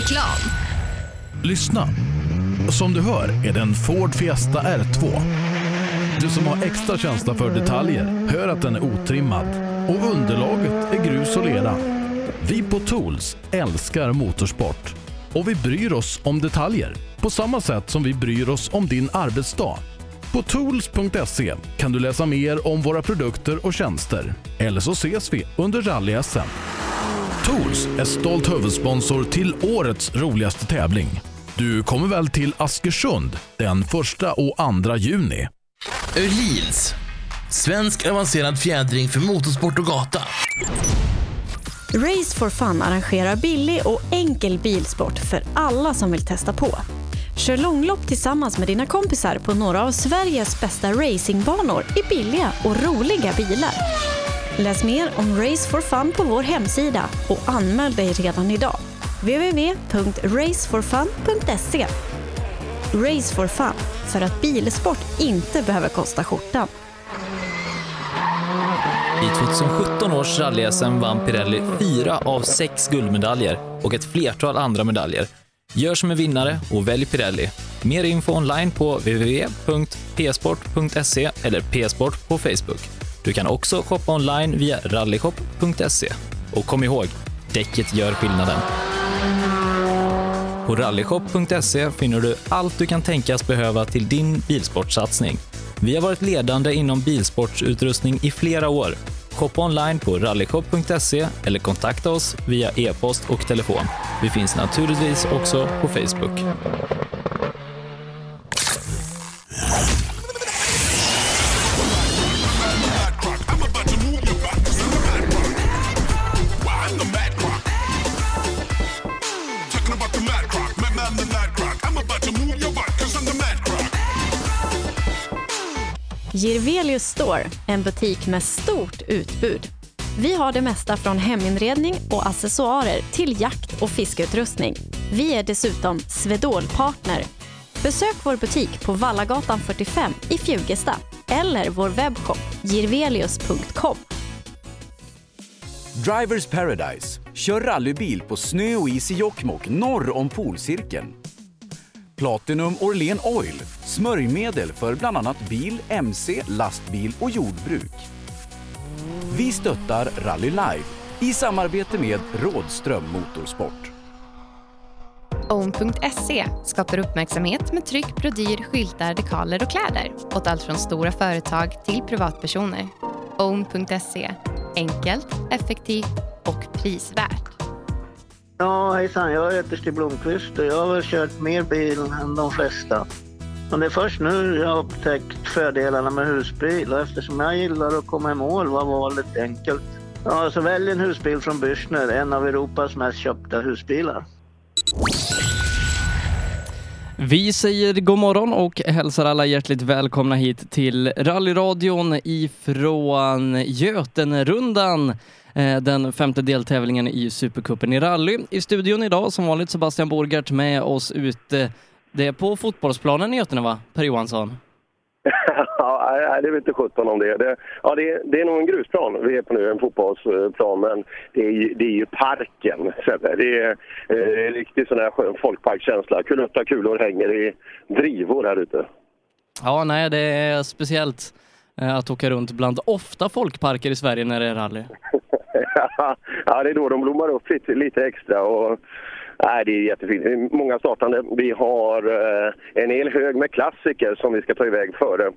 Reklam. Lyssna. Som du hör är det en Ford Fiesta R2. Du som har extra känsla för detaljer hör att den är otrimmad och underlaget är grus och lera. Vi på Tools älskar motorsport och vi bryr oss om detaljer på samma sätt som vi bryr oss om din arbetsdag. På tools.se kan du läsa mer om våra produkter och tjänster. Eller så ses vi under rally-SM. Tools är stolt huvudsponsor till årets roligaste tävling. Du kommer väl till Askersund den 1 och 2 juni? Öhlins. Svensk avancerad fjädring för motorsport och gata. Race for Fun arrangerar billig och enkel bilsport för alla som vill testa på. Kör långlopp tillsammans med dina kompisar på några av Sveriges bästa racingbanor i billiga och roliga bilar. Läs mer om Race for Fun på vår hemsida och anmäl dig redan idag. www.raceforfun.se Race for Fun, för att bilsport inte behöver kosta skjortan. I 2017 års rally-SM vann Pirelli fyra av sex guldmedaljer och ett flertal andra medaljer. Gör som en vinnare och välj Pirelli. Mer info online på www.psport.se eller psport på Facebook. Du kan också shoppa online via rallyshop.se. Och kom ihåg, däcket gör skillnaden. På rallyshop.se finner du allt du kan tänkas behöva till din bilsportsatsning. Vi har varit ledande inom bilsportsutrustning i flera år. Shoppa online på rallyshop.se eller kontakta oss via e-post och telefon. Vi finns naturligtvis också på Facebook. Jirvelius Store, en butik med stort utbud. Vi har det mesta från heminredning och accessoarer till jakt och fiskeutrustning. Vi är dessutom Swedol-partner. Besök vår butik på Vallagatan 45 i Fjugesta eller vår webbshop jirvelius.com. Drivers Paradise. Kör rallybil på snö och is i Jokkmokk norr om polcirkeln. Platinum Orlen Oil. Smörjmedel för bland annat bil, mc, lastbil och jordbruk. Vi stöttar Rally Live i samarbete med Rådström Motorsport. Own.se skapar uppmärksamhet med tryck, brodyr, skyltar, dekaler och kläder åt allt från stora företag till privatpersoner. Own.se enkelt, effektivt och prisvärt. Ja, hejsan. Jag heter Stig Blomqvist och jag har väl kört mer bil än de flesta. Men det är först nu jag har upptäckt fördelarna med husbil och eftersom jag gillar att komma i mål var valet enkelt. Ja, så välj en husbil från Bürstner, en av Europas mest köpta husbilar. Vi säger god morgon och hälsar alla hjärtligt välkomna hit till rallyradion ifrån Götenrundan. Eh, den femte deltävlingen i Supercupen i rally. I studion idag som vanligt Sebastian Borgart med oss ute. Det är på fotbollsplanen i Götene va, Per Johansson? ja, det är väl inte 17 om det. det ja, det är, det är nog en grusplan vi är på nu, en fotbollsplan, men det är ju, det är ju parken. Det är eh, riktigt sån här skön folkparkskänsla. Kulutta kulor hänger i drivor här ute. Ja, nej, det är speciellt eh, att åka runt bland ofta folkparker i Sverige när det är rally. ja, det är då de blommar upp lite, lite extra. Och, nej, det är jättefint. Många startande. Vi har eh, en hel hög med klassiker som vi ska ta iväg före,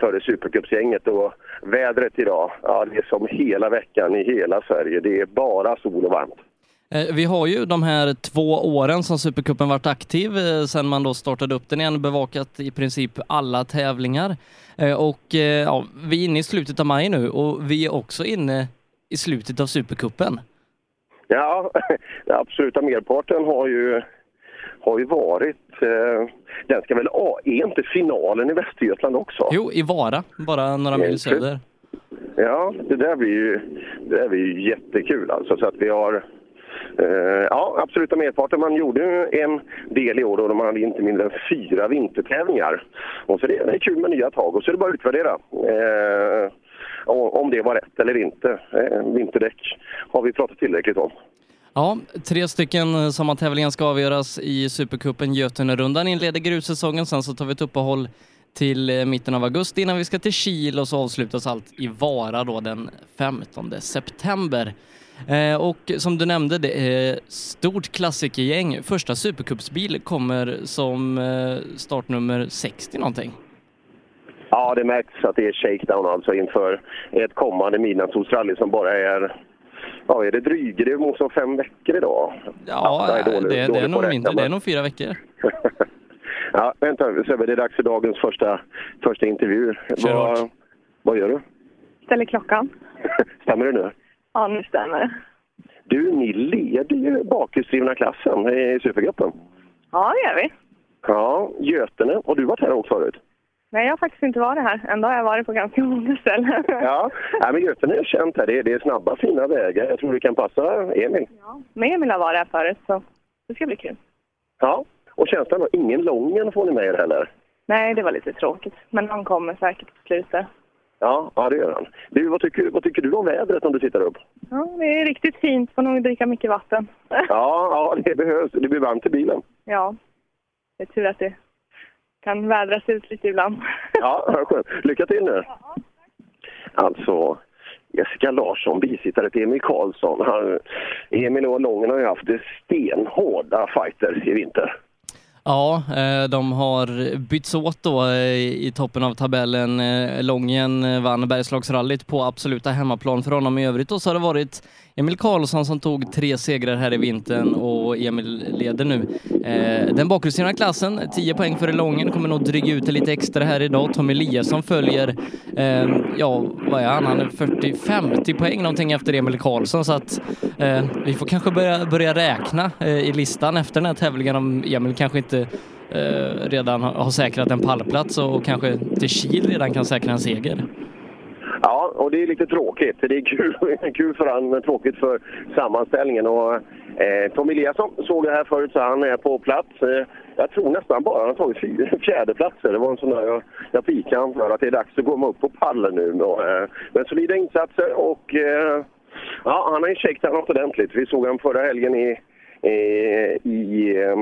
före Supercupsgänget. Och vädret idag, ja, det är som hela veckan i hela Sverige. Det är bara sol och varmt. Eh, vi har ju de här två åren som Supercupen varit aktiv eh, sedan man då startade upp den igen, bevakat i princip alla tävlingar. Eh, och ja, vi är inne i slutet av maj nu och vi är också inne i slutet av Supercupen. Ja, den absoluta merparten har ju, har ju varit... Eh, den ska väl... Ah, är inte finalen i Västergötland också? Jo, i Vara, bara några Mm, mil söder. Ja, det där blir ju, det där blir ju jättekul alltså. Så att vi har... Eh, ja, absoluta merparten. Man gjorde en del i år och de hade inte mindre än fyra vintertävlingar. Och så det, det är kul med nya tag och så är det bara att utvärdera. Eh, om det var rätt eller inte. Eh, vinterdäck har vi pratat tillräckligt om. Ja, tre stycken eh, sommartävlingar ska avgöras i Supercupen. Götenerundan inleder grussäsongen, sen så tar vi ett uppehåll till eh, mitten av augusti innan vi ska till Kil och så avslutas allt i Vara då den 15 september. Eh, och som du nämnde, det är stort klassikergäng. Första Supercupsbil kommer som eh, startnummer 60 någonting. Ja, det märks att det är shakedown alltså inför ett kommande midnattssolsrally som bara är Ja, är det drygt? Det är fem veckor idag. Ja, det, det, det, är nog mindre. Det är nog fyra veckor. ja, vänta Sebbe, det är dags för dagens första, första intervju. Kör vad, hårt. vad gör du? Ställer klockan. Stämmer det nu? Ja, nu stämmer det. Du, ni leder ju bakhjulsdrivna klassen i Supercupen. Ja, det gör vi. Ja, Götene. Har du varit här också förut? Nej, jag har faktiskt inte varit här. Ändå har jag varit på ganska många ställen. Ja, Nej, men Götene är känt här. Det är, det är snabba, fina vägar. Jag tror det kan passa Emil. Men Emil har varit här förut, så det ska bli kul. Ja, och känslan var ingen Lången får ni med er heller. Nej, det var lite tråkigt. Men han kommer säkert på slutet. Ja, ja det gör han. Du, vad, tycker, vad tycker du om vädret om du tittar upp? Ja, det är riktigt fint. Får nog dricka mycket vatten. Ja, ja det behövs. Det blir varmt i bilen. Ja, det är tur att det kan vädras ut lite ibland. Ja, vad skönt. Lycka till nu. Alltså, Jessica Larsson, bisittare till Emil Karlsson. Han, Emil och Lången har ju haft stenhårda fighters i vinter. Ja, eh, de har bytts åt då eh, i toppen av tabellen. Eh, lången vann Bergslagsrallyt på absoluta hemmaplan för honom. I övrigt och så har det varit Emil Karlsson som tog tre segrar här i vintern och Emil leder nu den bakhjulsdrivna klassen. 10 poäng före Lången, kommer nog dryga ut det lite extra här idag. Tom Eliasson följer, ehm, ja vad är han, han är 40-50 poäng någonting efter Emil Karlsson så att vi får kanske börja, börja räkna i listan efter den här tävlingen om Emil kanske inte eh, redan har säkrat en pallplats och kanske till Kil redan kan säkra en seger. Ja, och det är lite tråkigt. Det är kul, kul för han, men tråkigt för sammanställningen. Och, eh, Tom Eliasson såg det här förut, så han är på plats. Eh, jag tror nästan bara han har tagit fyra. Det var en sån där jag, jag pikade han för att det är dags att komma upp på pallen nu. Och, eh, men solida insatser och eh, ja, han har ju checkat något ordentligt. Vi såg honom förra helgen i i, i eh,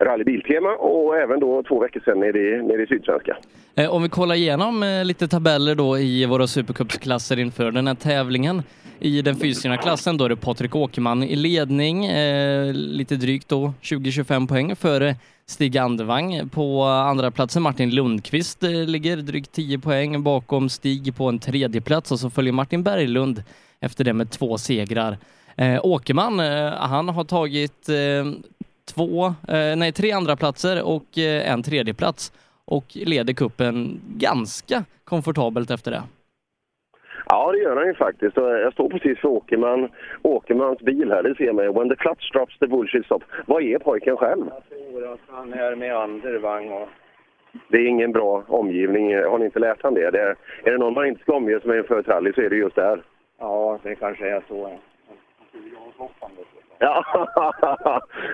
Rally Biltema och även då två veckor sedan nere i, nere i Sydsvenska. Eh, om vi kollar igenom eh, lite tabeller då i våra supercupsklasser inför den här tävlingen. I den fysiska klassen då är det Patrik Åkerman i ledning, eh, lite drygt då 20-25 poäng före Stig Andevang. På andra platsen Martin Lundqvist eh, ligger drygt 10 poäng bakom Stig på en tredje plats och så följer Martin Berglund efter det med två segrar. Eh, Åkerman, eh, han har tagit eh, två, eh, nej tre andra platser och eh, en tredje plats och leder kuppen ganska komfortabelt efter det. Ja, det gör han ju faktiskt. Jag står precis för Åkerman, Åkermans bil här. Det ser man ju. When the clutch drops the bullshit stop. Vad är pojken själv? Jag tror att han är med Andervang och Det är ingen bra omgivning. Har ni inte lärt han det? det är, är det någon man inte ska omge sig med inför ett rally så är det just det här. ja, det kanske är så. Ja,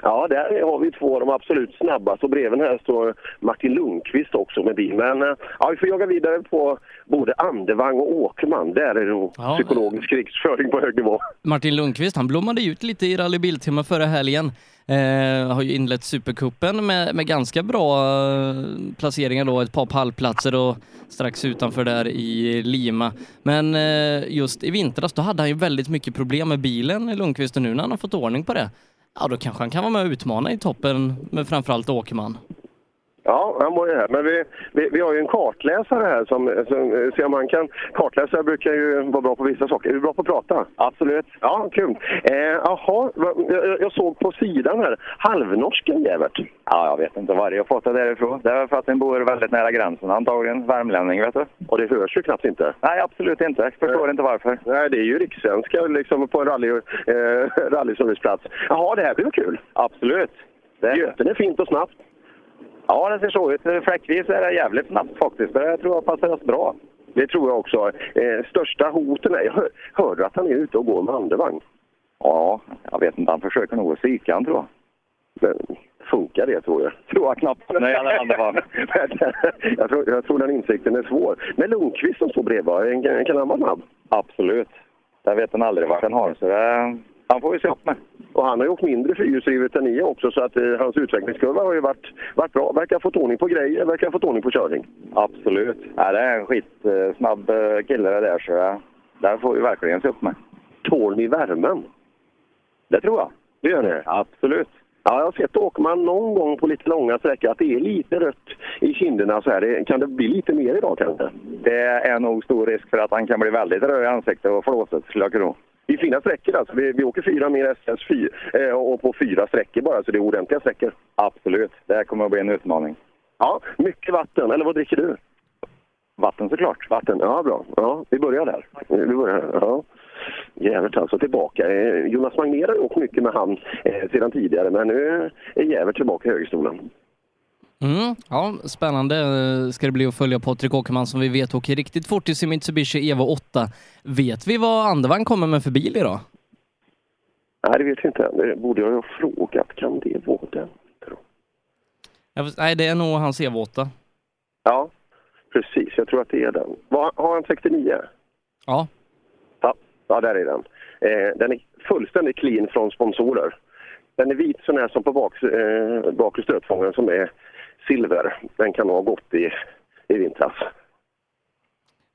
ja, där har vi två av de absolut snabbaste och bredvid här står Martin Lundqvist också med bil. Men eh, ja, vi får jaga vidare på både Andevang och Åkerman. Där är det nog Ja. psykologisk krigsföring på hög nivå. Martin Lundqvist, han blommade ut lite i Rally Biltema förra helgen. Eh, har ju inlett Supercupen med, med ganska bra eh, placeringar då, ett par pallplatser och strax utanför där i Lima. Men eh, just i vintras då hade han ju väldigt mycket problem med bilen, Lundqvist, och nu när han har fått ordning på det, ja då kanske han kan vara med och utmana i toppen med framförallt Åkerman. Ja, han var ju här. Men vi, vi, vi har ju en kartläsare här som, som ser om han kan... Kartläsare brukar ju vara bra på vissa saker. Är du bra på att prata? Absolut. Ja, kul. Eh, Jaha, va- jag, jag såg på sidan här. Halvnorsken Jävert. Ja, jag vet inte var jag har fått det därifrån. Det är för att den bor väldigt nära gränsen antagligen. Värmlänning, vet du. Och det hörs ju knappt inte. Nej, absolut inte. Jag förstår inte varför. Nej, det är ju rikssvenska liksom på en rally, eh, rallyserviceplats. Jaha, det här blir väl kul? Absolut. Det... Göten är fint och snabbt. Ja, det ser så ut. Fläckvis är det jävligt snabbt faktiskt. Det tror jag passar oss bra. Det tror jag också. Eh, största hoten är... Jag hör, hörde att han är ute och går med andevagn. Ja, jag vet inte. Han försöker nog att psyka han tror jag. Men funkar det tror jag? Tror jag knappt. Nej, han är andevagn. jag, tror, jag tror den insikten är svår. Men Lundqvist som står bredvid, kan han vara snabb? Absolut. Jag vet han aldrig vart han har. Så det... Han får vi se upp med. Och han har ju åkt mindre fyrhjulsdrivet än ni också så att eh, hans utvecklingskurva har ju varit, varit bra. Verkar ha fått ordning på grejer, verkar ha fått ordning på körning. Absolut. Ja, det är en skitsnabb eh, kille det där, så det, där får vi verkligen se upp med. Tål ni värmen? Det tror jag. Det gör ni? Absolut. Ja, jag har sett Åkerman någon gång på lite långa sträckor att det är lite rött i kinderna så här. Kan det bli lite mer idag kanske? Det är nog stor risk för att han kan bli väldigt röd i ansiktet och flåset, skulle jag tro. Det är fina sträckor alltså. Vi, vi åker fyra mer SS fyra, eh, och på fyra sträckor bara, så det är ordentliga sträckor. Absolut. Det här kommer att bli en utmaning. Ja, mycket vatten. Eller vad dricker du? Vatten såklart. Vatten, ja bra. Ja, vi börjar där. Vi börjar. Ja. Jävert alltså tillbaka. Eh, Jonas Magnér har åkt mycket med han eh, sedan tidigare, men nu är Jävert tillbaka i högerstolen. Mm, ja, spännande eh, ska det bli att följa Patrik Åkerman som vi vet åker riktigt fort i sin Mitsubishi Evo 8. Vet vi vad Andevang kommer med för bil idag? Nej, det vet vi inte. Det borde jag ha frågat. Kan det vara den? Jag, nej, det är nog hans Evo 8. Ja, precis. Jag tror att det är den. Har han 69? Ja. Ja, ja där är den. Eh, den är fullständigt clean från sponsorer. Den är vit sån här som på bak, eh, bakre stötfångaren som är silver. Den kan ha gått i, i vintras.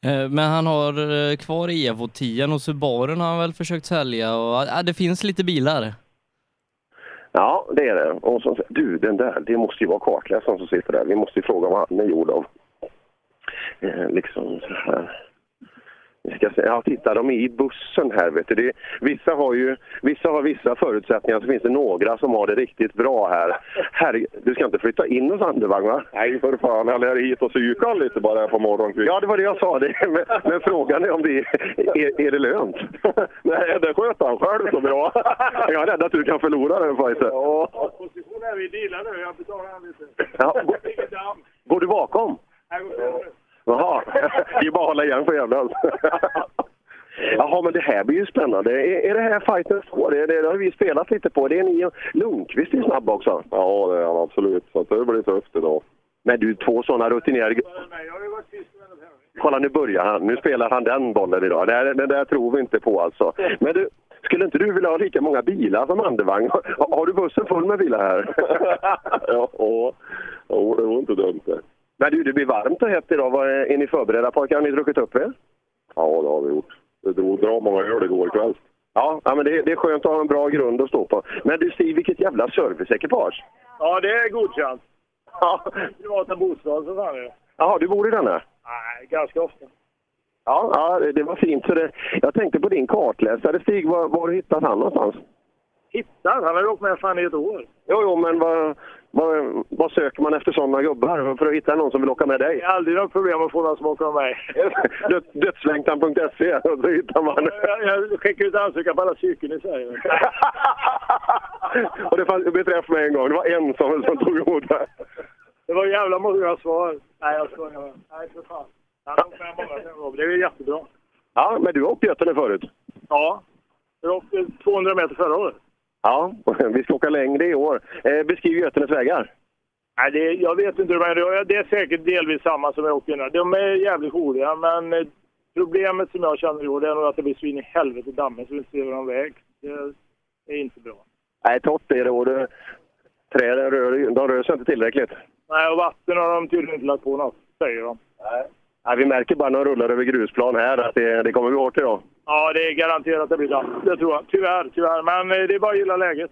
Eh, Men han har eh, kvar Evo 10 och Subarun har han väl försökt sälja och ja, det finns lite bilar. Ja, det är det. Och så, du, den där, det måste ju vara kartläsaren som sitter där. Vi måste ju fråga vad han är gjord av. Eh, liksom så här. Ska se. Ja, titta, de är i bussen här. Vet du. Det, vissa, har ju, vissa har vissa förutsättningar, så finns det några som har det riktigt bra här. Herre, du ska inte flytta in hos Andevang, va? Nej, för fan. Jag lär hit och psyka lite bara på morgonen. Ja, det var det jag sa. Det. Men, men frågan är om det är, är, är det lönt? Nej, det sköter han själv så bra. Jag är rädd att du kan förlora den fighten. Ja. Position är vi delar nu. Jag betalar han lite. Ja, går, går du bakom? Här går. Jaha, det är bara att hålla igen för jävlar. Jaha, men det här blir ju spännande. Är, är det här fighten två? Det, det, det har vi spelat lite på. Det är ni och Lundqvist är snabb också. Ja, det är han absolut. Så det blir tufft idag. Men du, två sådana rutinerade... Kolla, nu börjar han. Nu spelar han den bollen idag. Det, här, det där tror vi inte på alltså. Men du, skulle inte du vilja ha lika många bilar som Andevang? Har, har du bussen full med bilar här? ja, ja, det var inte dumt det. Men du, det blir varmt och hett idag. Vad är, är ni förberedda pojkar? Har ni druckit upp er? Ja, det har vi gjort. Det drog bra många öl igår kväll. Ja, ja men det, det är skönt att ha en bra grund att stå på. Men du Stig, vilket jävla serviceekipage! Ja, det är godkänt. Ja. Privata bostad så fan det. Jaha, du bor i den här? Nej, ganska ofta. Ja, ja det, var fint. Så det, jag tänkte på din kartläsare Stig, var, var har du hittat han någonstans? Hittat? Han har åkt med fan i ett år. Jo, jo, men vad, vad, vad söker man efter sådana gubbar för att hitta någon som vill åka med dig? Det är aldrig något problem att få någon som åker med mig. Död, dödslängtan.se, så hittar man. Jag, jag skickar ut ansökan på alla psyken i Sverige. Och det fanns beträff med en gång. Det var en som, som tog emot det. Det var jävla många svar. Nej, jag skojar. Nej, för fan. Han har åkt med många sen. Det är jättebra. Ja, men du har åkt Götene förut? Ja. Jag åkte 200 meter förra året. Ja, vi ska åka längre i år. Eh, beskriv Götenes vägar. Nej, det, jag vet inte hur man gör. Det är säkert delvis samma som jag åkte innan. De är jävligt roliga, men eh, problemet som jag känner i år är nog att det blir svin i helvete dammigt så vi inte ser någon väg. Det är inte bra. Nej, torrt är det och det, träden rör, de rör sig inte tillräckligt. Nej, och vatten har de tydligen inte lagt på något, säger de. Nej. Nej, vi märker bara när de rullar över grusplan här att det, det kommer bli hårt idag. Ja, det är garanterat att det blir damm. Det tror jag. Tyvärr, tyvärr. Men eh, det är bara att gilla läget.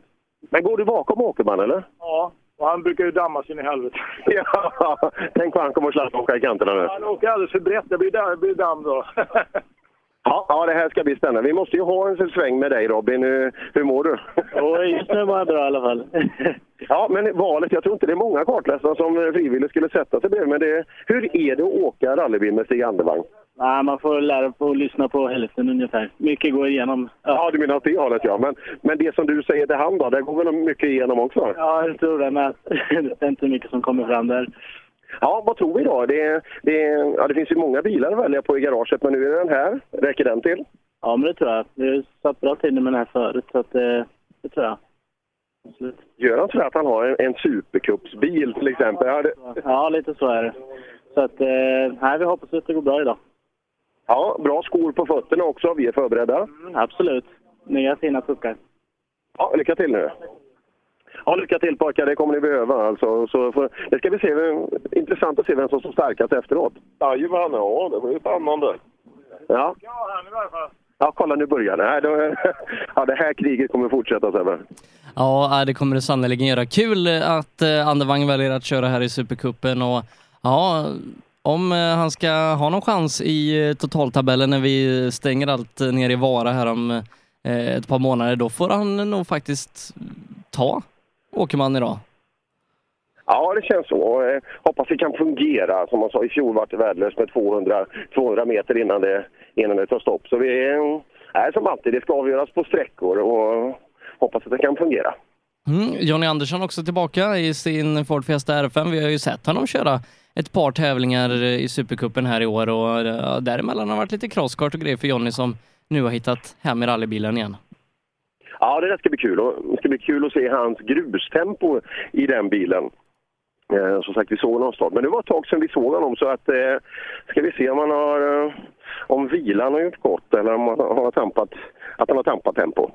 Men går du bakom Åkerman, eller? Ja, och han brukar ju damma sin i helvete. ja, tänk vad han kommer att slarva åka i kanterna nu. Han åker alldeles för brett. Det blir, damm, det blir damm då. Ja, ja, det här ska bli spännande. Vi måste ju ha en sväng med dig Robin. Hur, hur mår du? Och just nu mår jag bra i alla fall. Ja, men valet, jag tror inte det är många kartläsare som frivilligt skulle sätta sig bredvid. Men det, hur är det att åka rallybil med Stig Andevang? Nej, man får lära på att lyssna på hälften ungefär. Mycket går igenom. Ja, ja du menar åt det hållet ja. Men, men det som du säger till han då, det går väl mycket igenom också? Ja, jag tror det med. Det är inte mycket som kommer fram där. Ja, vad tror vi då? Det, det, ja, det finns ju många bilar att välja på i garaget, men nu är det den här. Räcker den till? Ja, men det tror jag. Vi har satt bra tid med den här förut, så att, det, det tror jag. Absolut. Gör han så att han har en, en supercupsbil till exempel? Ja, det... ja, lite så är det. Så att, eh, nej, vi hoppas att det går bra idag. Ja, bra skor på fötterna också. Vi är förberedda. Mm, absolut. Nya fina puckar. Ja, lycka till nu. Ja, lycka till pojkar, det kommer ni behöva. Alltså, så får, det ska vi se. Intressant att se vem som står starkast efteråt. Jajamän, ja det blir spännande. Ja. Ja, kolla nu börjar det. Nej, då, ja, det här kriget kommer fortsätta Sebbe. Ja, det kommer det sannerligen göra. Kul att eh, Andevang väljer att köra här i Supercupen och ja, om eh, han ska ha någon chans i eh, totaltabellen när vi stänger allt ner i Vara här om ett par månader, då får han nog faktiskt ta Åkerman idag. Ja, det känns så. Eh, hoppas det kan fungera. Som man sa, i fjol var det värdelöst med 200, 200 meter innan det, innan det tar stopp. Så vi är som alltid, det ska avgöras på sträckor och hoppas att det kan fungera. Mm, Jonny Andersson också tillbaka i sin Ford Fiesta R5. Vi har ju sett honom köra ett par tävlingar i Supercupen här i år och däremellan har det varit lite crosskart och grejer för Jonny som nu har hittat hem i rallybilen igen. Ja, det där ska bli kul. Det ska bli kul att se hans grustempo i den bilen. Eh, som sagt, vi såg honom start. Men det var ett tag sedan vi såg honom så att eh, ska vi se om han har eh, om vilan har gjort gott eller om han har tampat, att han har tampat tempo.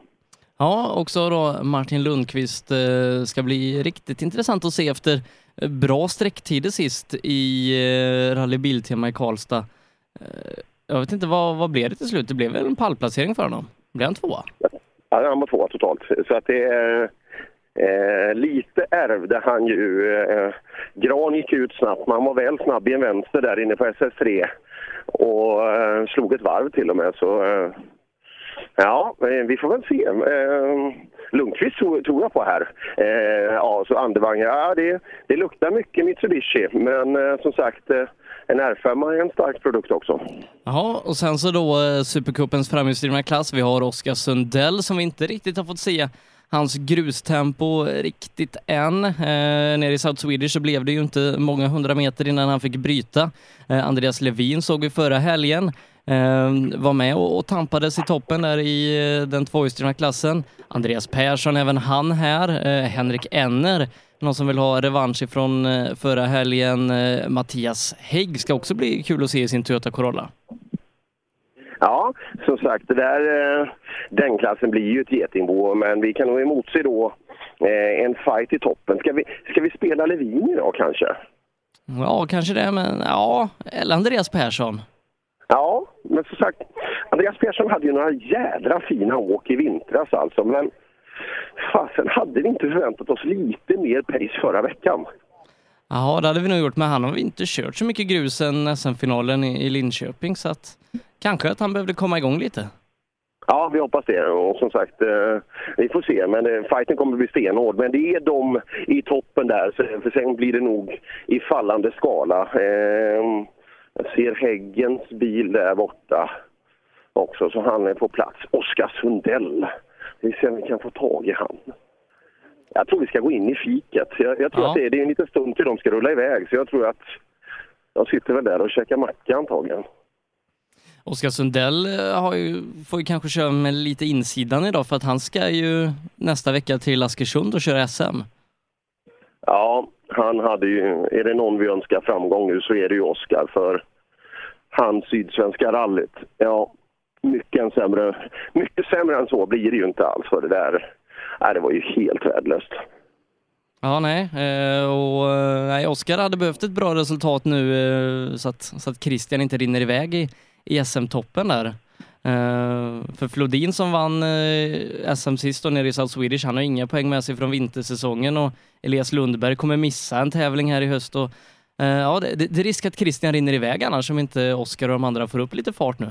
Ja, också då Martin Lundqvist eh, ska bli riktigt intressant att se efter eh, bra sträcktider sist i eh, Rally Biltema i Karlstad. Eh, jag vet inte, vad, vad blev det till slut? Det blev väl en pallplacering för honom? Blev han tvåa? Ja, han var tvåa totalt. Så att det är Eh, lite ärvde han ju. Eh, Gran gick ut snabbt, men han var väl snabb i en vänster där inne på SS3 och eh, slog ett varv till och med. Så eh, ja, eh, vi får väl se. Eh, Lundqvist tror, tror jag på här. Eh, ja, så Andevang, ja det, det luktar mycket Mitsubishi, men eh, som sagt eh, en R5 är en stark produkt också. Jaha, och sen så då eh, Supercupens framhjulsdrivna klass. Vi har Oskar Sundell som vi inte riktigt har fått se hans grustempo riktigt än. Eh, nere i South Swedish så blev det ju inte många hundra meter innan han fick bryta. Eh, Andreas Levin såg vi förra helgen. Eh, var med och, och tampades i toppen där i eh, den tvåhjulsdrivna klassen. Andreas Persson, även han här. Eh, Henrik Enner, någon som vill ha revansch ifrån eh, förra helgen. Eh, Mattias Hägg ska också bli kul att se i sin Toyota Corolla. Ja, som sagt, det där, eh, den klassen blir ju ett getingbo, men vi kan nog emotse då en fight i toppen. Ska vi, ska vi spela Levin idag kanske? Ja, kanske det, men ja, eller Andreas Persson. Ja, men som sagt, Andreas Persson hade ju några jädra fina åk i vintras alltså, men fasen hade vi inte förväntat oss lite mer pace förra veckan? Ja, det hade vi nog gjort, men han har inte kört så mycket grus sen SM-finalen i Linköping, så att kanske att han behövde komma igång lite. Ja, vi hoppas det. Och som sagt, eh, vi får se. Men eh, fighten kommer bli stenhård. Men det är de i toppen där, så, för sen blir det nog i fallande skala. Eh, jag ser Häggens bil där borta också, så han är på plats. Oskar Sundell. Vi ser om vi kan få tag i han. Jag tror vi ska gå in i fiket. Jag, jag tror Ja. att det är, det är en liten stund till de ska rulla iväg, så jag tror att de sitter väl där och käkar macka antagligen. Oskar Sundell eh, har ju, får ju kanske köra med lite insidan idag för att han ska ju nästa vecka till Askersund och köra SM. Ja, han hade ju, är det någon vi önskar framgång nu så är det ju Oskar för hans Sydsvenska rallyt. Ja, mycket, sämre, mycket sämre än så blir det ju inte alls för det där. Nej, det var ju helt värdelöst. Ja, nej. Eh, och eh, nej, Oskar hade behövt ett bra resultat nu eh, så att, så att Christian inte rinner iväg i, i SM-toppen där. För Flodin som vann SM sist då nere i South Swedish, han har inga poäng med sig från vintersäsongen och Elias Lundberg kommer missa en tävling här i höst. Och, ja, det, det det är risk att Christian rinner iväg annars om inte Oskar och de andra får upp lite fart nu.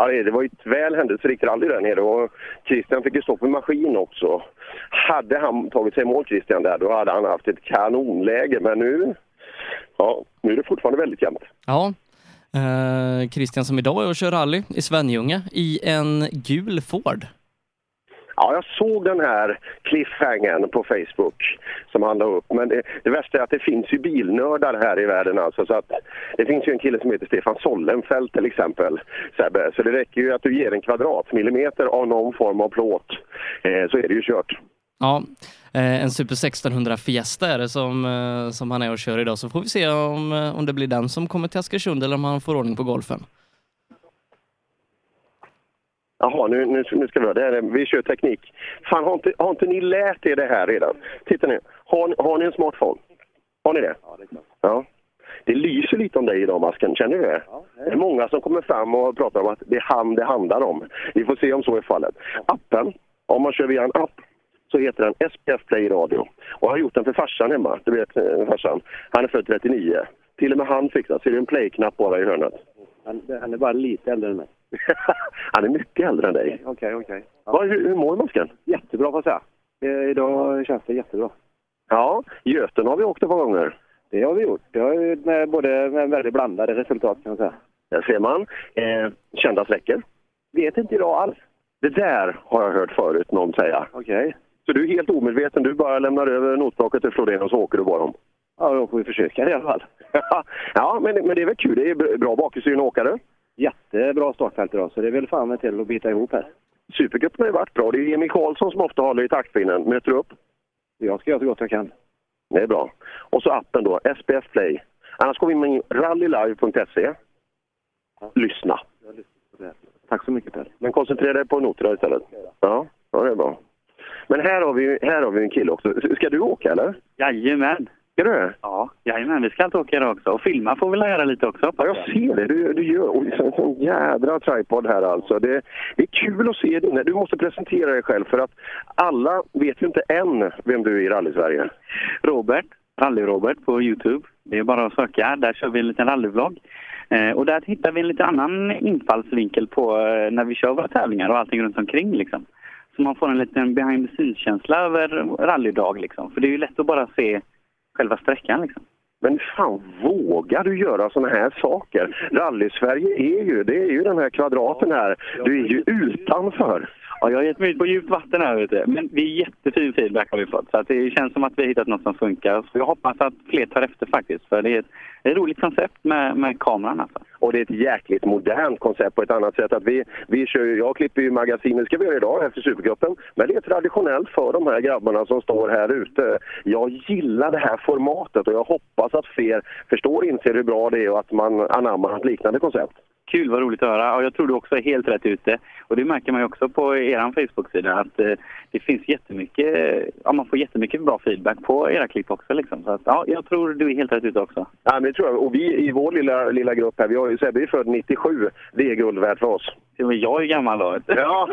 Ja, det var ju ett väl händelserikt rally där nere och Christian fick ju stopp i maskin också. Hade han tagit sig i mål Christian där, då hade han haft ett kanonläge. Men nu, ja, nu är det fortfarande väldigt jämnt. Ja, eh, Christian som idag är och kör rally i Svenljunga i en gul Ford. Ja, jag såg den här cliffhangern på Facebook som han la upp. Men det, det värsta är att det finns ju bilnördar här i världen alltså. Så att det finns ju en kille som heter Stefan Sollenfelt till exempel. Sebbe. Så det räcker ju att du ger en kvadratmillimeter av någon form av plåt. Eh, så är det ju kört. Ja, eh, en Super 1600 Fiesta är det som, eh, som han är och kör idag. Så får vi se om, eh, om det blir den som kommer till Askersund eller om han får ordning på golfen. Jaha, nu, nu, nu ska vi. Det här är, vi kör teknik. Fan, har inte, har inte ni lärt er det här redan? Titta nu. Har, har ni en smartphone? Har ni det? Ja, det är klart. Ja. Det lyser lite om dig idag, Masken. Känner du det? det är många som kommer fram och pratar om att det är han det handlar om. Vi får se om så är fallet. Appen, om man kör via en app, så heter den SPF Play Radio. Och jag har gjort den för farsan hemma. Du vet eh, farsan. Han är född 39. Till och med han fick den. Ser du en play-knapp bara i hörnet? Han, han är bara lite äldre än mig. han är mycket äldre än dig. Okej, okej. Vad- Hur, hur mår Masken? Jättebra får jag säga. Eh, Idag känns det jättebra. Ja, Göten har vi åkt ett par gånger. Det har vi gjort. Det har med både med väldigt blandade resultat kan man säga. Där ser man. Eh, kända sträckor. Vet inte idag alls. Det där har jag hört förut någon säga. Okej. Så du är helt omedveten. Du bara lämnar över notblocket till Flodén och så åker du bara dem. Ja, då får vi försöka i alla fall. ja, men, men det är väl kul. Det är br- bra bakhjulsdriven åkare. Jättebra startfält idag, så det är väl fan med till att bita ihop här. Supercupen har ju varit bra. Det är Emil Karlsson som ofta håller i taktpinnen. Möter du upp? Jag ska göra så gott jag kan. Det är bra. Och så appen då, SPF Play. Annars går vi in på rallylive.se. Lyssna. Tack så mycket Per. Men koncentrera dig på noterna istället. Ja, ja det är bra. Men här har vi, här har vi en kille också. Ska du åka eller? Jajamän. Ska du? Ja, jajamän. Vi ska inte åka idag också. Och filma får vi väl göra lite också. Ja, jag ser det. Du, du gör oj, så- en jädra tripod här alltså. Det, det är kul att se dig. Du måste presentera dig själv för att alla vet ju inte än vem du är i rally-Sverige. Robert, Rally-Robert på Youtube. Det är bara att söka. Där kör vi en liten rallyvlogg. Eh, och där hittar vi en lite annan infallsvinkel på eh, när vi kör våra tävlingar och allting runt omkring liksom. Så man får en liten behind the scenes-känsla över rallydag liksom. För det är ju lätt att bara se själva sträckan liksom. Men fan, vågar du göra sådana här saker? Rally-Sverige är ju, det är ju den här kvadraten här. Du är ju utanför. Ja, jag har gett mig ut på djupt vatten här ute. Men vi är jättefin feedback har vi fått. Så att det känns som att vi har hittat något som funkar. Så jag hoppas att fler tar efter faktiskt. För det är ett, ett roligt koncept med, med kameran alltså. Och det är ett jäkligt modernt koncept på ett annat sätt. Att vi, vi kör, jag klipper ju magasinet, ska vi göra idag efter Supercupen. Men det är traditionellt för de här grabbarna som står här ute. Jag gillar det här formatet och jag hoppas att fler förstår och inser hur bra det är och att man anammar ett liknande koncept. Kul, vad roligt att höra. Och jag tror du också är helt rätt ute. Och det märker man ju också på er Facebook-sida att eh, det finns jättemycket, ja man får jättemycket bra feedback på era klipp också liksom. Så att, ja, jag tror du är helt rätt ute också. Ja, men det tror jag. Och vi i vår lilla, lilla grupp här, vi har ju Sebbe är född 97. Det är guld värt för oss. Men jag är gammal då. Ja,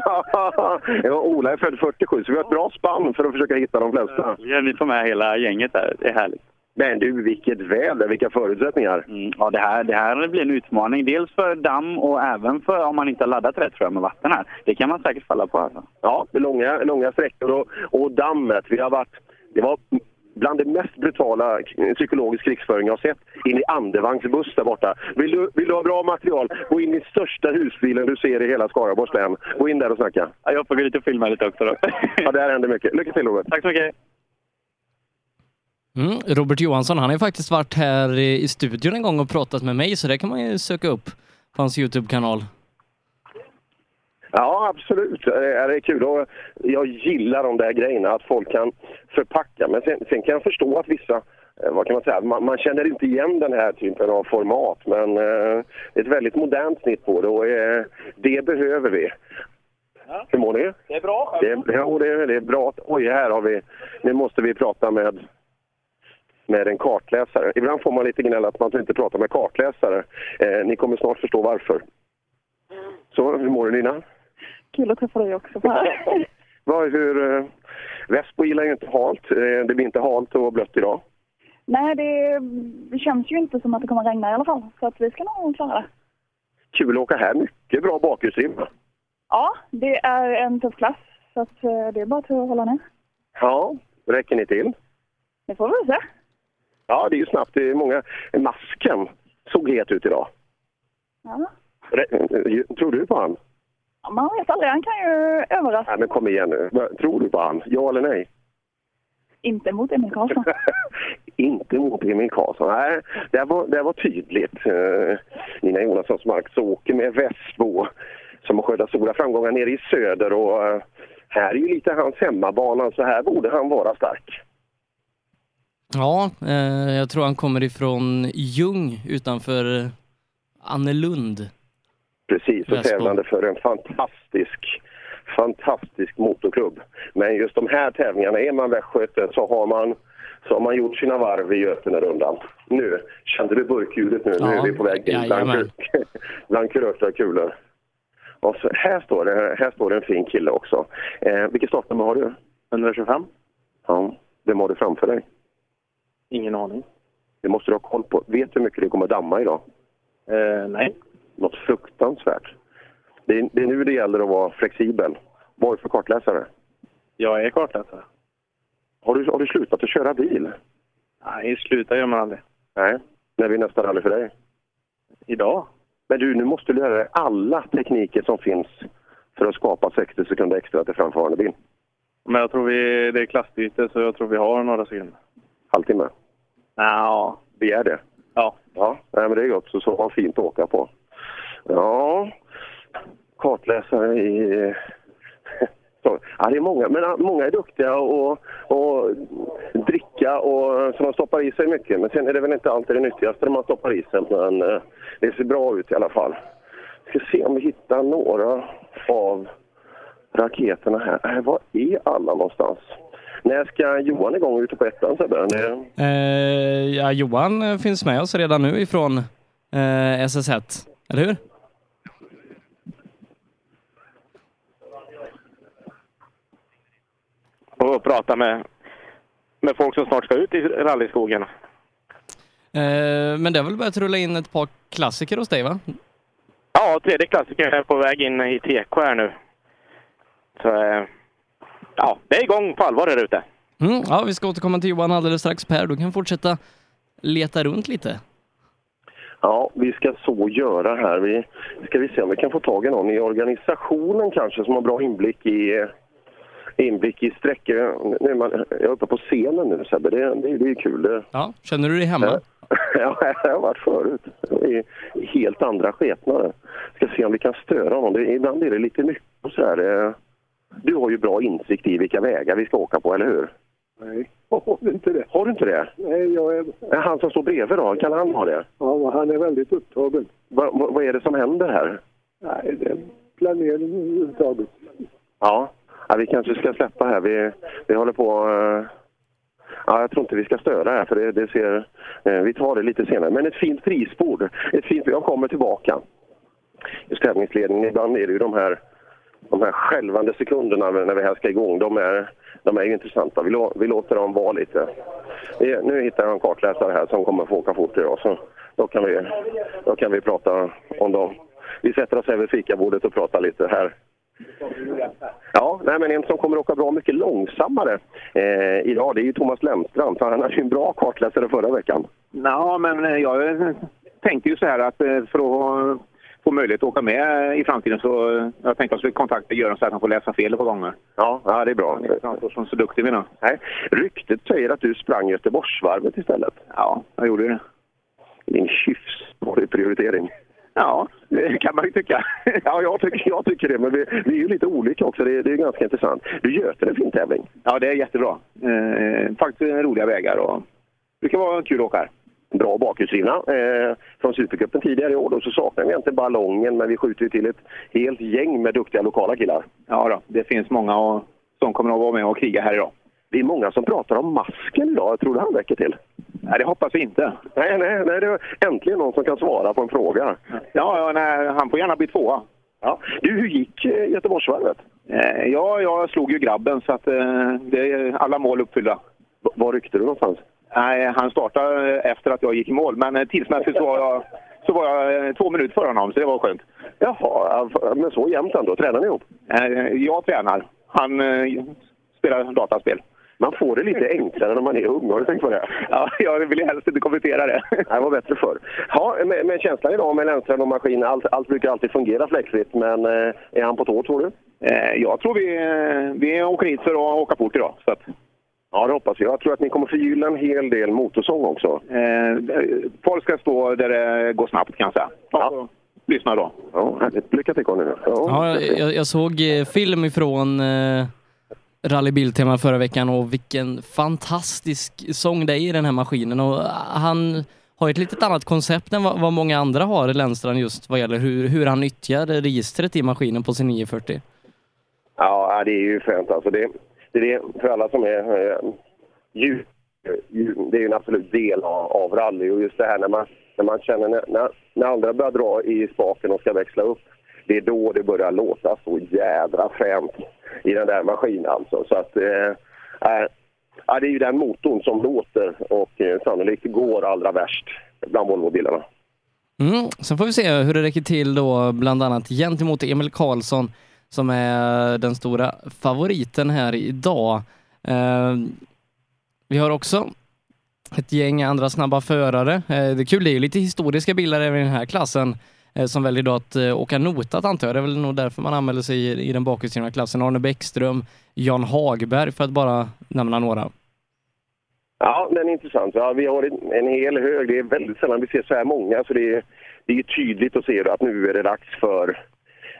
ja, Ola är född 47, så vi har ett bra spann för att försöka hitta de flesta. Ja, ni får med hela gänget där. Det är härligt. Men du, vilket väder, vilka förutsättningar. Mm, ja, det här, det här blir en utmaning. Dels för damm och även för om man inte har laddat rätt tror jag med vatten här. Det kan man säkert falla på alltså. Ja, det är långa, långa sträckor och, och dammet. Vi har varit, det var bland det mest brutala k- psykologisk krigsföring jag har sett. In i andevagnsbuss där borta. Vill du, vill du ha bra material, gå in i största husbilen du ser i hela Skaraborgs län. Gå in där och snacka. Ja, jag får gå dit och filma lite också då. ja, där händer mycket. Lycka till Robert. Tack så mycket. Mm, Robert Johansson, han har ju faktiskt varit här i studion en gång och pratat med mig, så det kan man ju söka upp på hans Youtube-kanal. Ja, absolut. Det är kul. Och jag gillar de där grejerna, att folk kan förpacka. Men sen, sen kan jag förstå att vissa, eh, vad kan man säga, man, man känner inte igen den här typen av format. Men eh, det är ett väldigt modernt snitt på det och eh, det behöver vi. Hur mår ni? Det är bra. Det är, ja, det är, det är bra. Oj, här har vi... Nu måste vi prata med, med en kartläsare. Ibland får man lite gnäll att man inte pratar med kartläsare. Eh, ni kommer snart förstå varför. Så, hur mår du Nina? Kul att träffa dig också Per. Vad, hur, eh, Västbo gillar ju inte halt. Eh, det blir inte halt och blött idag. Nej, det, det känns ju inte som att det kommer regna i alla fall. Så att vi ska nog klara det. Kul att åka här. Mycket bra bakhjulsrim. Ja, det är en tuff klass. Så att eh, det är bara att hålla ner. Ja, räcker ni till? Det får vi se. Ja, det är ju snabbt. Det är många... Masken såg het ut idag. Ja. Eh, Tror du på han? Ja, Man vet aldrig, han kan ju överraska. Nej, men kom igen nu. Tror du på han? Ja eller nej? Inte mot Emil Karlsson. Inte mot Emil Karlsson. Nej, det var, det var tydligt. Uh, Nina Jonassons Mark så åker med Västbo som har skördat stora framgångar nere i söder. Och, eh, här är ju lite hans hemmabana, så här borde han vara stark. Ja, eh, jag tror han kommer ifrån Ljung utanför Annelund. Precis. så Väsbo. tävlande för en fantastisk, fantastisk motorklubb. Men just de här tävlingarna, är man västgöte så har man, så har man gjort sina varv i Götenerundan. Nu, kände du burkljudet nu? nu Ja, är vi på väg in bland, bland kulörta kulor. Och så, här, står det, här står det en fin kille också. Eh, vilket startnummer har du? 125? Ja. Vem har du framför dig? Ingen aning. Det måste du ha koll på. Vet du hur mycket det kommer damma idag? Eh, nej. Något fruktansvärt. Det är, det är nu det gäller att vara flexibel. Vad är det för kartläsare? Jag är kartläsare. Har du, har du slutat att köra bil? Nej, sluta gör man aldrig. Nej. När blir nästa rally för dig? Idag? Men du, nu måste du lära dig alla tekniker som finns för att skapa 60 sekunder extra till framförande bil. Men jag tror vi, det är klassbyte så jag tror vi har några sekunder. Halvtimme? Ja. Begär det? Ja. Ja, nej, men det är gott. Så, så har fint att åka på. Ja, kartläsare i... Ja, det är många, men många är duktiga och, och dricka och så de stoppar i sig mycket. Men sen är det väl inte alltid det nyttigaste man stoppar i sig. Men eh, det ser bra ut i alla fall. Ska se om vi hittar några av raketerna här. Äh, var är alla någonstans? När ska Johan igång ute på ettan Sebbe? Det- Eh, ja, Johan eh, finns med oss redan nu ifrån eh, SS1, eller hur? och prata med, med folk som snart ska ut i rallyskogen. Eh, men det har väl börjat rulla in ett par klassiker hos dig, va? Ja, tredje klassikern är på väg in i TK här nu. Så eh, ja, det är igång på allvar där ute. Mm, ja, vi ska återkomma till Johan alldeles strax. Per, du kan fortsätta leta runt lite. Ja, vi ska så göra här. Vi ska vi se om vi kan få tag i någon i organisationen kanske som har bra inblick i inblick i sträckor. Nu är man, jag är uppe på scenen nu Sebbe, det, det, det är kul. Det, Ja, känner du dig hemma? Ja, jag har varit förut. I i helt andra skepnader. Ska se om vi kan störa honom. Det, ibland är det lite mycket och så här. Du har ju bra insikt i vilka vägar vi ska åka på, eller hur? Nej, jag har inte det. Har du inte det? Nej, jag är... Han som står bredvid då, kan han ha det? Ja, han är väldigt upptagen. Va, va, vad är det som händer här? Nej, det är planering överhuvudtaget. Ja, ja vi kanske ska släppa här. Vi, vi håller på... eh, Ja, jag tror inte vi ska störa här för det, det ser... eh, Vi tar det lite senare. Men ett fint prisbord. Ett fint, jag kommer tillbaka. Just tävlingsledningen, ibland är det ju de här, de här skälvande sekunderna när vi här ska igång. De är, de är ju intressanta. Vi, lå, vi låter dem vara lite. Vi, nu hittar jag en kartläsare här som kommer få åka fort idag. Så då, kan vi, då kan vi prata om dem. Vi sätter oss här vid fikabordet och pratar lite här. Ja, nej, men en som kommer åka bra mycket långsammare eh, idag det är ju Thomas Lemstrand. Han hade ju en bra kartläsare förra veckan. Ja, men eh, jag eh, tänkte ju så här att eh, för att få möjlighet att åka med i framtiden så jag tänkte att jag skulle kontakta Göran så att han får läsa fel på gånger. Ja, ja det är bra. Han inte framstår som så duktig menar Nej, ryktet säger att du sprang Göteborgsvarvet istället. Ja, jag gjorde det. Din hyfsig prioritering. Ja, det kan man ju tycka. Ja, jag tycker, jag tycker det. Men vi, vi är ju lite olika också. Det, det är ganska intressant. Du Göten är en fin tävling. Ja, det är jättebra. Eh, faktiskt roliga vägar och det kan vara kul att åka här. Bra bakhjulsdrivna eh, från Supercupen tidigare i år. Då så saknar vi inte ballongen, men vi skjuter ju till ett helt gäng med duktiga lokala killar. Ja, då, det finns många och, som kommer att vara med och kriga här idag. Det är många som pratar om masken idag. Jag tror du han räcker till? Nej, det hoppas vi inte. Nej, nej, nej. Det är äntligen någon som kan svara på en fråga. Ja, ja nej, han får gärna bli tvåa. Ja. Du, hur gick eh, Göteborgsvarvet? Eh, ja, jag slog ju grabben så att eh, det är alla mål uppfyllda. V- var ryckte du någonstans? Nej, han startade efter att jag gick i mål, men eh, tidsmässigt så var jag, så var jag eh, två minuter före honom, så det var skönt. Jaha, men så jämnt ändå. Tränar ni ihop? Eh, jag tränar. Han spelar dataspel. Man får det lite enklare när man är ung, har du tänkt på det? Ja, jag vill helst inte kommentera det. Det var bättre förr. Ja, med, med känslan idag med Lennström och maskin, allt, allt brukar alltid fungera fläckfritt, men är han på tå tror du? Jag tror vi, vi åker hit för att åka fort idag. Så att, Ja, det hoppas jag. Jag tror att ni kommer förgylla en hel del motorsång också. eh, folk ska stå där det går snabbt kan jag säga. Ja. Lyssna då. Ja, härligt. Lycka till Conny nu. Ja, jag, jag såg eh, film ifrån eh, Rally Biltema förra veckan och vilken fantastisk sång det är i den här maskinen. Och han har ett litet annat koncept än vad, vad många andra har, Lennstrand, just vad gäller hur, hur han nyttjar registret i maskinen på sin 940. Ja, det är ju fränt alltså. Det, det är det för alla som är eh, djur, djur, det är ju en absolut del av, av rally och just det här när man, när man känner när, när, när andra börjar dra i spaken och ska växla upp. Det är då det börjar låta så jädra fränt i den där maskinen alltså. Så att, eh, eh ja, det är ju den motorn som låter och eh, sannolikt går allra värst bland Volvobilarna. Mm. Sen får vi se hur det räcker till då, bland annat gentemot Emil Karlsson som är den stora favoriten här idag. Eh, vi har också ett gäng andra snabba förare. Eh, det är kul, det är ju lite historiska bilar även i den här klassen eh, som väljer då att eh, åka notat antar jag. Det är väl nog därför man anmäler sig i, i den bakhjulsdrivna klassen. Arne Bäckström, Jan Hagberg för att bara nämna några. Ja, den är intressant. Ja, vi har en, en hel hög. Det är väldigt sällan vi ser så här många. Så det är, det är tydligt att se att nu är det dags för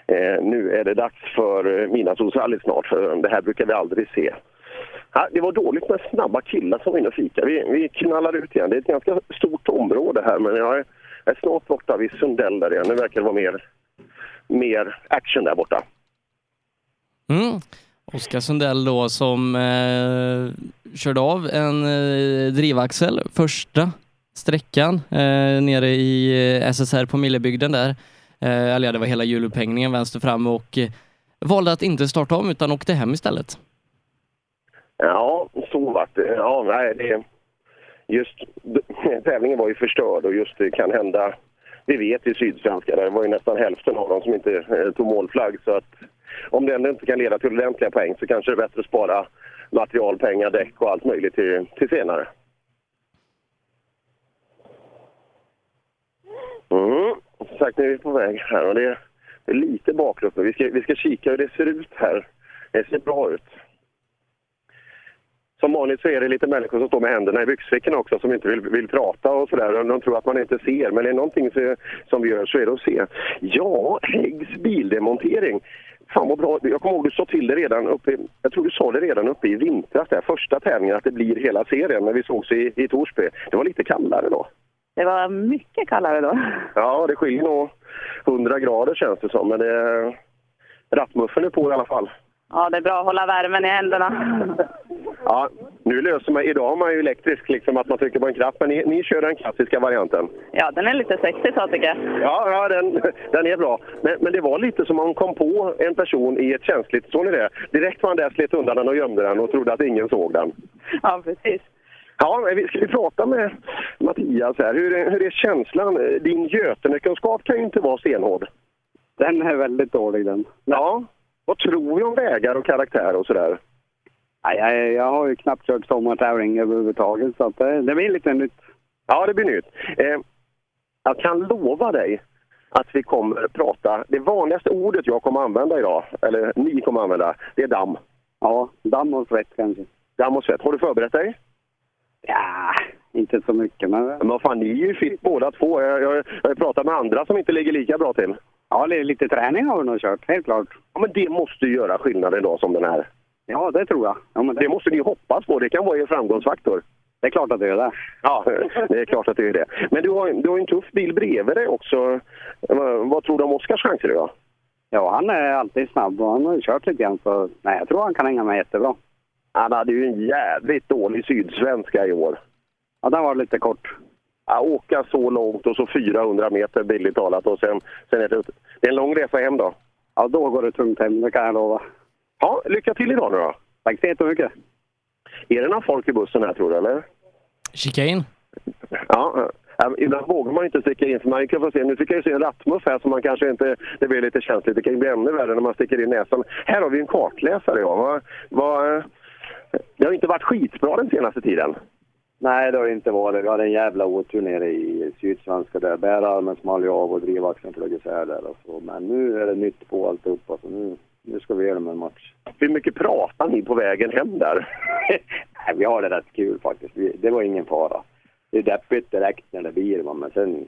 eh, nu är det dags för eh, midnattsrosrallyt midnattssolsrally snart. För det här brukar vi aldrig se. Ja, det var dåligt med snabba killar som var inne och fika. Vi, vi knallar ut igen. Det är ett ganska stort område här men jag är, jag är snart borta vid Sundell där igen. Nu verkar det vara mer, mer action där borta. Mm. Oskar Sundell då som eh, körde av en eh, drivaxel första sträckan eh, nere i eh, SSR på Millebygden där. Eh, eller ja, det var hela hjulupphängningen vänster fram och eh, valde att inte starta om utan åkte hem istället. Ja, så vart det. Ja, nej, det... Just tävlingen var ju förstörd och just det kan hända... Vi vet i Sydsvenska, det var ju nästan hälften av dem som inte eh, tog målflagg så att om det ändå inte kan leda till ordentliga poäng så kanske det är bättre att spara materialpengar, däck och allt möjligt till, till senare. Mm. Som sagt, nu är vi på väg här och det är, det är lite bakgrund. Vi ska, vi ska kika hur det ser ut här. Det ser bra ut. Som vanligt så är det lite människor som står med händerna i byxfickorna också som inte vill, vill prata och sådär. De tror att man inte ser, men är det någonting så, som vi gör så är det att se. Ja, Häggs bildemontering. Fan vad bra. Jag kommer ihåg du sa till det redan uppe, i- jag tror du sa det redan uppe i vintras, där första tävlingen, att det blir hela serien när vi sågs i, i Torsby. Det var lite kallare då. Det var mycket kallare då. Ja, det skiljer nog 100 grader känns det som, men det, rattmuffen är på i alla fall. Ja, det är bra att hålla värmen i händerna. Ja, nu löser man, idag har man ju elektrisk, liksom att man trycker på en knapp, men ni, ni kör den klassiska varianten. Ja, den är lite sexig så tycker jag. Ja, ja den, den är bra. Men, men det var lite som om man kom på en person i ett känsligt, såg ni det? Direkt var han där, slet undan den och gömde den och trodde att ingen såg den. Ja, precis. Ja, men vi- ska vi prata med Mattias här? Hur, är- hur är känslan? Din Götenekunskap kan ju inte vara stenhård. Den är väldigt dålig den. Ja. Vad tror vi om vägar och karaktär och sådär? Nej, jag, jag har ju knappt kört sommartävling överhuvudtaget så det, det blir lite nytt. Ja, det blir nytt. Eh, jag kan lova dig att vi kommer prata... Det vanligaste ordet jag kommer använda idag, eller ni kommer använda, det är damm. Ja, damm och svett kanske. Damm och svett. Har du förberett dig? Ja, inte så mycket men... Men vad fan, ni är ju fit båda två. Jag, jag, jag har pratat med andra som inte ligger lika bra till. Ja, li- lite träning har vi nog kört, helt klart. Ja, men det måste ju göra skillnad en dag som den här. Ja, det tror jag. Ja, men Det måste ni hoppas på. Det kan vara er framgångsfaktor. Det är klart att det är det. Ja, det är klart att det är det. Men du har, du har en tuff bil bredvid dig också. Vad tror du om Oskars chanser då? Ja, han är alltid snabb och han har kört lite grann så nej, jag tror han kan hänga med jättebra. Han hade ju en jävligt dålig sydsvenska i år. Ja, den var lite kort. Ja, åka så långt och så 400 meter billigt talat och sen, sen är det, det är en lång resa hem då. Ja, då går det tungt hem, det kan jag lova. Ja, lycka till idag nu då. Tack så jättemycket. Är det några folk i bussen här tror du eller? Kika in. Ja, ibland vågar man inte sticka in för man kan få se, nu fick jag ju se en rattmuff här som man kanske inte, det blir lite känsligt, det kan ju bli ännu värre när man sticker in näsan. Här har vi en kartläsare ja. Vad, vad, det har inte varit skitbra den senaste tiden. Nej, det har inte varit. Vi hade en jävla otur nere i Sydsvenska där. Bärarmen small ju av och drivaxeln flög isär där och så. Men nu är det nytt på alltihopa så nu, nu ska vi med en match. Hur mycket pratar ni på vägen hem där? Nej, vi har det rätt kul faktiskt. Vi, det var ingen fara. Det är deppigt direkt när det blir men sen,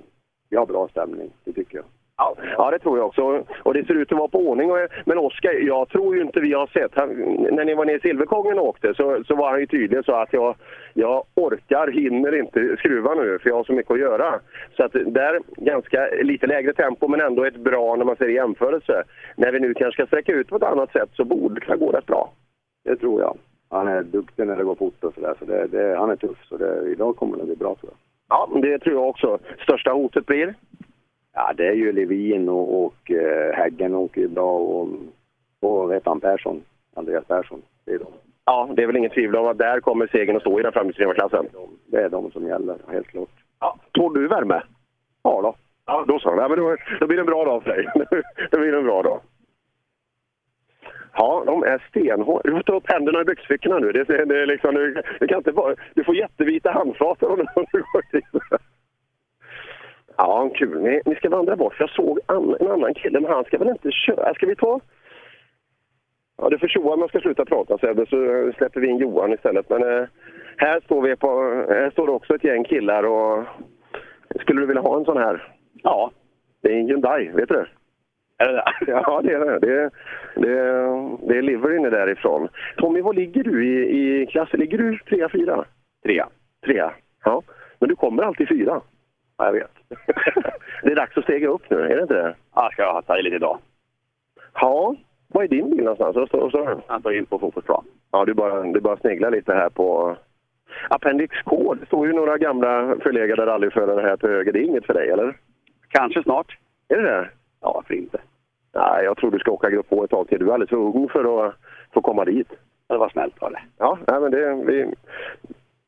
vi har bra stämning, det tycker jag. Ja, ja, det tror jag också. Och det ser ut att vara på ordning. Men Oskar, jag tror ju inte vi har sett... Han, när ni var nere i Silverkongen och åkte så, så var han ju tydlig så att jag, jag orkar, hinner inte skruva nu för jag har så mycket att göra. Så att där, ganska lite lägre tempo men ändå ett bra när man ser i jämförelse. När vi nu kanske ska sträcka ut på ett annat sätt så borde det kunna gå rätt bra. Det tror jag. Han är duktig när det går fort och sådär. Så det, det, han är tuff. Så det, idag kommer det bli bra tror jag. Ja, det tror jag också. Största hotet blir? Ja, det är ju Levin och, och eh, Häggen åker ju bra och, och vet han Persson, Andreas Persson. Det är de. Ja, det är väl inget tvivel om att där kommer segern att stå i den klassen. Det är de som gäller, helt klart. Ja. Tål du värme? Ja då. Ja, då så. Ja, men då, då blir det en bra dag för dig. då blir det en bra dag. Ja, de är stenhårda. Du får ta upp händerna i byxfickorna nu. Det, det, det är liksom, du, du, kan inte bara, du får jättevita handflator om du går dit. Ja, kul. Ni, ni ska vandra bort. Jag såg an, en annan kille, men han ska väl inte köra? Ska vi ta... Ja, du får tjoa om jag ska sluta prata Sebbe, så släpper vi in Johan istället. Men eh, här står vi på... Här står det också ett gäng killar och... Skulle du vilja ha en sån här? Ja. Det är en Hyundai, vet du är det det? Ja, det är det. Det det är, det är liveryn därifrån. Tommy, vad ligger du i, i klassen? Ligger du trea, fyra? Trea. Trea, ja. Men du kommer alltid fyra. Ja, jag vet. det är dags att stega upp nu, är det inte det? Ja, jag ska ta i lite idag. Ja, var är din bil någonstans? Vad står- står den? Han står in på fotbollsplan. Ja, du bara, du bara sneglar lite här på Appendix K. Det står ju några gamla förlegade rallyförare här till höger. Det är inget för dig, eller? Kanske snart. Är det det? Ja, varför inte? Nej, jag tror du ska åka grupp på ett tag till. Du är alldeles för ung för att få komma dit. Det var snällt var det. Ja, nej, men det... Vi...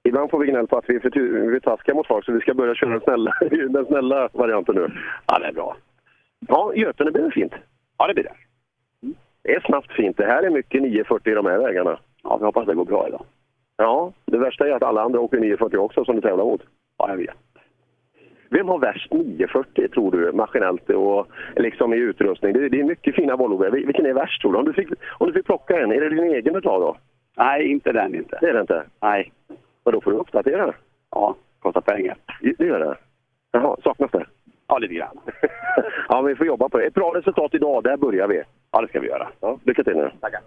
Ibland får vi gnäll på att vi är för, taskiga mot folk, så vi ska börja köra den snälla, den snälla varianten nu. Ja, det är bra. Ja, Götene blir fint. Ja, det blir det. Det är snabbt fint. Det här är mycket 940 i de här vägarna. Ja, vi hoppas det går bra idag. Ja, det värsta är att alla andra åker 940 också som du tävlar mot. Ja, jag vet. Vem har värst 940 tror du maskinellt och liksom i utrustning? Det, det är mycket fina Volvo. Vil- Vilken är värst tror du? Om du fick, om du fick plocka en, är det din egen du tar då? Nej, inte den inte. Det är det inte? Nej. Men då får du uppdatera? Ja, kostar pengar. Det gör det? Jaha, saknas det? Ja, lite grann. ja, men vi får jobba på det. Ett bra resultat idag, där börjar vi. Ja, det ska vi göra. Ja, lycka till nu. Tackar.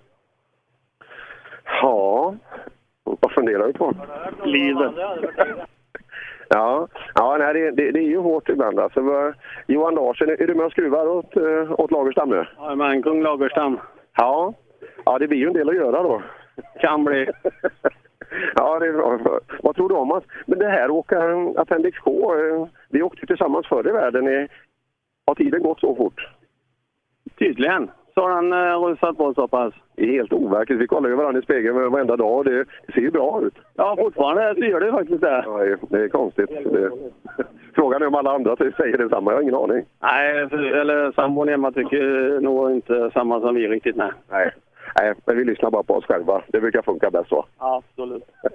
Ja, vad funderar du på? Livet. Ja, ja nej, det, det, det är ju hårt ibland. Alltså, Johan Larsson, är du med och skruvar åt, eh, åt Lagerstam nu? Ja, men kung Lagerstam. Ja. ja, det blir ju en del att göra då. Kan bli. ja, det är bra. Vad tror du om oss? Men det här åka Appendix K, eh, vi åkte tillsammans förr i världen. Är- Har tiden gått så fort? Tydligen. Så har han uh, rusat på så pass. Det är helt overkligt. Vi kollar ju varandra i spegeln varenda dag och det, det ser ju bra ut. Ja, fortfarande så gör det faktiskt det. Ja, det är- konstigt. Det, frågan är om alla andra säger detsamma. Jag har ingen aning. Nej, eller sambon hemma tycker nog inte samma som vi riktigt. Nej. Nej. Nej, men vi lyssnar bara på oss själva. Det brukar funka bäst så. Absolut.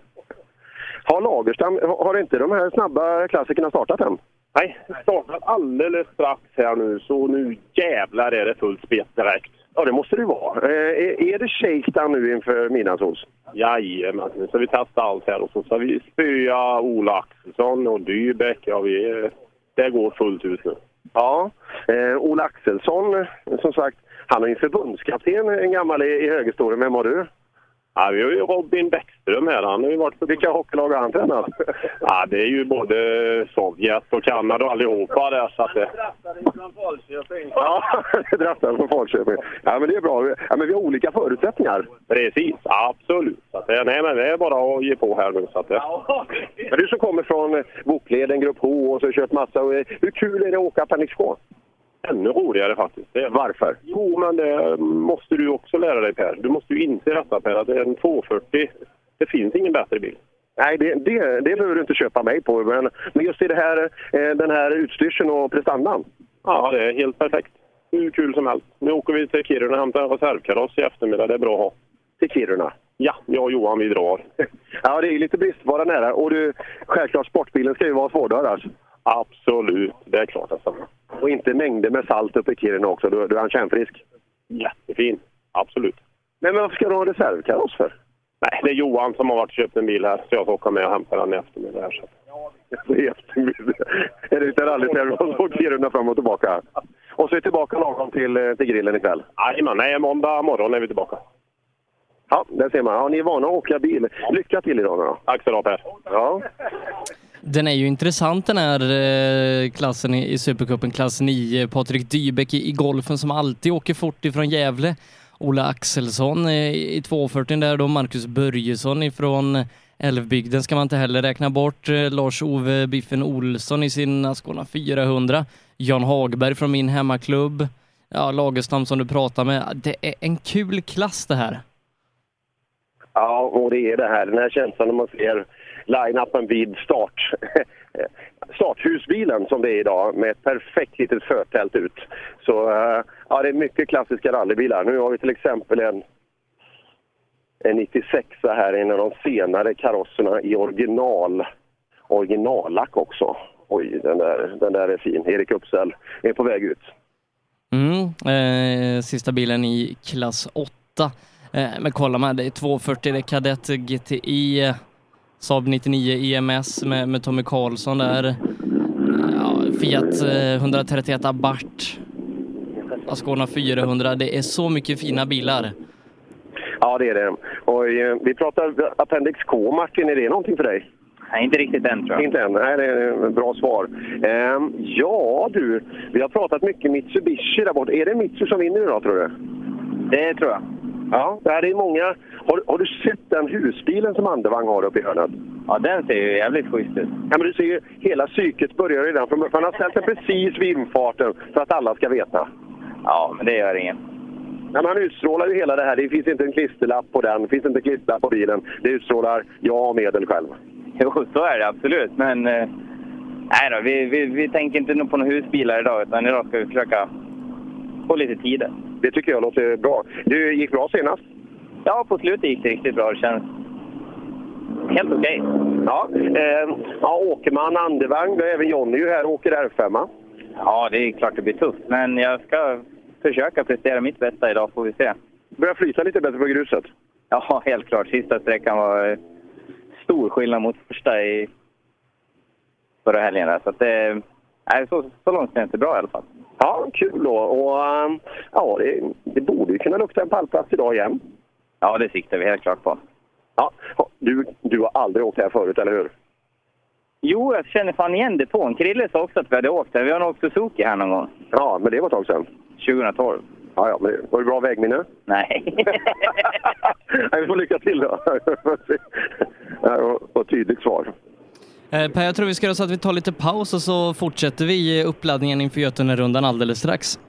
Har Lagerstam, har inte de här snabba klassikerna startat än? Nej, startar alldeles strax här nu, så nu jävlar är det fullt spett direkt. Ja, det måste det vara. Eh, är, är det shakedown nu inför midnattsås? Jajamän, nu ska vi testa allt här och så ska vi spöa Ola Axelsson och Dybeck. Ja, vi, det går fullt ut nu. Ja. Eh, Ola Axelsson, som sagt, han är ju förbundskapten, en gammal i, i högerstolen. Vem har du? Ja, vi har ju Robin Bäckström här. Han har ju varit för... Vilka hockeylag har han tränat? Ja, det är ju både Sovjet och Kanada och allihopa där. Så att det... Ja, drattare från Falköping. Ja, men det är bra. Ja, men vi har olika förutsättningar. Precis, absolut. Så att nej, men det är bara att ge på här nu. Så att det... Men du som kommer från Bokleden, Grupp H och så har kört massa. Hur kul är det att åka Panik K? Ännu roligare faktiskt. Varför? Jo, men det måste du också lära dig Per. Du måste ju inse detta Per, att det är en 240. Det finns ingen bättre bil. Nej, det, det, det behöver du inte köpa mig på. Men, men just i det här, eh, den här utstyrseln och prestandan. Ja, det är helt perfekt. Hur kul som helst. Nu åker vi till Kiruna och hämtar en reservkaross i eftermiddag. Det är bra att ha. Till Kiruna? Ja, jag och Johan vi drar. Ja, det är lite bristvara nära. Och du, självklart, sportbilen ska ju vara svårdörrars. Absolut, det är klart alltså. Och inte mängder med salt uppe i Kiruna också. Du, du är en kärnfrisk. Jättefin, absolut. Men varför ska du ha reservkaross för? Nej, det är Johan som har varit och köpt en bil här, så jag får åka med och hämta den i eftermiddag. Här, så. Det är jättemycket. En liten rallytävling från Kiruna fram och tillbaka. Och så är vi tillbaka lagom till, eh, till grillen ikväll. Jajamän, nej, måndag morgon är vi tillbaka. Ja, där ser man. Ja, ni är vana att åka bil. Lycka till idag nu då. Tack så du ha Per. Ja. Den är ju intressant den här eh, klassen i, Supercupen, klass 9. Patrik Dybeck i, golfen som alltid åker fort ifrån Gävle. Ola Axelsson eh, i 240 där då, Marcus Börjesson ifrån Älvbygden ska man inte heller räkna bort. Eh, Lars-Ove Biffen Olsson i sin Ascona 400. Jan Hagberg från min hemmaklubb. Ja, Lagerstam som du pratar med. Det är en kul klass det här. Ja, och det är det här. Den här känslan när man ser line-upen vid start. starthusbilen som det är idag med ett perfekt litet förtält ut. Så eh, ja, det är mycket klassiska rallybilar. Nu har vi till exempel en, en 96 här, en av de senare karosserna i original, originallack också. Oj, den där, den där är fin. Erik Uppsell är på väg ut. Mm, eh, sista bilen i klass 8. Eh, men kolla man, det är 240, det är kadett GTI, Saab 99 EMS med, med Tommy Karlsson där. Ja, Fiat eh, 131 Abarth. Ascona 400. Det är så mycket fina bilar. Ja, det är det. Och, eh, vi pratar Appendix K. Martin, är det någonting för dig? Nej, inte riktigt än tror jag. Inte än. Nej, det är ett bra svar. Ehm, ja, du. Vi har pratat mycket Mitsubishi där borta. Är det Mitsu som vinner idag, tror du? Det tror jag. Ja, det är många. Har, har du sett den husbilen som Andevang har uppe i hörnet? Ja, den ser ju jävligt schysst ut. Ja, men du ser ju, hela psyket börjar redan från Han har ställt den precis vid infarten för att alla ska veta. Ja, men det gör inget. Ja, men han utstrålar ju hela det här. Det finns inte en klisterlapp på den, det finns inte en klisterlapp på bilen. Det utstrålar jag har medel själv. Jo, så är det absolut. Men eh, nej då, vi, vi, vi tänker inte på några husbilar idag, utan idag ska vi försöka få lite tider. Det tycker jag låter bra. Du gick bra senast? Ja, på slutet gick det riktigt bra. Det känns helt okej. Ja, eh, ja, Åkerman, Andevang, även Jonny ju här åker R5. Ja, det är klart det blir tufft, men jag ska försöka prestera mitt bästa idag, får vi se. Börjar flyta lite bättre på gruset? Ja, helt klart. Sista sträckan var eh, stor skillnad mot första i förra helgen. där. Så att det, nej, så, så långt känns det bra i alla fall. Ja, kul då. Och ehm, ja, det, det borde ju kunna lukta en pallplats idag igen. Ja, det siktar vi helt klart på. Ja, du, du har aldrig åkt här förut, eller hur? Jo, jag känner fan igen depån. Krille sa också att vi hade åkt här. Vi har nog åkt Suzuki här någon gång. Ja, men det var ett tag sedan. 2012. Ja, ja, men det var det bra vägminne? Nej. Nej, vi får lycka till då. Ja, och- och tydligt svar. Eh, per, jag tror vi ska göra så att vi tar lite paus och så fortsätter vi uppladdningen inför Götanerundan alldeles strax.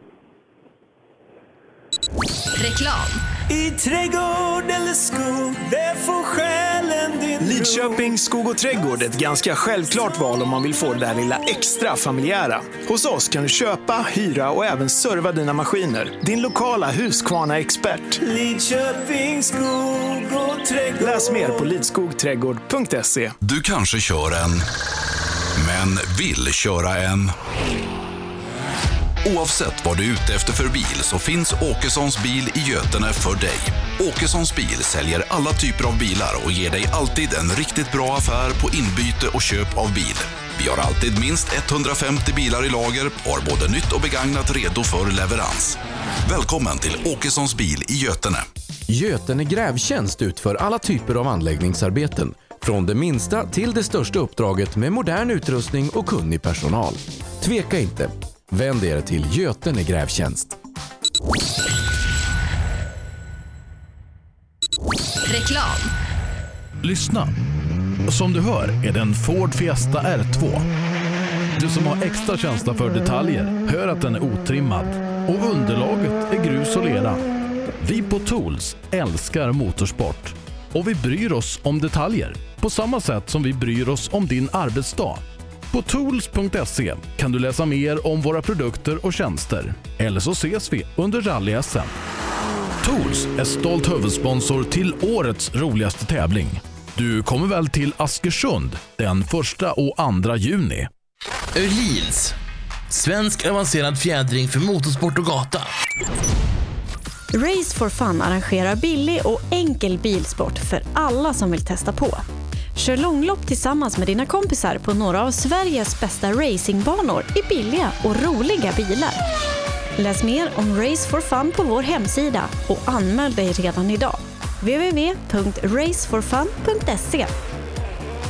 Reklam. I trädgård eller skog, där får själen din Lidköping skog och trädgård är ett ganska självklart val om man vill få det där lilla extra familjära. Hos oss kan du köpa, hyra och även serva dina maskiner. Din lokala Husqvarna-expert. Lidköping skog och trädgård. Läs mer på lidskogträdgård.se. Du kanske kör en, men vill köra en. Oavsett vad du är ute efter för bil så finns Åkessons bil i Götene för dig. Åkessons bil säljer alla typer av bilar och ger dig alltid en riktigt bra affär på inbyte och köp av bil. Vi har alltid minst 150 bilar i lager och har både nytt och begagnat redo för leverans. Välkommen till Åkessons bil i Götene. Götene Grävtjänst utför alla typer av anläggningsarbeten. Från det minsta till det största uppdraget med modern utrustning och kunnig personal. Tveka inte. Vänd er till Götene Grävtjänst. Reklam. Lyssna. Som du hör är det en Ford Fiesta R2. Du som har extra känsla för detaljer hör att den är otrimmad och underlaget är grus och lera. Vi på Tools älskar motorsport och vi bryr oss om detaljer på samma sätt som vi bryr oss om din arbetsdag. På tools.se kan du läsa mer om våra produkter och tjänster. Eller så ses vi under rally-SM. Tools är stolt huvudsponsor till årets roligaste tävling. Du kommer väl till Askersund den 1 och 2 juni? Öhlins. Svensk avancerad fjädring för motorsport och gata. Race for Fun arrangerar billig och enkel bilsport för alla som vill testa på. Kör långlopp tillsammans med dina kompisar på några av Sveriges bästa racingbanor i billiga och roliga bilar. Läs mer om Race for Fun på vår hemsida och anmäl dig redan idag. www.raceforfun.se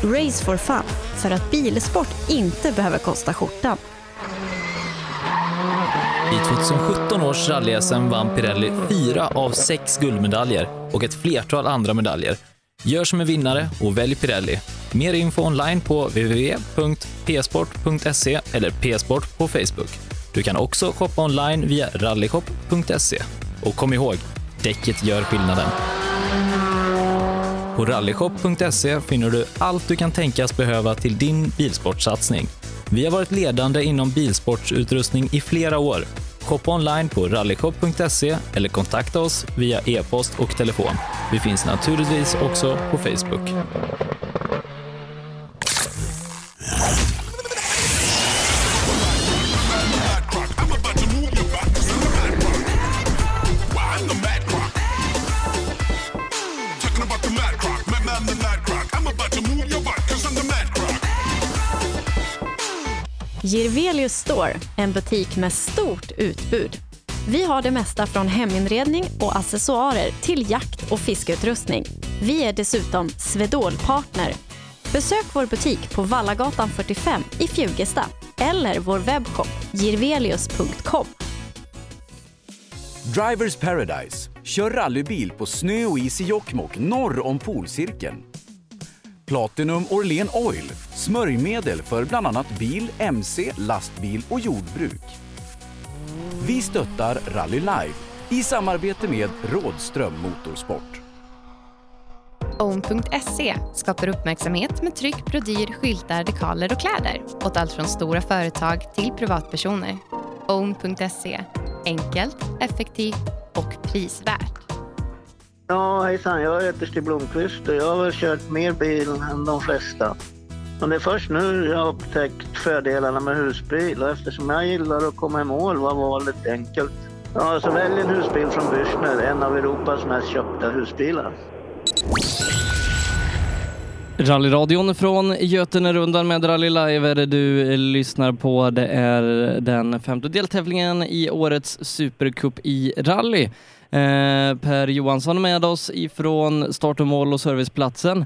Race for Fun, för att bilsport inte behöver kosta skjortan. I 2017 års rally vann Pirelli fyra av sex guldmedaljer och ett flertal andra medaljer. Gör som en vinnare och välj Pirelli. Mer info online på www.psport.se eller psport på Facebook. Du kan också shoppa online via rallyshop.se. Och kom ihåg, däcket gör skillnaden. På rallyshop.se finner du allt du kan tänkas behöva till din bilsportsatsning. Vi har varit ledande inom bilsportsutrustning i flera år. Shoppa online på rallyshop.se eller kontakta oss via e-post och telefon. Vi finns naturligtvis också på Facebook. Girvelius Store, en butik med stort utbud. Vi har det mesta från heminredning och accessoarer till jakt och fiskeutrustning. Vi är dessutom Swedol-partner. Besök vår butik på Vallagatan 45 i Fjugesta eller vår webbshop girvelius.com. Drivers Paradise. Kör rallybil på snö och is i Jokkmokk norr om polcirkeln. Platinum Orlen Oil. Smörjmedel för bland annat bil, mc, lastbil och jordbruk. Vi stöttar Rally Life i samarbete med Rådström Motorsport. Own.se skapar uppmärksamhet med tryck, brodyr, skyltar, dekaler och kläder åt allt från stora företag till privatpersoner. Own.se enkelt, effektivt och prisvärt. Ja, hejsan. Jag heter Stig Blomqvist och jag har väl kört mer bil än de flesta. Men det är först nu jag har upptäckt fördelarna med husbil och eftersom jag gillar att komma i mål var valet enkelt. Ja, så alltså välj en husbil från Bürstner, en av Europas mest köpta husbilar. Rallyradion från Götenerundan med Rally Live är det du lyssnar på. Det är den femte deltävlingen i årets Supercup i rally. Eh, per Johansson med oss ifrån start och mål och serviceplatsen.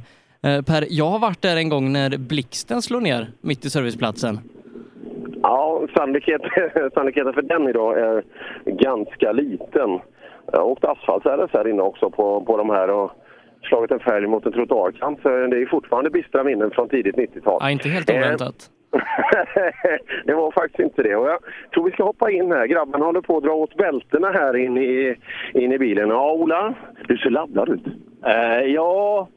Eh, per, jag har varit där en gång när blixten slår ner mitt i serviceplatsen. Ja, sannolikhet, sannolikheten för den idag är ganska liten. Jag har åkt asfaltsäres här inne också på, på de här och slagit en fälg mot en trottoarkant. Så det är fortfarande bistra minnen från tidigt 90-tal. Ja, inte helt oväntat. det var faktiskt inte det. Och jag tror vi ska hoppa in här. Grabbarna håller på att dra åt bältena här in i, in i bilen. Ja, Ola, du ser laddad ut. Äh, eh, ja,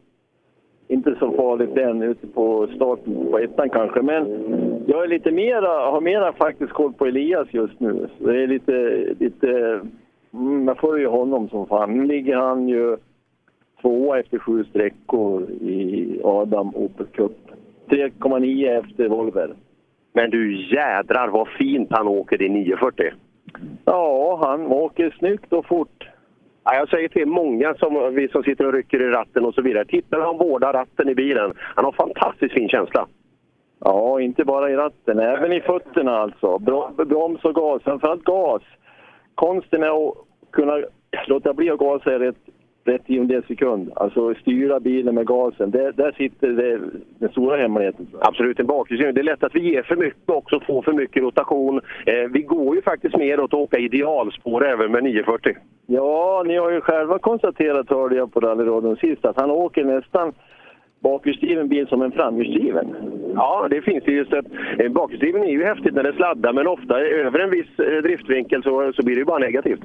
inte så farligt än ute på starten på ettan kanske. Men jag är lite mera, har mera faktiskt koll på Elias just nu. Så det är lite, lite mm, jag får ju honom som fan. Nu ligger han ju tvåa efter sju sträckor i Adam Opel Cup. 3,9 efter Volver. Men du jädrar vad fint han åker i 940. Ja, han åker snyggt och fort. Ja, jag säger till många, som vi som sitter och rycker i ratten och så vidare. Titta hur han vårdar ratten i bilen. Han har fantastiskt fin känsla. Ja, inte bara i ratten, även i fötterna alltså. Br- broms och gas, framförallt gas. Konsten är att kunna låta bli att gasa i rätt, rätt tiondel sekund. Alltså styra bilen med gasen. Där, där sitter det, den stora hemligheten. Absolut, en bakhjulsdriven. Det är lätt att vi ger för mycket också, får för mycket rotation. Eh, vi går ju faktiskt mer åt att åka idealspår även med 940. Ja, ni har ju själva konstaterat, hörde jag på rallyradion sist, att han åker nästan bakhjulsdriven bil som en framhjulsdriven. Ja, det finns det just ett... Bakhjulsdriven är ju häftigt när det sladdar, men ofta över en viss eh, driftvinkel så, så blir det ju bara negativt.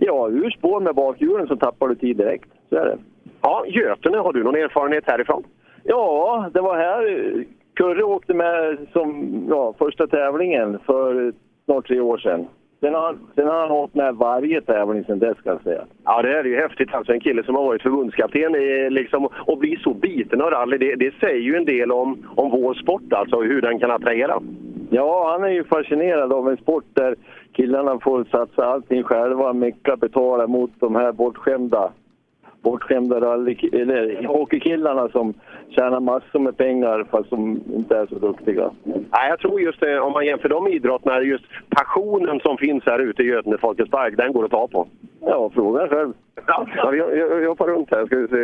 Ja, ur spår med bakhjulen så tappar du tid direkt. Så är det. Ja, Götene, har du någon erfarenhet härifrån? Ja, det var här Kurre åkte med som ja, första tävlingen för snart tre år sedan. Sen har, han- sen har han åkt med varje tävling sen dess ska jag säga. Ja, det är ju häftigt. Alltså en kille som har varit förbundskapten är liksom, och blir så biten av rally, det, det säger ju en del om, om vår sport, alltså hur den kan attrahera. Ja, han är ju fascinerad av en sport där killarna får satsa allting själva, mycket betala mot de här bortskämda bortskämda rally, eller hockeykillarna som tjänar massor med pengar fast de inte är så duktiga. Nej, jag tror just det, om man jämför de idrotterna, just passionen som finns här ute i Götene Folkets Park, den går att ta på. Ja, fråga själv. Ja, jag, jag, jag hoppar runt här. Ska vi se.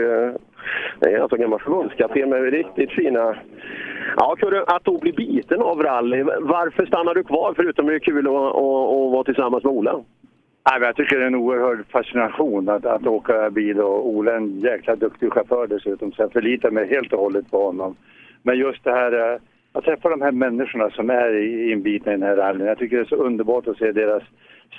Det är alltså gammal förbundskapten med riktigt fina... Ja, Kurre, att då bli biten av rally. Varför stannar du kvar förutom att det är kul att, att, att vara tillsammans med Ola? Nej, jag tycker det är en oerhörd fascination att, att åka bil och Ola är en jäkla duktig chaufför dessutom så jag förlitar mig helt och hållet på honom. Men just det här eh, att träffa de här människorna som är inbitna i den här rallyn. Jag tycker det är så underbart att se deras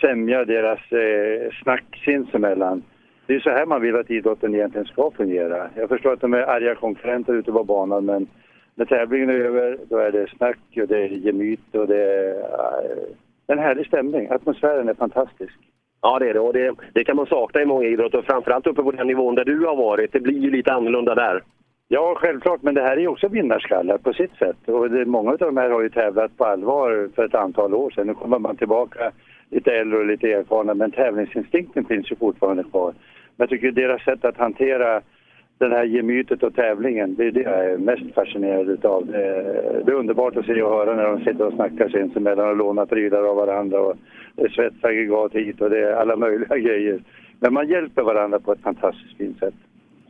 sämja, deras eh, snack sinsemellan. Det är så här man vill att idrotten egentligen ska fungera. Jag förstår att de är arga konkurrenter ute på banan men när tävlingen är över då är det snack och det är gemyt och det är eh, en härlig stämning. Atmosfären är fantastisk. Ja, det är det. Och det, det kan man sakna i många idrotter. Framförallt uppe på den nivån där du har varit. Det blir ju lite annorlunda där. Ja, självklart, men det här är ju också vinnarskallar på sitt sätt. Och det, många av de här har ju tävlat på allvar för ett antal år sedan. Nu kommer man tillbaka lite äldre och lite erfarna, men tävlingsinstinkten finns ju fortfarande kvar. Men jag tycker deras sätt att hantera det här gemytet och tävlingen, det är det jag är mest fascinerad utav. Det, det är underbart att se och höra när de sitter och snackar sinsemellan och lånar prylar av varandra. Och det är svetsaggregat hit och det är alla möjliga grejer. Men man hjälper varandra på ett fantastiskt fint sätt.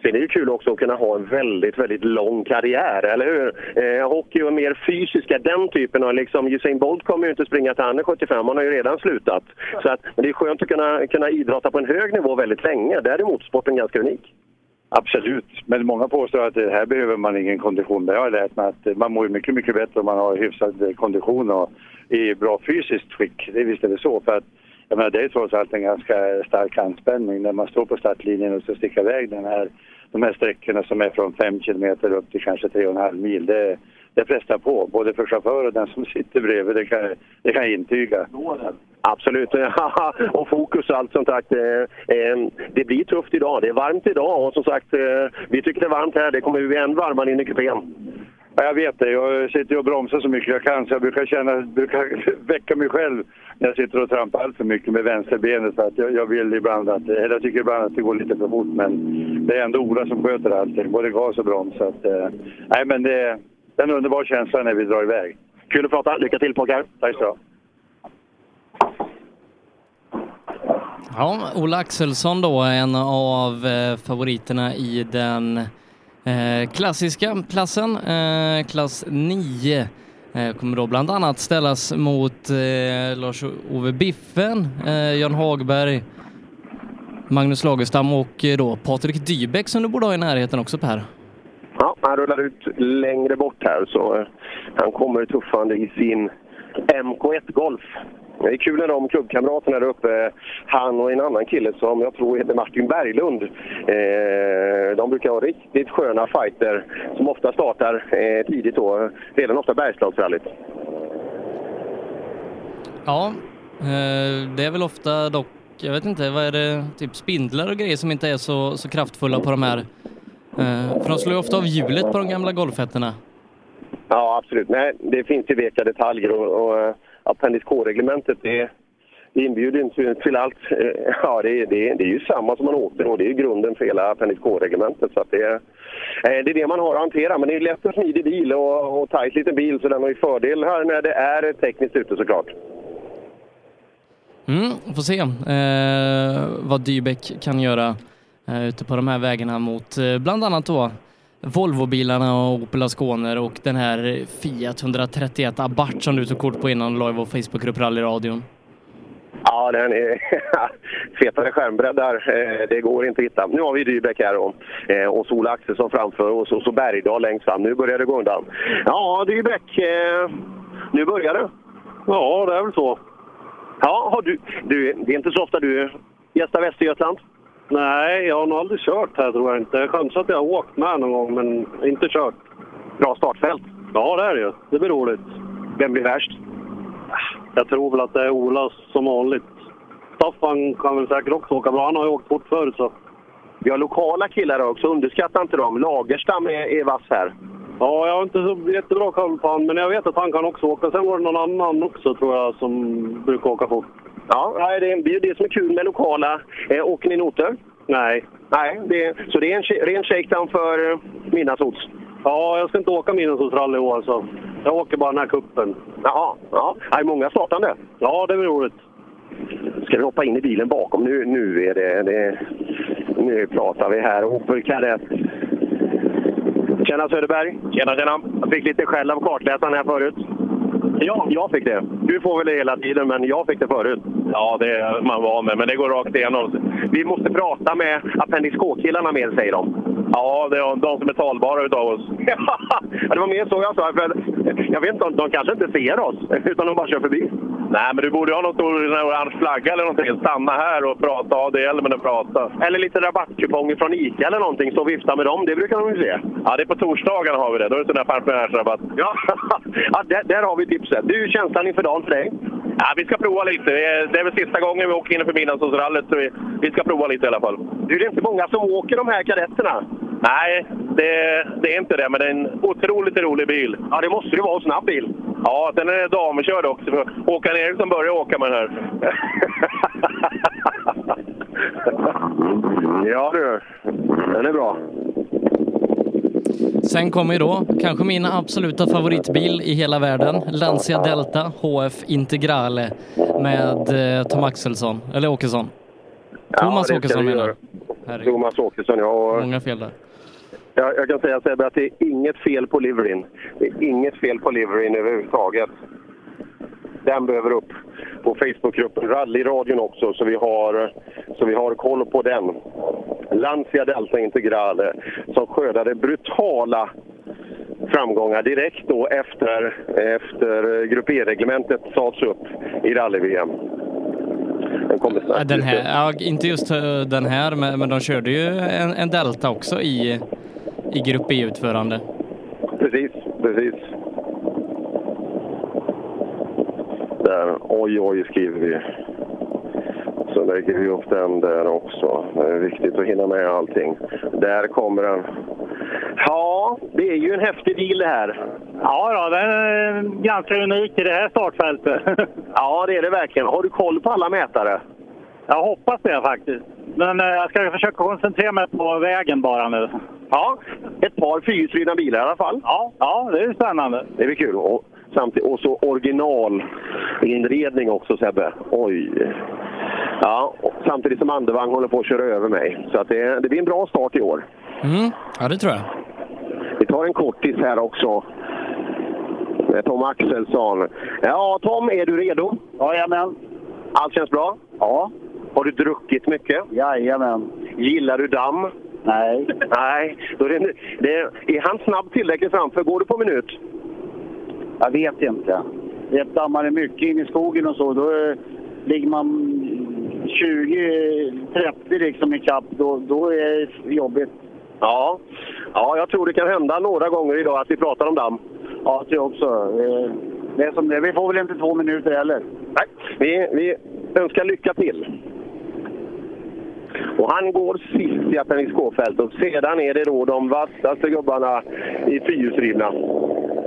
Sen är det ju kul också att kunna ha en väldigt, väldigt lång karriär, eller hur? Eh, hockey och mer fysiska, den typen av liksom, Usain Bolt kommer ju inte springa till han är 75, han har ju redan slutat. Så att, men det är skönt att kunna, kunna idrotta på en hög nivå väldigt länge. Där är motorsporten ganska unik. Absolut, men många påstår att det här behöver man ingen kondition. Det har jag lärt mig att man mår mycket, mycket bättre om man har hyfsad kondition och i bra fysiskt skick. Det visst är det så. För att, jag menar, det är trots allt en ganska stark anspänning när man står på startlinjen och ska sticka iväg den här, de här sträckorna som är från 5 kilometer upp till kanske 3,5 mil. Det, det frestar på, både för chaufför och den som sitter bredvid. Det kan, det kan jag intyga. Absolut. och fokus och allt sånt där. Eh, eh, det blir tufft idag. Det är varmt idag och som sagt, eh, vi tycker det är varmt här. Det kommer bli än varmare in i kupén. Ja, jag vet det. Jag sitter och bromsar så mycket jag kan så jag brukar känna, brukar väcka mig själv när jag sitter och trampar allt för mycket med vänsterbenet. För att jag, jag vill ibland att, eller jag tycker ibland att det går lite för fort men det är ändå Ola som sköter allting, både gas och broms. Så att, eh, nej men det, det är en underbar känsla när vi drar iväg. Kul att prata. Lycka till pojkar! Tack så du ha. Ja, Ola Axelsson då, en av eh, favoriterna i den eh, klassiska klassen, eh, klass 9. Kommer då bland annat ställas mot Lars-Ove Biffen, Jan Hagberg, Magnus Lagerstam och då Patrik Dybeck som du borde ha i närheten också Per. Ja, han rullar ut längre bort här så eh, han kommer tuffande i sin MK1 Golf. Det är kul när de klubbkamraterna där uppe, han och en annan kille som jag tror heter Martin Berglund, eh, de brukar ha riktigt sköna fighter som ofta startar eh, tidigt då, redan ofta Bergslagsrallyt. Ja, eh, det är väl ofta dock, jag vet inte, vad är det, typ spindlar och grejer som inte är så, så kraftfulla på de här. Eh, för de slår ju ofta av hjulet på de gamla golfettorna. Ja, absolut. Nej, det finns ju veka detaljer och, och eh, Appendix K-reglementet det inbjuder inte till allt. Eh, Ja, det, det, det är ju samma som man åkte och det är grunden för hela Appendix K-reglementet. Så det, eh, det är det man har att hantera. Men det är lätt och smidig bil och, och tajt liten bil så den har ju fördel här när det är tekniskt ute såklart. Mm, får se eh, vad Dybeck kan göra ute på de här vägarna mot eh, bland annat då Volvobilarna och Opel Asconer och den här Fiat 131 Abarth som du tog kort på innan live och Facebookgrupp Rallyradion. Ja, den är fetare skärmbreddar. Eh, Det går inte att hitta. Nu har vi Dybeck här och, eh, och Sola Axelsson framför och så, Bergdahl längst fram. Nu börjar det gå undan. Ja, Dybeck. eh, Nu börjar det. Ja, det är väl så. Ja, har du, du, det är inte så ofta du gästar Västergötland? Nej, jag har nog aldrig kört här tror jag inte. Jag chansar att jag har åkt med någon gång, men inte kört. Bra startfält. Ja, det är det ju. Det blir roligt. Vem blir värst? Jag tror väl att det är Ola som vanligt. Staffan kan väl säkert också åka bra. Han har ju åkt fort förut så. Vi har lokala killar också, underskatta inte dem. Lagerstam är, är vass här. Ja, jag har inte så jättebra koll på honom, men jag vet att han kan också åka. Sen var det någon annan också tror jag som brukar åka fort. Ja, det är det är det som är kul med lokala. Eh, åker ni noter? Nej. Nej, det, så det är en ren shakedown för eh? Ja, jag ska inte åka Midnattssolsrally i år så jag åker bara den här kuppen. Jaha, ja. Är det många startande? Ja, det blir roligt. Ska vi hoppa in i bilen bakom? Nu, nu är det, det... Nu pratar vi här. Opel Kadett. Tjena Söderberg! Tjena, tjena! Jag fick lite skäll av kartläsaren här förut. Ja, jag fick det. Du får väl det hela tiden, men jag fick det förut. Ja, det är man van med, men det går rakt igenom. Vi måste prata med Appendix K-killarna mer, säger de. Ja, det är de som är talbara utav oss. det var mer så jag sa. För jag vet inte, de kanske inte ser oss, utan de bara kör förbi. Nej, men du borde ha någon stor orange flagga eller någonting. Stanna här och prata, ha det hjälmen och prata. Eller lite rabattkuponger från ICA eller någonting, så vifta med dem. Det brukar de ju se. Ja, det är på torsdagarna har vi det. Då är det sån här pensionärsrabatt. Ja, ja där, där har vi tipset. Du, känslan inför dagen för dig? Ja, vi ska prova lite. Det är, är väl sista gången vi åker innanför Midnattssolsrallyt, så vi, vi ska prova lite i alla fall. Du, det är inte många som åker de här kadetterna. Nej, det, det är inte det, men det är en otroligt rolig bil. Ja, det måste ju vara en snabb bil. Ja, den är damkörd också. För Håkan Eriksson började åka med den här. ja du, den är bra. Sen kommer ju då kanske min absoluta favoritbil i hela världen, Lancia Delta HF Integrale med eh, Tom Axelsson, eller Åkesson. Thomas ska Åkesson menar jag. Thomas Åkesson, ja. och- Många fel där. Jag, jag kan säga Sebbe att det är inget fel på liveryn. Det är inget fel på liveryn överhuvudtaget. Den behöver upp på Facebookgruppen Rallyradion också så vi, har, så vi har koll på den. Lancia Delta Integrale som skördade brutala framgångar direkt då efter, efter Grupp E-reglementet sades upp i rally-VM. Den kommer snabbt Den här, ja, inte just eh, den här, men, men de körde ju en, en Delta också i, i Grupp E-utförande. Precis, precis. Där, oj oj skriver vi. Så lägger vi upp den där också. Det är viktigt att hinna med allting. Där kommer den. Ja, det är ju en häftig bil det här. Ja, då, den är ganska unik i det här startfältet. Ja, det är det verkligen. Har du koll på alla mätare? Jag hoppas det faktiskt. Men eh, jag ska försöka koncentrera mig på vägen bara nu. Ja, ett par fyrhjulsdrivna bilar i alla fall. Ja, ja det är spännande. Det blir kul. Och, samtidigt, och så originalinredning också Sebbe. Oj! Ja, samtidigt som Andevang håller på att köra över mig. Så att det, det blir en bra start i år. Mm, ja, det tror jag. Vi tar en kortis här också. Med Tom Axelsson. Ja, Tom, är du redo? Jajamän. Allt känns bra? Ja. Har du druckit mycket? Jajamän. Gillar du damm? Nej. Nej. Då är, det, det, är han snabb tillräckligt framför? Går du på minut? Jag vet inte. Det dammar det mycket in i skogen och så. Då eh, ligger man 20-30 liksom i kapp. Då, då är det jobbigt. Ja. ja, jag tror det kan hända några gånger idag att vi pratar om damm. Ja, det tror jag också. Eh, Det är som det. Vi får väl inte två minuter heller. Nej, vi, vi önskar lycka till. Och han går sist i Appendix K-fält och sedan är det då de vassaste gubbarna i fyrhjulsdrivna.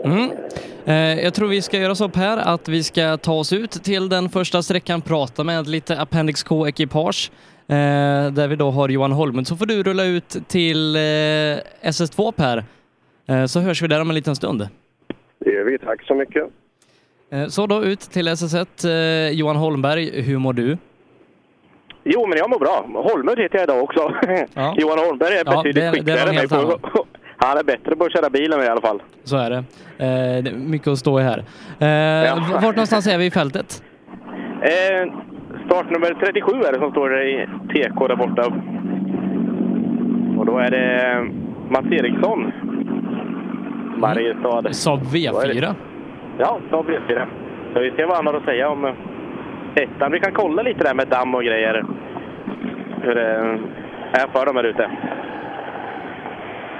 Mm. Eh, jag tror vi ska göra så här att vi ska ta oss ut till den första sträckan, prata med lite Appendix K-ekipage, eh, där vi då har Johan Holmud. Så får du rulla ut till eh, SS2 Per, eh, så hörs vi där om en liten stund. Det gör vi. Tack så mycket. Eh, så då ut till SS1. Eh, Johan Holmberg, hur mår du? Jo, men jag mår bra. Holmud heter jag idag också. Ja. Johan Holmberg är Ja, betydligt skickligare än mig. På, han är bättre på att köra bilen i alla fall. Så är det. Eh, det är mycket att stå i här. Eh, Vart någonstans är vi i fältet? Eh, startnummer 37 är det som står i TK där borta. Och då är det Mats Eriksson. Mariestad. Saab V4. Ja, Saab V4. Så vi ser vad han har att säga om eh, ettan. Vi kan kolla lite där med damm och grejer. Hur det är för dem här ute.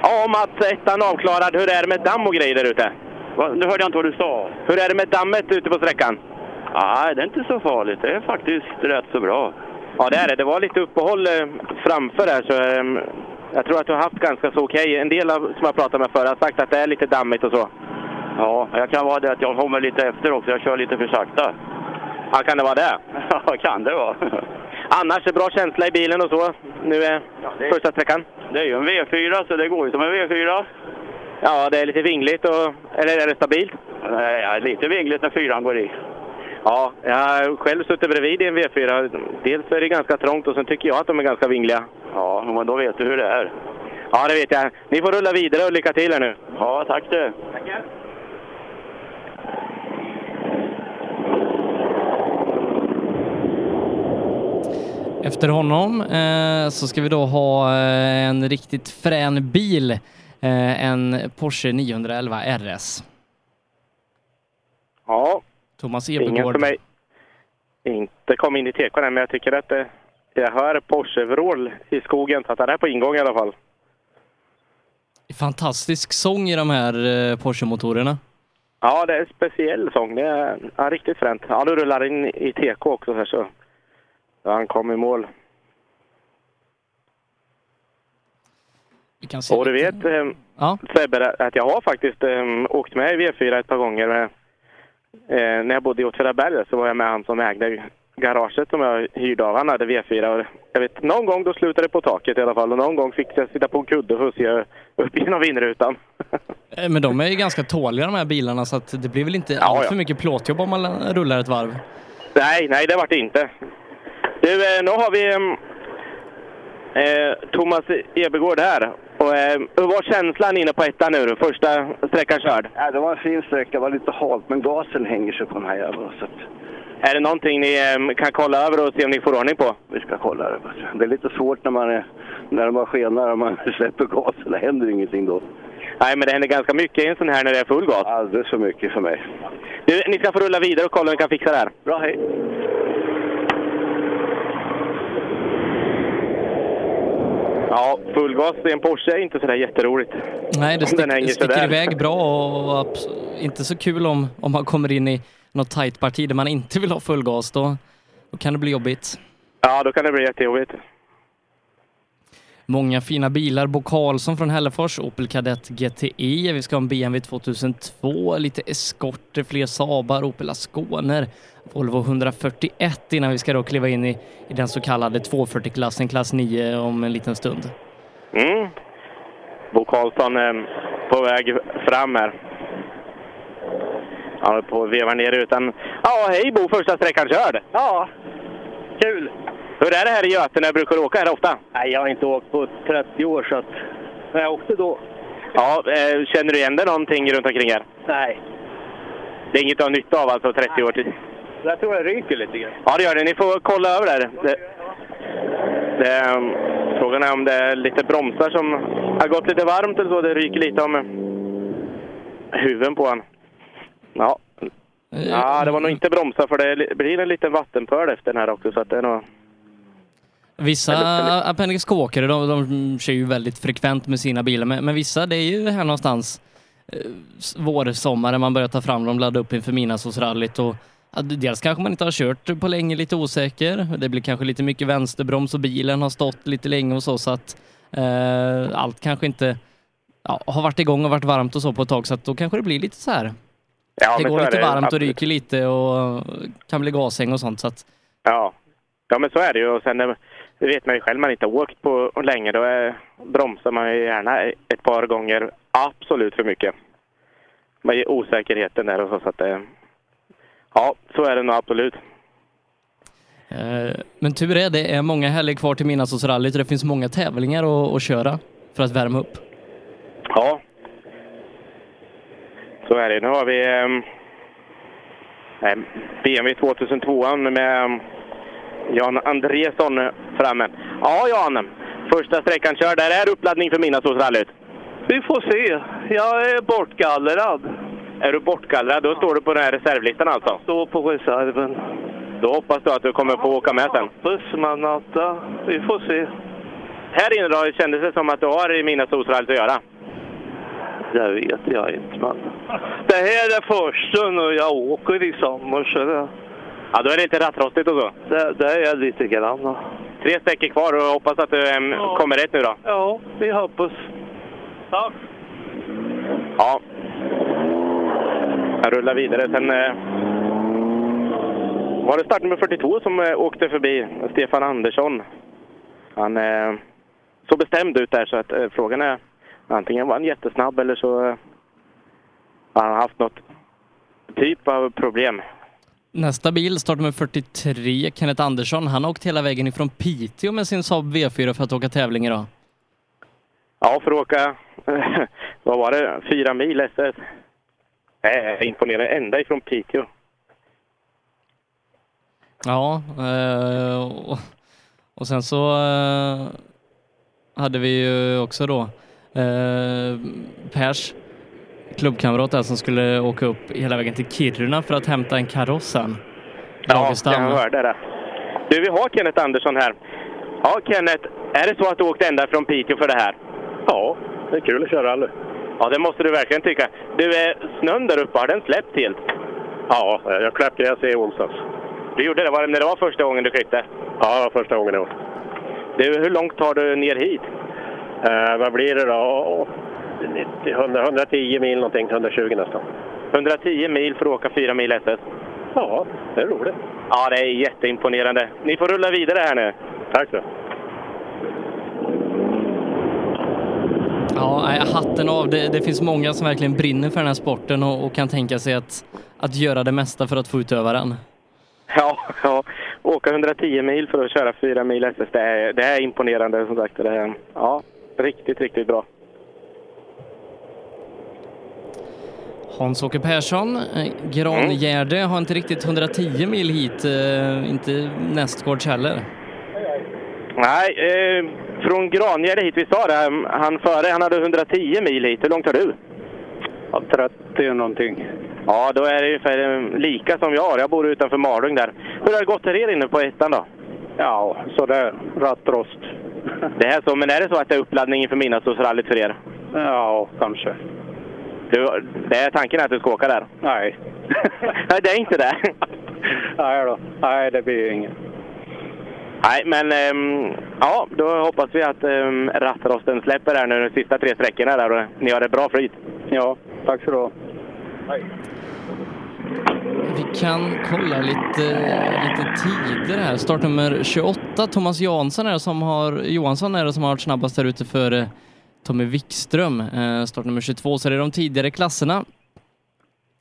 Ja, Mats, ettan avklarad. Hur är det med damm och grejer där ute? Nu hörde jag inte vad du sa. Hur är det med dammet ute på sträckan? Nej, det är inte så farligt. Det är faktiskt rätt så bra. Ja, det är det. Det var lite uppehåll eh, framför här, så eh, jag tror att du har haft ganska så okej. En del av, som jag pratat med förr har sagt att det är lite dammigt och så. Ja, jag kan vara det att jag kommer lite efter också. Jag kör lite för sakta. Ja, kan det vara det? Ja, kan det vara. Annars är bra känsla i bilen och så. Nu är det är- första sträckan. Det är ju en V4 så det går ju som en V4. Ja, det är lite vingligt och... Eller är det stabilt? Ja, lite vingligt när fyran går i. Ja, jag har själv suttit bredvid i en V4. Dels är det ganska trångt och sen tycker jag att de är ganska vingliga. Ja, men då vet du hur det är. Ja, det vet jag. Ni får rulla vidare och lycka till här nu. Ja, tack du. Tackar. Efter honom eh, så ska vi då ha eh, en riktigt frän bil. Eh, en Porsche 911 RS. Ja, Thomas ingen för mig. Inte kom in i tekon än, men jag tycker att det, jag hör Porsche-vrål i skogen. Så att han är på ingång i alla fall. Fantastisk sång i de här eh, Porsche-motorerna. Ja, det är en speciell sång. Det är ja, riktigt fränt. Ja, nu rullar in i TK också här så. Han kom i mål. Vi kan se Och du lite- vet eh, Ja. Sebbe, att jag har faktiskt eh, åkt med i V4 ett par gånger. Med, eh, när jag bodde i Åtvidaberg så var jag med han som ägde garaget som jag hyrde av. Han hade V4 och jag vet, någon gång då slutade det på taket i alla fall och någon gång fick jag sitta på en kudde och hussja upp genom vindrutan. Eh, Men de är ju ganska tåliga de här bilarna så att det blir väl inte Ja, allt för ja. mycket plåtjobb om man rullar ett varv. Nej, nej det vart det inte. Du, eh, nu har vi eh, Thomas Ebergård här. Och, eh, hur var känslan inne på ettan nu? Första sträckan körd? Ja, det var en fin sträcka, det var lite halt, men gasen hänger sig på den här jäveln. Är det någonting ni eh, kan kolla över och se om ni får ordning på? vi ska kolla det. Det är lite svårt när man är, när har skenar och man släpper gasen. Det händer ingenting då. Nej, men det händer ganska mycket i en sån här när det är full gas. Alldeles för mycket för mig. Du, ni ska få rulla vidare och kolla om ni kan fixa det här. Bra, hej! Ja, full gas i en Porsche är inte sådär jätteroligt. Nej, det den stick, sticker sådär. iväg bra och inte så kul om, om man kommer in i något tajt parti där man inte vill ha full gas. Då, då kan det bli jobbigt. Ja, då kan det bli jättejobbigt. Många fina bilar. Bo Karlsson från Hällefors, Opel Kadett GTE. Vi ska ha en BMW 2002, lite eskorter, fler Saabar, Opel Asconer, Volvo 141 innan vi ska då kliva in i, i den så kallade 240-klassen, klass 9, om en liten stund. Mm. Bo Karlsson eh, på väg fram här. Han håller på att veva ner rutan. Ja, hej Bo! Första sträckan körd. Ja, kul. Hur är det här i Götene? Brukar du åka här ofta? Nej, jag har inte åkt på 30 år så att... Men jag åkte då. Ja, eh, känner du igen dig någonting runt omkring här? Nej. Det är inget du har nytta av alltså 30 år till? Jag tror jag ryker lite grann. Ja, det gör det. Ni får kolla över det. det, det ehm, frågan är om det är lite bromsar som har gått lite varmt eller så. Det ryker lite om huven på han. Ja. ja, det var nog inte bromsar för det li- blir en liten vattenpöl efter den här också. Så att det är nog... Vissa Appendix K-åkare, de, de kör ju väldigt frekvent med sina bilar, men, men vissa, det är ju här någonstans eh, vårsommaren man börjar ta fram dem, ladda upp inför Midnattssolsrallyt och ja, dels kanske man inte har kört på länge, lite osäker. Det blir kanske lite mycket vänsterbroms och bilen har stått lite länge och så, så att eh, allt kanske inte ja, har varit igång och varit varmt och så på ett tag, så att då kanske det blir lite så här. Ja, det går lite det, varmt och ryker lite och kan bli gashäng och sånt, så att Ja. ja, men så är det ju. Och sen eh, det vet man ju själv, man inte har åkt på länge, då är, bromsar man ju gärna ett par gånger absolut för mycket. Man ger osäkerheten där och så. så att, eh, ja, så är det nog absolut. Eh, Men tur är det är många helger kvar till Midnattssolsrallyt och det finns många tävlingar att, att köra för att värma upp. Ja. Så är det. Nu har vi eh, BMW 2002 med Jan Andresson framme. Ja, Jan. Första sträckan körd. Där är uppladdning för Midnattssolsrallyt. Vi får se. Jag är bortgallrad. Är du bortgallrad? Då står du på den här reservlistan alltså? Står på reserven. Då hoppas du att du kommer få åka med sen. Puss Manatta. Vi får se. Här inne då, kändes det som att du har i Midnattssolsrallyt att göra? Det vet jag inte, men... Det här är första nu jag åker i sommar, så det, Ja, då är det lite rattrostigt och så. det, det är lite grann. Tre sträckor kvar och hoppas att du ehm, kommer rätt nu då. Ja, vi hoppas. Tack. Ja. Jag rullar vidare. Sen eh, var det startnummer 42 som eh, åkte förbi, Stefan Andersson. Han eh, såg bestämd ut där så att eh, frågan är Antingen var han jättesnabb eller så eh, har han haft något typ av problem. Nästa bil, startnummer 43, Kenneth Andersson. Han har åkt hela vägen ifrån Piteå med sin Saab V4 för att åka tävling idag. Ja, för att åka, vad var det, fyra mil SS. Äh, imponerande, ända ifrån Piteå. Ja, eh, och, sen så eh, hade vi ju också då eh, Pers klubbkamrat där som skulle åka upp hela vägen till Kiruna för att hämta en kaross sen. Ja, jag hörde det. Du, vi har Kenneth Andersson här. Ja, Kenneth, är det så att du åkte ända från Piteå för det här? Ja, det är kul att köra rally. Ja, det måste du verkligen tycka. Du, är snön där uppe, har den släppt helt? Ja, jag klippte gräs i onsdags. Du gjorde det? Var det när det var första gången du klippte? Ja, det var första gången i år. Du, hur långt tar du ner hit? Eh, vad blir det då? 90, 100, 110 mil någonting, 120 nästan. 110 mil för att åka fyra mil SS. Ja, det är roligt. Ja, det är jätteimponerande. Ni får rulla vidare här nu. Tack så. Ja, hatten av. Det, det finns många som verkligen brinner för den här sporten och, och kan tänka sig att, att göra det mesta för att få utöva den. Ja, ja. Åka 110 mil för att köra fyra mil SS, det är, det är imponerande som sagt. Det är, ja, riktigt, riktigt bra. Hans-Åke Persson, eh, Grangärde har inte riktigt 110 mil hit, eh, inte nästgårds heller. Nej, eh, från Grangärde hit, vi sa det, han före han hade 110 mil hit. Hur långt har du? Ja, 30 någonting. Ja, då är det ungefär eh, lika som jag har. Jag bor utanför Malung där. Hur har det gått för er inne på ettan då? Ja, sådär. Rattrost. Det är så, men är det så att det är uppladdning inför midnattssolsrallyt för er? Ja, kanske. Du, det är tanken att du ska åka där? Nej. Nej, det är inte det? Nej då. Nej, det blir inget. Nej, men ehm, ja, då hoppas vi att um, rattrosten släpper här nu de sista tre sträckorna där och ni har ett bra flyt. Ja, tack så du ha. Vi kan kolla lite, lite tider här. Startnummer 28, Thomas Jansson är det som har, Johansson är det som har varit snabbast där ute för Tommy Wikström. Eh, Startnummer 22, så det är de tidigare klasserna.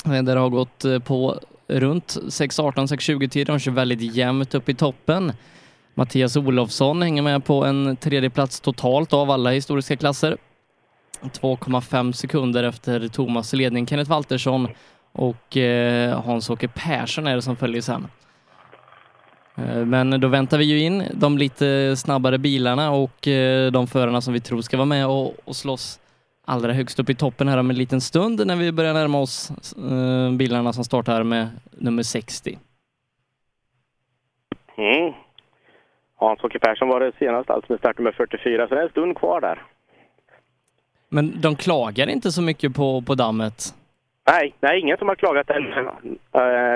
Eh, där det har gått eh, på runt 6.18, 6.20 tiden. De kör väldigt jämnt upp i toppen. Mattias Olofsson hänger med på en tredje plats totalt av alla historiska klasser. 2,5 sekunder efter Thomas ledning. Kenneth Waltersson och Hans-Åke Persson är det som följer sen. Eh, Men då väntar vi ju in de lite snabbare bilarna och eh, de förarna som vi tror ska vara med och, och slåss allra högst upp i toppen här om en liten stund när vi börjar närma oss eh, bilarna som startar med nummer 60. Mm. Hans-Åke Persson var det senast, alltså med startnummer 44, så det är en stund kvar där. Men de klagar inte så mycket på, på dammet. Nej, nej, ingen som har klagat än.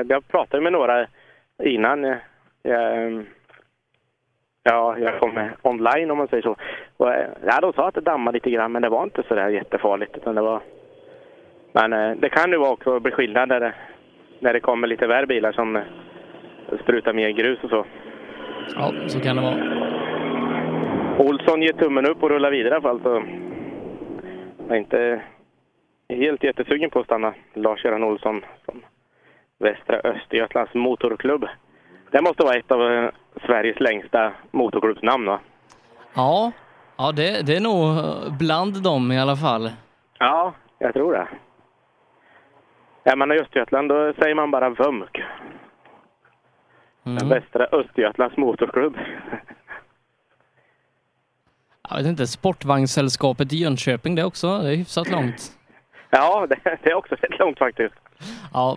Jag pratade med några innan jag, ja, jag kom online om man säger så. Och, uh, ja, de sa att det dammade lite grann, men det var inte så där jättefarligt. Utan det var... Men uh, det kan ju vara också bli skillnad när det, när det kommer lite värre bilar som uh, sprutar mer grus och så. Ja, så kan det vara. Olsson ger tummen upp och rullar vidare i alla fall. Så jag är inte helt jättesugen på att stanna Lars-Göran Olsson som Västra Östergötlands motorklubb. Det måste vara ett av eh, Sveriges längsta motorklubbsnamn va? Ja, ja det, det är nog eh, bland dem i alla fall. Ja, jag tror det. Är man i Östergötland då säger man bara VÖMK. Mm. Västra Östergötlands motorklubb. Jag vet inte, Sportvagnssällskapet i Jönköping det också, det är hyfsat långt. Ja, det, det är också rätt långt faktiskt. Ja,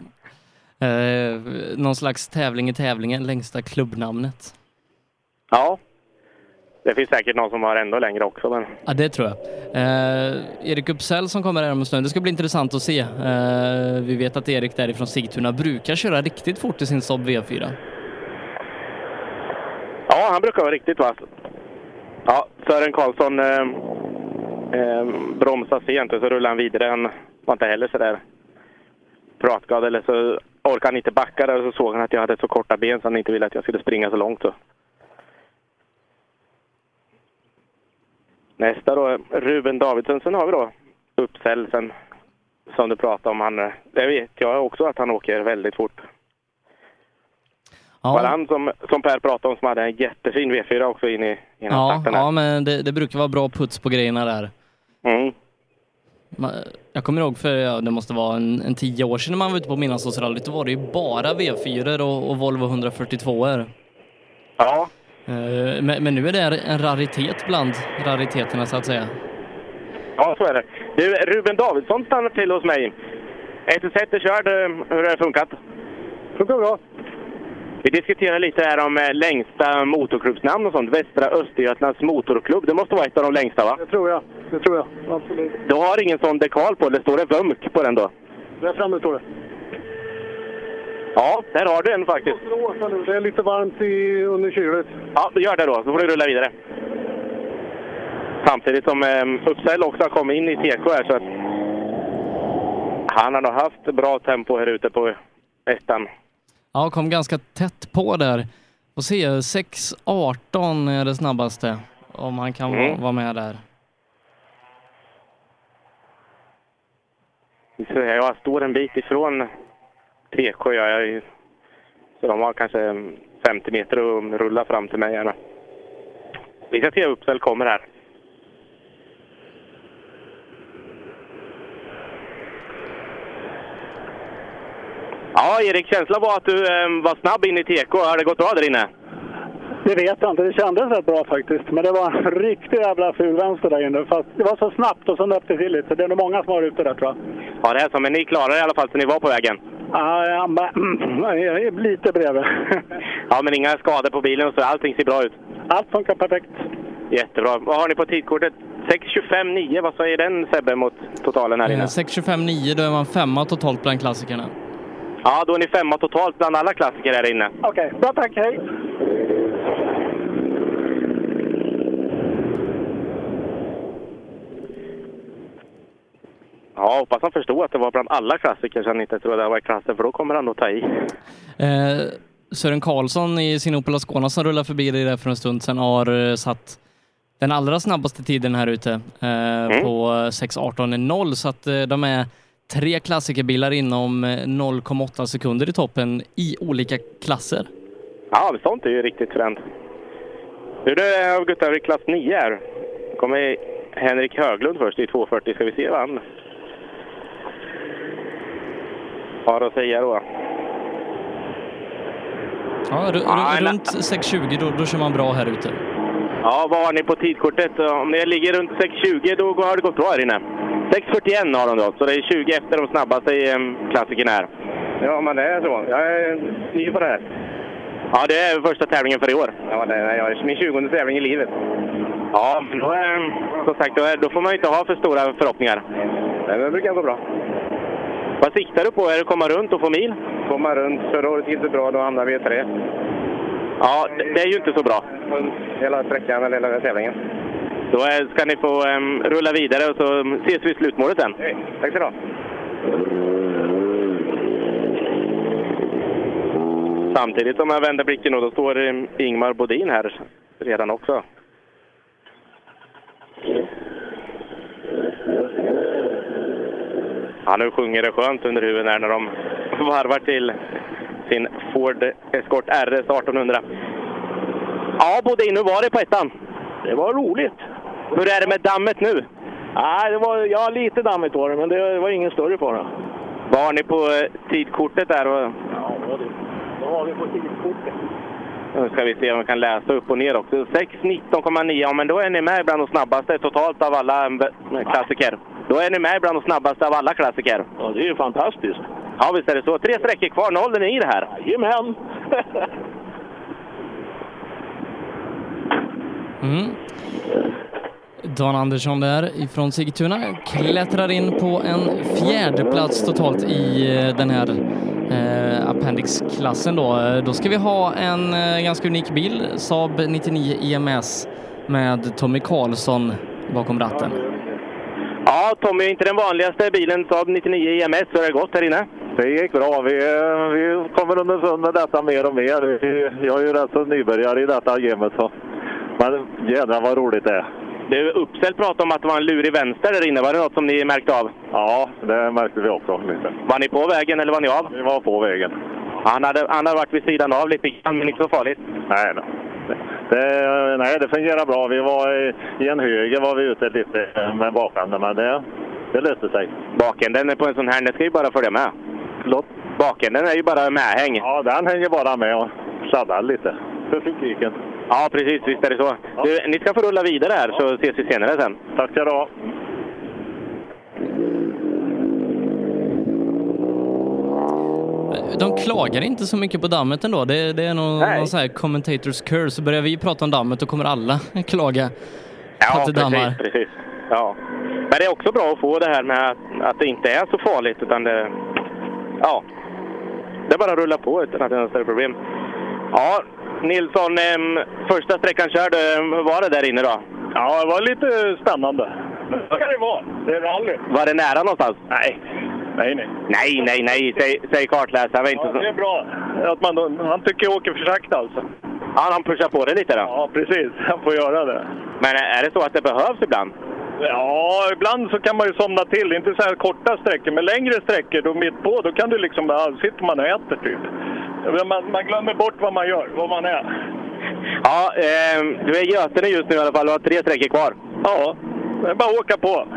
eh, någon slags tävling i tävlingen, längsta klubbnamnet. Ja. Det finns säkert någon som har ändå längre också. Men... Ja, det tror jag. Eh, Erik Uppsell som kommer här om en stund, det ska bli intressant att se. Eh, vi vet att Erik därifrån Sigtuna brukar köra riktigt fort i sin Saab V4. Ja, han brukar vara riktigt vass. Ja, Sören Karlsson eh, eh, bromsade sent och så rullade han vidare. Han var inte heller så där pratglad. Eller så orkade han inte backa där och så såg han att jag hade så korta ben så han inte ville att jag skulle springa så långt. Så. Nästa då, Ruben Davidsson. Sen har vi då Uppsälsen som du pratade om. Han, det vet jag också att han åker väldigt fort. Ja. Var han som, som Per pratade om som hade en jättefin V4 också in i innan Ja, starten? här? ja men det, det brukar vara bra puts på grejerna där. Mm. Jag kommer ihåg för, ja, det måste vara en, en tio år sedan när man var ute på Midnattsåsrallyt, då var det ju bara V4 och, och Volvo 142 er Ja. Men, men nu är det en raritet bland rariteterna så att säga. Ja, så är det. Du, Ruben Davidsson stannar till hos mig. 1 är körd. Hur har det funkat? Funkar bra. Vi diskuterar lite här om eh, längsta motorklubbsnamn och sånt. Västra Östergötlands motorklubb. Det måste vara ett av de längsta, va? Det tror jag. Det tror jag. Absolut. Du har ingen sån dekal på, eller står det VUMK på den då? Där framme står det. Ja, där har du en faktiskt. Det är lite varmt i, under kylet. Ja, gör det då, så får du rulla vidare. Samtidigt som eh, Uppsala också har kommit in i TK här, så att han har nog haft bra tempo här ute på ettan. Ja, kom ganska tätt på där. Och se, 6.18 är det snabbaste. Om han kan Mm. vara- med där. Jag står en bit ifrån TK. Jag så de har kanske 50 meter att rulla fram till mig. Här. Vi ska se Uppsala kommer här. Ja, Erik, känslan var att du eh, var snabb in i TK. Har det gått bra där inne? Det vet jag inte. Det kändes rätt bra faktiskt. Men det var en riktig jävla ful vänster där inne. Fast det var så snabbt och så nöp det till lite. Så det är nog många som har ute där tror jag. Ja, det är så. Men ni klarade det i alla fall så ni var på vägen. Ja, jag är lite bredvid. Ja, men inga skador på bilen och så. Allting ser bra ut. Allt funkar perfekt. Jättebra. Vad har ni på tidkortet? 6.25,9. Vad säger den Sebbe mot totalen här inne? Eh, 6.25,9 då är man femma totalt bland klassikerna. Ja, då är ni femma totalt bland alla klassiker här inne. Okej, bra tack. Hej! Ja, hoppas han förstod att det var bland alla klassiker så han inte trodde det var klassen, för då kommer han nog ta i. Eh, Sören Karlsson i sin Opel Ascona som rullar förbi dig där för en stund sedan har eh, satt den allra snabbaste tiden här ute eh, på 6.18.0 så att eh, de är tre klassikerbilar inom eh, 0,8 sekunder i toppen i olika klasser. Ja, sånt är ju riktigt fränt. Nu har gått över i klass 9 här. kommer Henrik Höglund först i 240. Ska vi se vad han har att säga då. Ja, ru- runt 6.20 då, då kör man bra här ute. Ja, vad har ni på tidkortet? Om ni ligger runt 6.20 då har det gått bra här inne. 6.41 har de då, så det är 20 efter de snabbaste i klassikern här. Ja, men det är så. Jag är ny på det här. Ja, det är första tävlingen för i år. Ja, det är, jag är min 20 tävling i livet. Ja, men då, är, som sagt, då, är, då får man inte ha för stora förhoppningar. Nej, men det brukar gå bra. Vad siktar du på? Är det att komma runt och få mil? Komma runt. Förra året gick det bra, då hamnade vi i tre. Ja, det, det är ju inte så bra. Hela sträckan, eller hela tävlingen. Då ska ni få em, rulla vidare och så ses vi i slutmålet sen. Tack så du ha. Samtidigt som jag vänder blicken och då står em, Ingmar Bodin här redan också. Ja, nu sjunger det skönt under huvudet här när de varvar till sin Ford Escort RS 1800. Ja, Bodin, hur var det på ettan? Det var roligt. Hur är det med dammet nu? Nej, det var, ja, lite dammigt var det, men det var ingen större fara. Vad har ni på eh, tidkortet där? Och, Ja, det, vad har vi på tidkortet? nu ska vi se om vi kan läsa upp och ner också. 6.19,9, ja men då är ni med bland de snabbaste totalt av alla eh, klassiker. Då är ni med bland de snabbaste av alla klassiker. Ja, det är ju fantastiskt. Ja, visst är det så. Tre sträckor kvar, noll är ni i det här. Jajamän! Mm. Dan Andersson där ifrån Sigtuna klättrar in på en fjärde plats totalt i eh, den här eh, Appendix-klassen då. Då ska vi ha en eh, ganska unik bil, Saab 99 EMS med Tommy Karlsson bakom ratten. Ja, Tommy, inte den vanligaste bilen, Saab 99 EMS. Hur har det gått här inne? Det gick bra. Vi, eh, vi kommer underfund med detta mer och mer. Jag är ju rätt så nybörjare i detta gamet. Så. Men jädrar vad roligt det är. Du, Uppsel pratade om att det var en lurig vänster där inne. Var det något som ni märkte av? Ja, det märkte vi också lite. Var ni på vägen eller var ni av? Vi var på vägen. Han hade, han hade varit vid sidan av lite grann, men inte så farligt. Nej, då. Det, nej, det fungerar bra. Vi var i, i en höger var vi ute lite med bakänden, men det, det löste sig. Bakänden på en sån här, den ska ju bara följa med. Förlåt? Bakänden är ju bara medhäng. Ja, den hänger bara med och sladdar lite för publiken. Ja, precis. Visst är det så. Du, ni ska få rulla vidare här så ses vi senare sen. Tack ska du ha. De klagar inte så mycket på dammet ändå. Det, det är någon, någon sån här commentators curse. Börjar vi prata om dammet då kommer alla klaga på Ja, att det dammar. precis, precis. Ja. Men det är också bra att få det här med att, att det inte är så farligt, utan det... Ja. Det är bara att rulla på utan att det är några större problem. Ja, Nilsson, första sträckan körd, hur var det där inne då? Ja, det var lite spännande. Det ska det vara. Det är rally. Var det nära någonstans? Nej. Nej, nej. Nej, nej, nej, säg, säg kartläsaren. Ja, så... det är bra. Att man, han tycker jag åker för sakta alltså. Ja, han pushar på det lite då? Ja, precis. Han får göra det. Men är det så att det behövs ibland? Ja, ibland så kan man ju somna till. Inte så här korta sträckor, men längre sträckor då mitt på, då kan du liksom bara, sitter man och äter typ. Man, man glömmer bort vad man gör, vad man är. Ja, em, du är i Götene just nu i alla fall och har tre sträckor kvar. Ja, det är bara att åka på.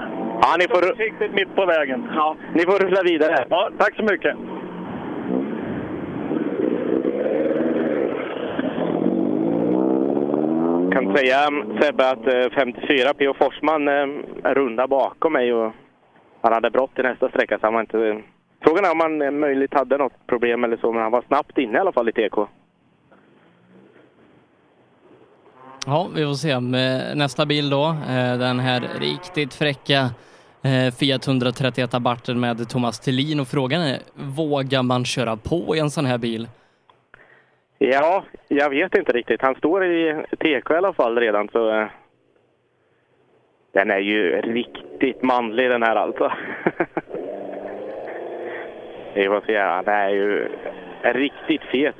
Ja, ni får... Försiktigt mitt på vägen. Ja, ni får rulla vidare. Ja, tack så mycket. kan säga Sebbe att eh, 54 P.O. Forsman eh, runda bakom mig och han hade brått i nästa sträcka så han var inte... Frågan är om han eh, möjligt hade något problem eller så, men han var snabbt inne i alla fall i TK. Ja, vi får se med nästa bil då. Eh, Den här riktigt fräcka eh, Fiat 131 Abarten med Thomas Thelin och frågan är, vågar man köra på i en sån här bil? Ja, jag vet inte riktigt. Han står i TK i alla fall redan så... eh, Den är ju riktigt manlig den här alltså. Vi får se, han är ju riktigt fet.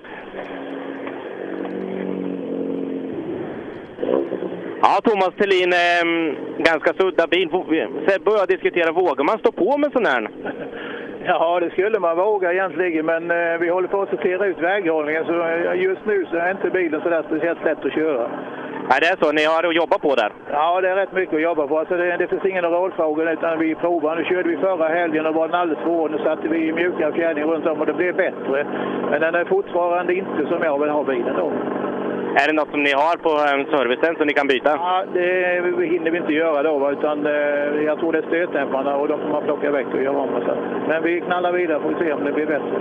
Ja, Thomas Thelin, eh, ganska sudda bil. Sebbe och jag diskuterar, vågar man stå på med sån här? Ja, det skulle man våga egentligen, men eh, vi håller på att sortera ut väghållningen så eh, just nu så är inte bilen så där speciellt lätt att köra. Nej, det är så. Ni har att jobba på där. Ja, det är rätt mycket att jobba på. Alltså det, det finns ingen rådfråga utan vi provar. Nu körde vi förra helgen och var den alldeles för hård. Nu satte vi mjuka fjädring runt om och det blev bättre. Men den är fortfarande inte som jag vill ha bilen då. Är det något som ni har på eh, servicen som ni kan byta? Ja, det hinner vi inte göra då, utan eh, jag tror det är stötdämparna och de får man plocka väck och göra om. och Så. Men vi knallar vidare får vi se om det blir bättre.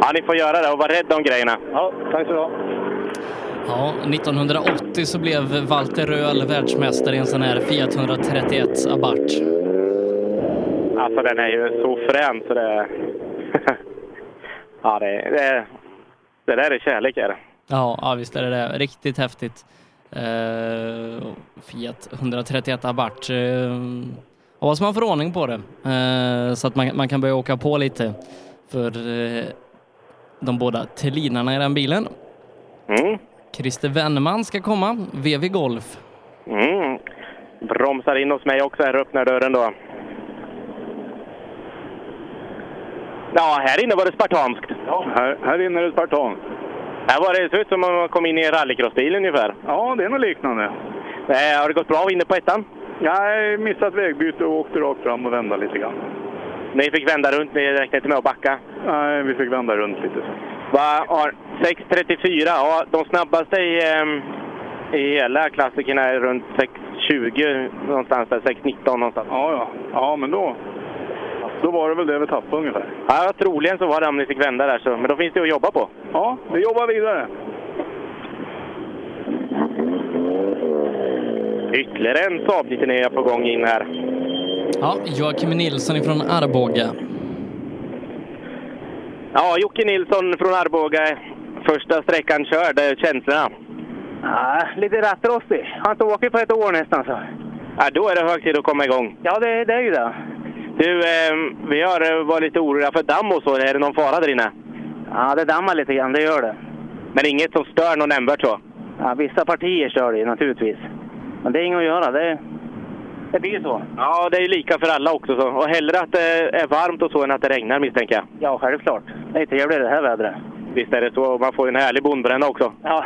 Ja, ni får göra det och var rädd om grejerna. Ja, tack så du ha. Ja, 1980 så blev Walter Röhl världsmästare i en sån här Fiat 131 Abarth. Alltså den är ju så frän så det... ja, det, det, det där är kärlek är det. Ja, ja visst är det det. Riktigt häftigt. Eh, Fiat 131 Abarth. Eh, hoppas man får ordning på det eh, så att man, man kan börja åka på lite för eh, de båda Tellinarna i den bilen. Mm. Christer Wennerman ska komma, VV Golf. Mm. Bromsar in hos mig också här och öppnar dörren då. Ja, här inne var det spartanskt. Ja, här, här inne är det spartan. Här var det, det ut som om man kom in i en rallycrossbil ungefär. Ja, det är något liknande. Eh, har det gått bra inne på ettan? Jag missat vägbyte och åkte rakt fram och vända lite grann. Ni fick vända runt, ni räknade inte med att backa? Nej, vi fick vända runt lite. Va, har 6.34, ja de snabbaste i, ehm, i hela klassikerna är runt 6.20 någonstans där, 6.19 någonstans. Ja, ja. Ja, men då, då var det väl det vi tappade ungefär. Ja, troligen så var det om ni fick vända där, så, men då finns det att jobba på. Ja, vi jobbar vidare. Ytterligare en Saab 99 är på gång in här. Ja, Joakim Nilsson ifrån Arboga. Ja, Jocke Nilsson från Arboga. Första sträckan körd, eh, känslorna? Ja, lite rattrostig. Har inte åkt på ett år nästan så. Ja, då är det hög tid att komma igång. Ja, det, det är ju det. Du, eh, vi har eh, varit lite oroliga för damm och så. Är det någon fara där inne? Ja, det dammar lite grann, det gör det. Men inget som stör någon nämnvärt så? Ja, vissa partier stör det naturligtvis. Men det är inget att göra. Det, Det blir så. Ja, det är lika för alla också. Så. Och hellre att det är varmt och så än att det regnar misstänker jag. Ja, självklart. Det är trevligt det här vädret. Visst är det så. Man får ju en härlig bondbränna också. Ja,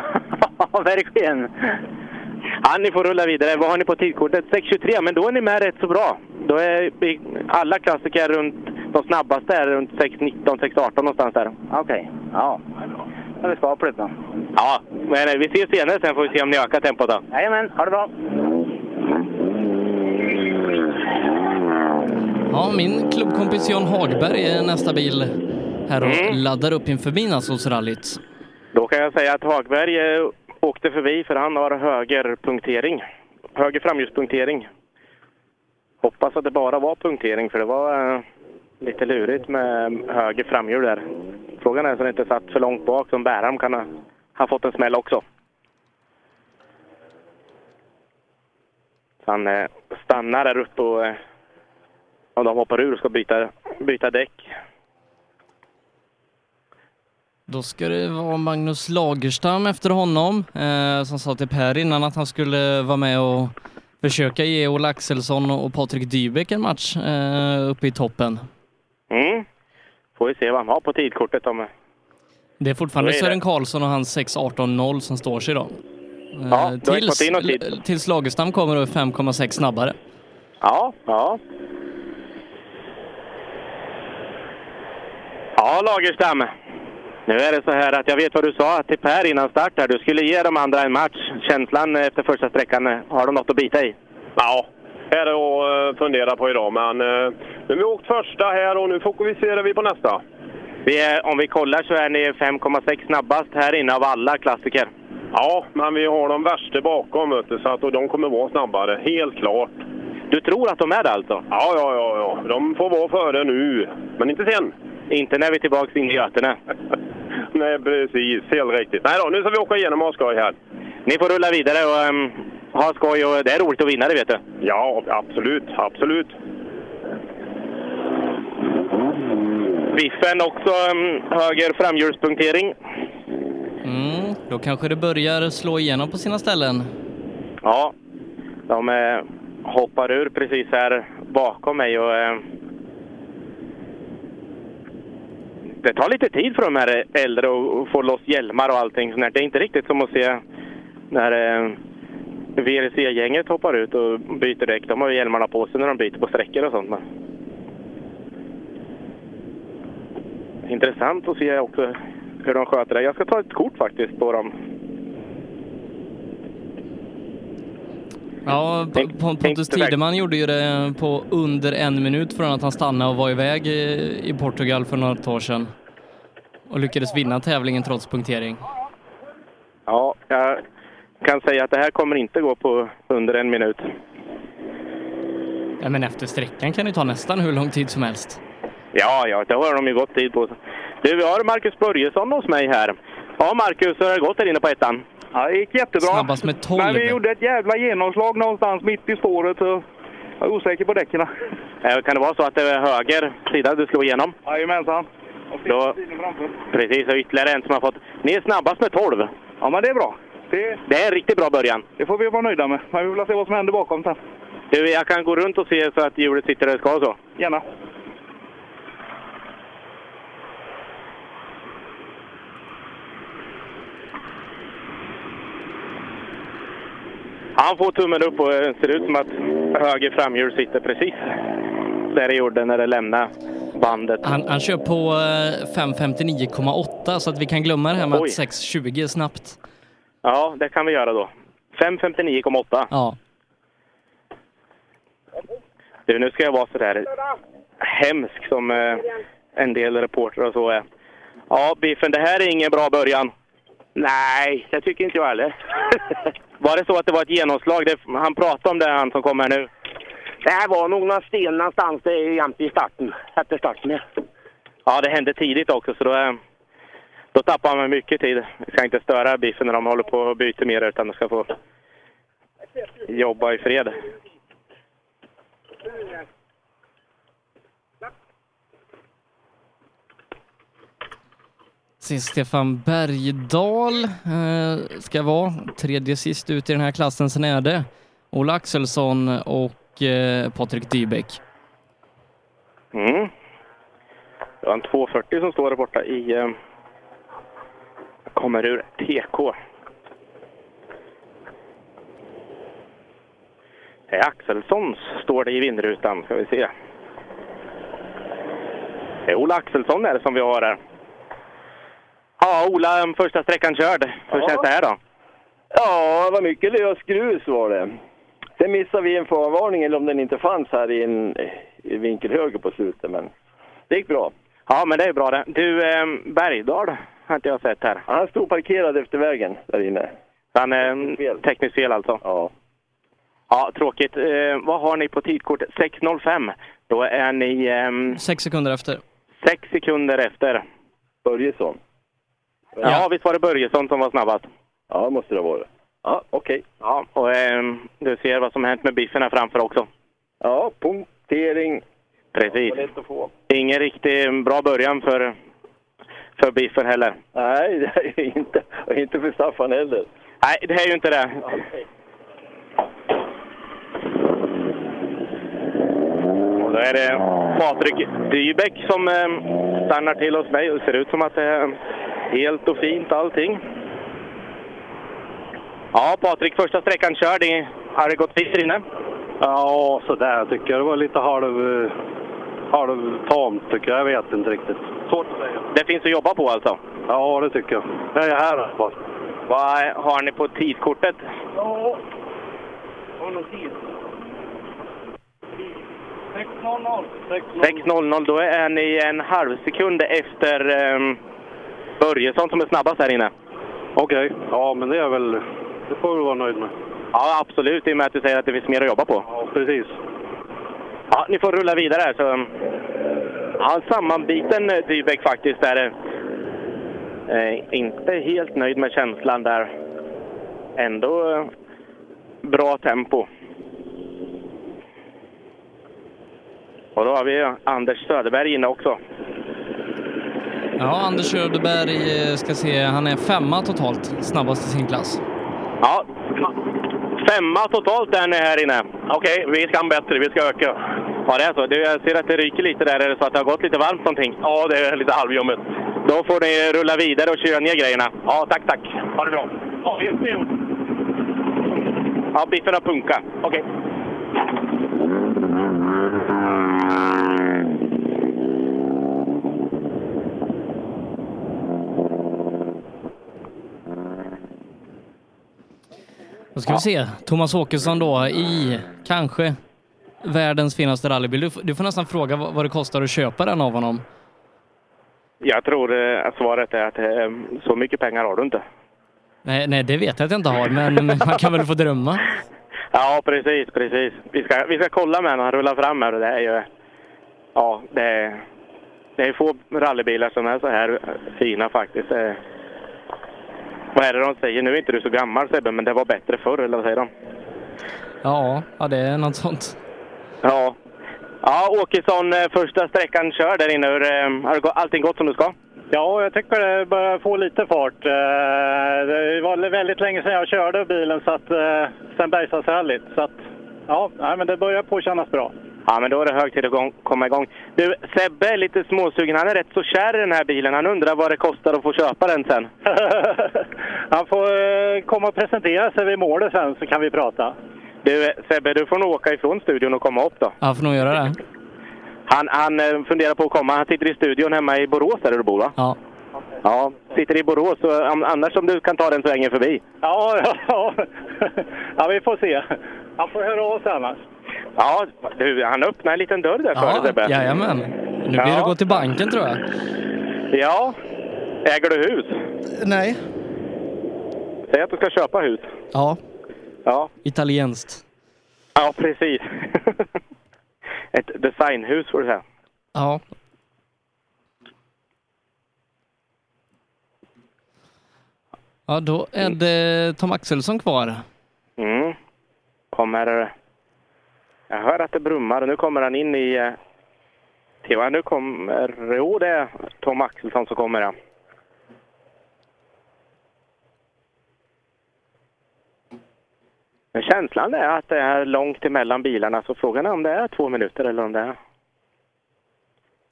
verkligen. Ja, ni får rulla vidare. Vad har ni på tidkortet? 6.23, men då är ni med rätt så bra. Då är alla klassiker runt, de snabbaste är runt 6.19, 6.18 någonstans där. Okej, ja. Det är skapligt då. Ja, men vi ses senare sen får vi se om ni ökar tempot då. Jajamän, ha det bra. Ja, min klubbkompis John Hagberg är nästa bil här och laddar upp inför Midnattssolsrallyt. Då kan jag säga att Hagberg eh, åkte förbi för han har högerpunktering. Höger framljuspunktering. Hoppas att det bara var punktering för det var eh, lite lurigt med höger framhjul där. Frågan är så det inte satt för långt bak som Bärham kan ha, ha fått en smäll också. Så han eh, stannar där uppe och om de hoppar ur och ska byta, byta däck. Då ska det vara Magnus Lagerstam efter honom eh, som sa till Per innan att han skulle vara med och försöka ge Ola Axelsson och Patrik Dybeck en match eh, uppe i toppen. Mm. Får vi se vad han har på tidkortet. Om, Det är fortfarande är det. Sören Karlsson och hans 6.18.0 som står sig då. Eh, Ja, någon tid. tills Lagerstam kommer och är 5,6 snabbare. Ja, ja. Ja, Lagerstam. Nu är det så här att jag vet vad du sa till Per innan start här. Du skulle ge de andra en match. Känslan efter första sträckan, har de något att bita i? Ja, är det att eh, fundera på idag. Men eh, nu har vi åkt första här och nu fokuserar vi på nästa. Vi är, om vi kollar så är ni 5,6 snabbast här inne av alla klassiker. Ja, men vi har de värsta bakom vet du, så att och de kommer vara snabbare. Helt klart. Du tror att de är det alltså? Ja, ja, ja. ja. De får vara före nu, men inte sen. Inte när vi är tillbaka in i Götene. Nej, precis. Helt riktigt. Nej då, nu ska vi åka igenom och ha skoj här. Ni får rulla vidare och ehm, ha skoj och det är roligt att vinna, det vet du. Ja, absolut. Absolut. Biffen också ehm, höger framhjulspunktering. Mm, då kanske det börjar slå igenom på sina ställen. Ja, de eh, hoppar ur precis här bakom mig och eh, det tar lite tid för de här äldre att få loss hjälmar och allting sånt. Det är inte riktigt som att se när eh, VRC-gänget hoppar ut och byter däck. De har ju hjälmarna på sig när de byter på sträckor och sånt. Men... Intressant att se också hur de sköter det. Jag ska ta ett kort faktiskt på dem. Ja, Pontus Tideman gjorde ju det på under en minut från att han stannade och var iväg i, i Portugal för något år sedan. Och lyckades vinna tävlingen trots punktering. Ja, jag kan säga att det här kommer inte gå på under en minut. Ja, men efter sträckan kan det ta nästan hur lång tid som helst. Ja, ja, det har de ju gott tid på. Du, vi har Marcus Börjesson hos mig här. Ja, Marcus, hur har det gått där inne på ettan? Ja, det gick jättebra. Snabbast med 12. Men vi gjorde ett jävla genomslag någonstans mitt i spåret. Så jag är osäker på däcken. Eh, Kan det vara så att det är höger sida du slår igenom? Jajamensan. Då, precis, och ytterligare en som har fått... Ni är snabbast med 12. Ja, men det är bra. Det, Det är en riktigt bra början. det får vi vara nöjda med. Men vi vill se vad som händer bakom sen. Du, jag kan gå runt och se så att hjulet sitter där det ska och så. Gärna. Han får tummen upp och det ser ut som att höger framhjul sitter precis där det gjorde när det lämnade bandet. Han, han kör på eh, 5.59,8 så att vi kan glömma det här med Oj. att 6.20 är snabbt. Ja, det kan vi göra då. 5.59,8. Ja. Du, nu ska jag vara så där hemsk som eh, en del reportrar och så är. Ja, Biffen, det här är ingen bra början. Nej, det tycker inte jag heller. Var det så att det var ett genomslag? Det, han pratade om det, han som kom här nu. Det här var nog några sten någonstans det är jämt i starten, efter starten. ja. Ja, det hände tidigt också, så då, eh, då tappar man mycket tid. Vi ska inte störa Biffen när de håller på och byter mer, utan de ska få jobba i fred. Sist Stefan Bergdahl eh, ska vara tredje sist ut i den här klassen. Sen är det Ola Axelsson och och eh, Patrik Dybeck. Mm. Det var en 240 som står där borta i... Eh, kommer ur TK. Det är Axelssons, står det i vindrutan. Ska vi se. Det är Ola Axelsson är det som vi har här. Ja, Ola, första sträckan körd. Hur Ja. känns det här då? Ja, det var mycket lös grus var det. Sen missade vi en förvarning, eller om den inte fanns här i en i vinkel höger på slutet, men det gick bra. Ja, men det är bra det. Du, eh, Bergdahl har inte jag sett här. Han stod parkerad efter vägen där inne. Han, eh, tekniskt fel alltså? Ja. Ja, tråkigt. Eh, vad har ni på tidkortet? 6.05. Då är ni ehm, Sex sekunder efter. sex sekunder efter. Börjesson? Ja, visst var det Börjesson som var snabbast? Ja, måste det ha varit. Ja, okej. Ja, och ehm, du ser vad som hänt med biffen här framför också. Ja, punktering. Precis. Få. Ingen riktigt bra början för, för biffen heller. Nej, det är inte, inte för Staffan heller. Nej, det är ju inte det. Och då är det Patrik Dybeck som eh, stannar till hos mig. Det ser ut som att det är helt och fint allting. Ja, Patrik, första sträckan körd. Har det gått fint inne? Ja, sådär tycker jag. Det var lite halv, halvtamt tycker jag. Jag vet inte riktigt. Svårt att säga. Det finns att jobba på alltså? Ja, det tycker jag. Jag är här i alla fall. Vad har ni på tidkortet? Ja, har någon tid? 6.00. 6.00, då är ni en halv sekund efter um, Börjesson som är snabbast här inne. Okej, ja men det är väl... Det får vi vara nöjd med. Ja, absolut, i och med att du säger att det finns mer att jobba på. Ja, precis. Ja, ni får rulla vidare här. Så, ja, sammanbiten eh, Dybeck faktiskt. Där, eh, inte helt nöjd med känslan där. Ändå eh, bra tempo. Och då har vi Anders Söderberg inne också. Ja, Anders Söderberg eh, ska se, han är femma totalt, snabbast i sin klass. Ja, femma totalt är ni här inne. Okej, vi ska bättre, vi ska öka. Ja, det är så. Du, jag ser att det ryker lite där. Är det så att det har gått lite varmt någonting? Ja, det är lite halvljummet. Då får ni rulla vidare och köra ner grejerna. Ja, tack, tack. Ha det bra. Ja, vi Ja, biffen har punka. Okej. Då ska vi se, Thomas Åkesson då i kanske världens finaste rallybil. Du, får- du får nästan fråga vad, vad det kostar att köpa den av honom. Jag tror eh, att svaret är att eh, så mycket pengar har du inte. Nej, nej, det vet jag att jag inte har, men, men man kan väl få drömma. Ja, precis, precis. Vi ska, vi ska kolla med när han rullar fram här. och Det är ju... Ja, det är, det är få rallybilar som är så här fina faktiskt. Vad är det de säger? Nu är inte du så gammal Sebbe, men det var bättre förr, eller vad säger de? Ja, ja det är något sånt. Ja. Ja, Åkesson, eh, första sträckan kör där inne. Hur, eh, Har allting gått som du ska? Ja, jag tycker det börjar få lite fart. Eh, Det var väldigt länge sedan jag körde bilen, så att, sen Bergslagsrallyt. Så att, ja, men det börjar på kännas bra. Ja, men då är det hög tid att komma igång. Du, Sebbe är lite småsugen. Han är rätt så kär i den här bilen. Han undrar vad det kostar att få köpa den sen. Han får eh, komma och presentera sig vid målet sen, så kan vi prata. Du, Sebbe, du får nog åka ifrån studion och komma upp då. Jag får nog göra det. Han, han eh, funderar på att komma. Han sitter i studion hemma i Borås där du bor va? Ja. Ja, sitter i Borås. Så, annars om du kan ta den svängen förbi. Ja, ja, ja, vi får se. Han får höra av sig annars. Ja, du, han öppnar en liten dörr där för dig Ja, Sebbe. jajamän. Nu blir det Ja. att gå till banken tror jag. Ja. Äger du hus? Nej. Säg att du ska köpa hus. Ja, Ja, italienskt. ja precis. Ett designhus får du säga. Ja. Ja, då är det Tom Axelsson kvar. Mm. Kommer... Jag hör att det brummar. Nu kommer han in i... eh, TV. Nu kommer... Jo, det är Tom Axelsson som kommer. Ja. Men känslan är att det är långt emellan bilarna, så frågan är om det är två minuter eller om det är...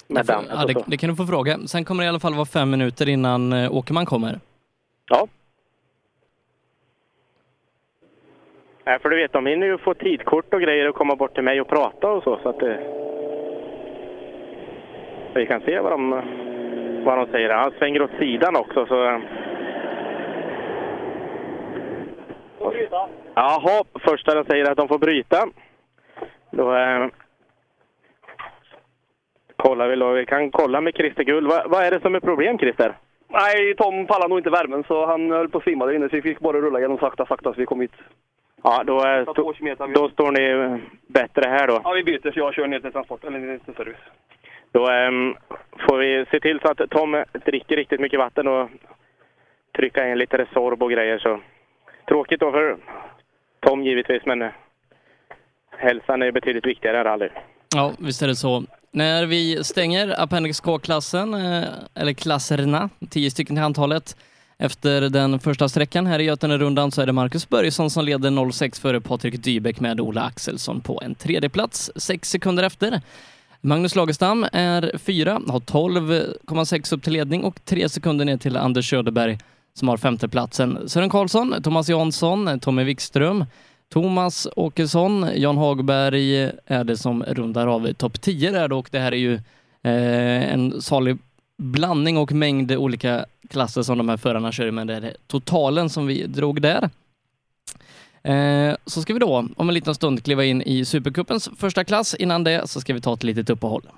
Med Ja, och det, så. det kan du få fråga. Sen kommer det i alla fall vara fem minuter innan eh, Åkerman kommer. Ja. Nej, för du vet, de hinner ju få tidkort och grejer och komma bort till mig och prata och så, så att det... Vi kan se vad de, vad de säger. Han svänger åt sidan också, så... Jaha, första de säger att de får bryta. Då eh, kollar vi då. Vi kan kolla med Christer Gull. Vad, vad är det som är problem, Christer? Nej, Tom pallade nog inte värmen så han höll på att svimma där inne så vi fick bara rulla igenom sakta, sakta så vi kom hit. Ja, då, eh, Ta stå, då står ni eh, bättre här då. Ja, vi byter så jag kör ner till transport, eller ner till service. Då ehm, får vi se till så att Tom dricker riktigt mycket vatten och trycka in lite Resorb och grejer. Så. Tråkigt då för Tom givetvis, men eh, hälsan är betydligt viktigare än rally. Ja, visst är det så. När vi stänger Appendix K-klassen, eh, eller klasserna, tio stycken till antalet, efter den första sträckan här i Götene rundan så är det Marcus Börjesson som leder 06 före Patrik Dybeck med Ola Axelsson på en tredje plats, sex sekunder efter. Magnus Lagerstam är fyra, har 12,6 upp till ledning och tre sekunder ner till Anders Söderberg som har femteplatsen. Sören Karlsson, Thomas Jansson, Tommy Wikström, Thomas Åkesson, Jan Hagberg är det som rundar av topp 10 där då, och det här är ju eh, en salig blandning och mängd olika klasser som de här förarna kör i, men det är totalen som vi drog där. Eh, så ska vi då om en liten stund kliva in i Supercupens första klass. Innan det så ska vi ta ett litet uppehåll.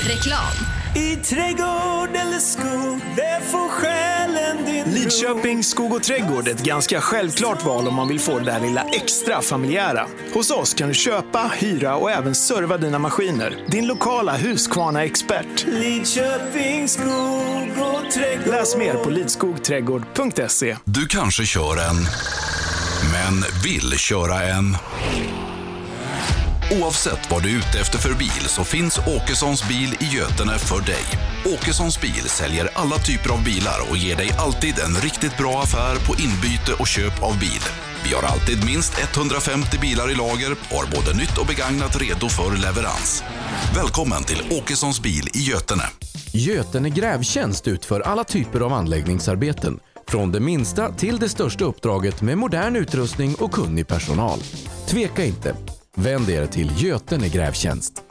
Reklam. I trädgård eller skog, där får själen din Lidköping skog och trädgård är ett ganska självklart val om man vill få det där lilla extra familjära. Hos oss kan du köpa, hyra och även serva dina maskiner. Din lokala Husqvarna-expert. Lidköping skog och trädgård. Läs mer på lidskogträdgård.se. Du kanske kör en, men vill köra en. Oavsett vad du är ute efter för bil så finns Åkessons bil i Götene för dig. Åkessons bil säljer alla typer av bilar och ger dig alltid en riktigt bra affär på inbyte och köp av bil. Vi har alltid minst 150 bilar i lager och har både nytt och begagnat redo för leverans. Välkommen till Åkessons bil i Götene. Götene Grävtjänst utför alla typer av anläggningsarbeten. Från det minsta till det största uppdraget med modern utrustning och kunnig personal. Tveka inte. Vänd er till Götene Grävtjänst.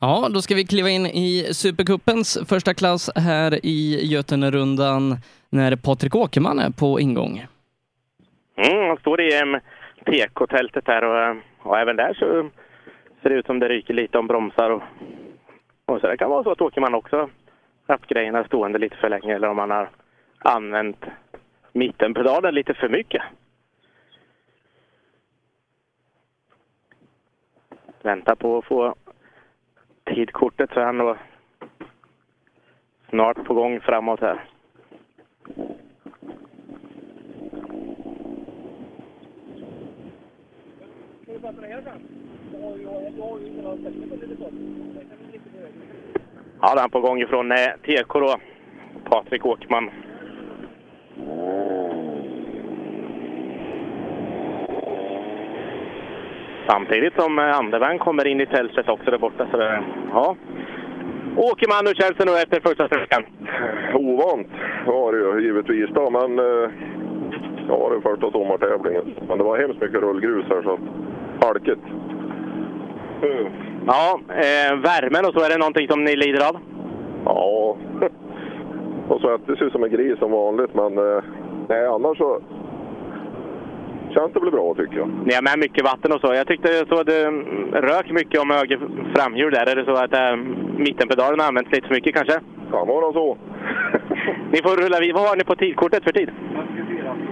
Ja, då ska vi kliva in i Supercupens första klass här i Götanerundan när Patrik Åkerman är på ingång. Mm, han står i PK-tältet här och, och även där så ser det ut som det ryker lite om bromsar. Och, och så det kan vara så att Åkerman också haft grejerna stående lite för länge eller om han har använt mittenpedalen lite för mycket. Väntar på att få tidkortet så är han då snart på gång framåt här. Ja, den är på gång ifrån eh, TK då, Patrik Åkman. Samtidigt som eh, Andervang kommer in i tältet också där borta. Så det, ja. Åkerman, hur känns det nu efter första sträckan? Ovant var det ju givetvis då, men eh, ja, är första sommartävlingen. Men det var hemskt mycket rullgrus här så halkigt. Mm. Ja, eh, värmen och så, är det någonting som ni lider av? Ja, och svettas ju som en gris som vanligt, men eh, nej, annars så känns det väl bra tycker jag. Ni har med mycket vatten och så. Jag tyckte så att det mm, rök mycket om höger framhjul där. Är det så att äh, mittenpedalen har använts lite för mycket kanske? Kan vara så. ni får rulla vid. Vad har ni på tidkortet för tid?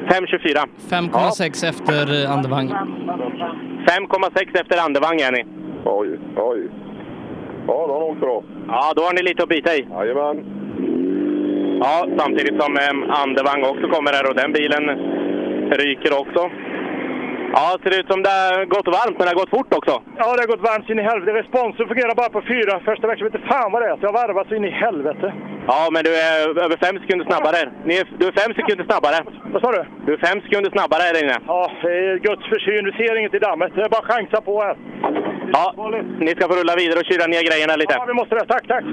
5.24. 5,6 efter Andevang. 5,6 efter Andevang är ni. Oj, oj. Ja, då har åkt bra. Ja, då har ni lite att bita i. Jajamän. Ja, samtidigt som eh, Andevang också kommer här och den bilen ryker också. Ja, ser ut som det har gått varmt, men det har gått fort också. Ja, det har gått varmt in i helvete. Responsen fungerar bara på fyra första verksamheten. Fan vad det är, så jag varvat så in i helvete. Ja, men du är över fem sekunder snabbare. Ni är, du är fem sekunder snabbare. Vad sa du? Du är fem sekunder snabbare här inne. Ja, det är Guds försyn. Vi ser inget i dammet. Det är bara att chansa på här. Ja, ni ska få rulla vidare och kyla ner grejerna lite. Ja, vi måste det. Tack, tack.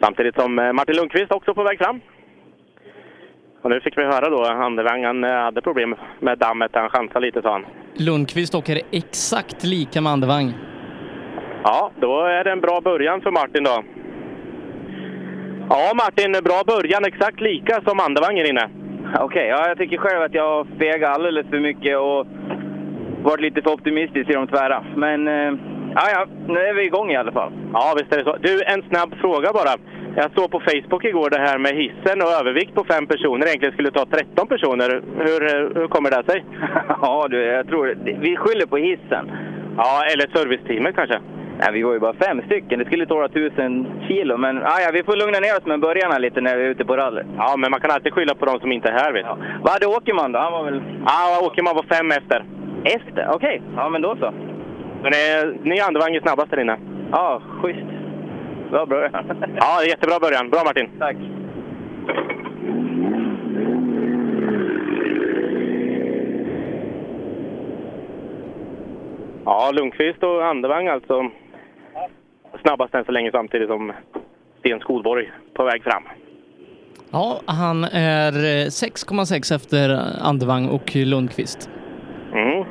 Samtidigt som eh, Martin Lundqvist också på väg fram. Och nu fick vi höra då Andevang, han eh, hade problem med dammet. Han chansade lite sa han. Lundqvist åker exakt lika med Andevang. Ja, då är det en bra början för Martin då. Ja Martin, bra början. Exakt lika som Andevang här inne. Okej, ja, jag tycker själv att jag fegar alldeles för mycket och varit lite för optimistisk i de tvära. Men eh, ja, ja, nu är vi igång i alla fall. Ja, visst är det så. Du, en snabb fråga bara. Jag såg på Facebook igår det här med hissen och övervikt på fem personer. Egentligen skulle ta 13 personer. Hur, hur kommer det sig? ja, du, jag tror vi skyller på hissen. Ja, eller serviceteamet kanske? Nej, vi var ju bara fem stycken. Det skulle tåla tusen kilo. Men ja, ja, vi får lugna ner oss med börjarna lite när vi är ute på rally. Ja, men man kan alltid skylla på de som inte är här. Vet. Ja. Vad hade Åkerman då? Han var väl... Ja, Åkerman var fem efter. Efter? Okej, okay. ja men då så. Men eh, ni Andevang är snabbast där inne. Ja, schysst. Bra början. ja, jättebra början. Bra Martin. Tack. Ja, Lundqvist och Andevang alltså snabbast än så länge samtidigt som Sten Skolborg på väg fram. Ja, han är 6,6 efter Andevang och Lundqvist. Mm.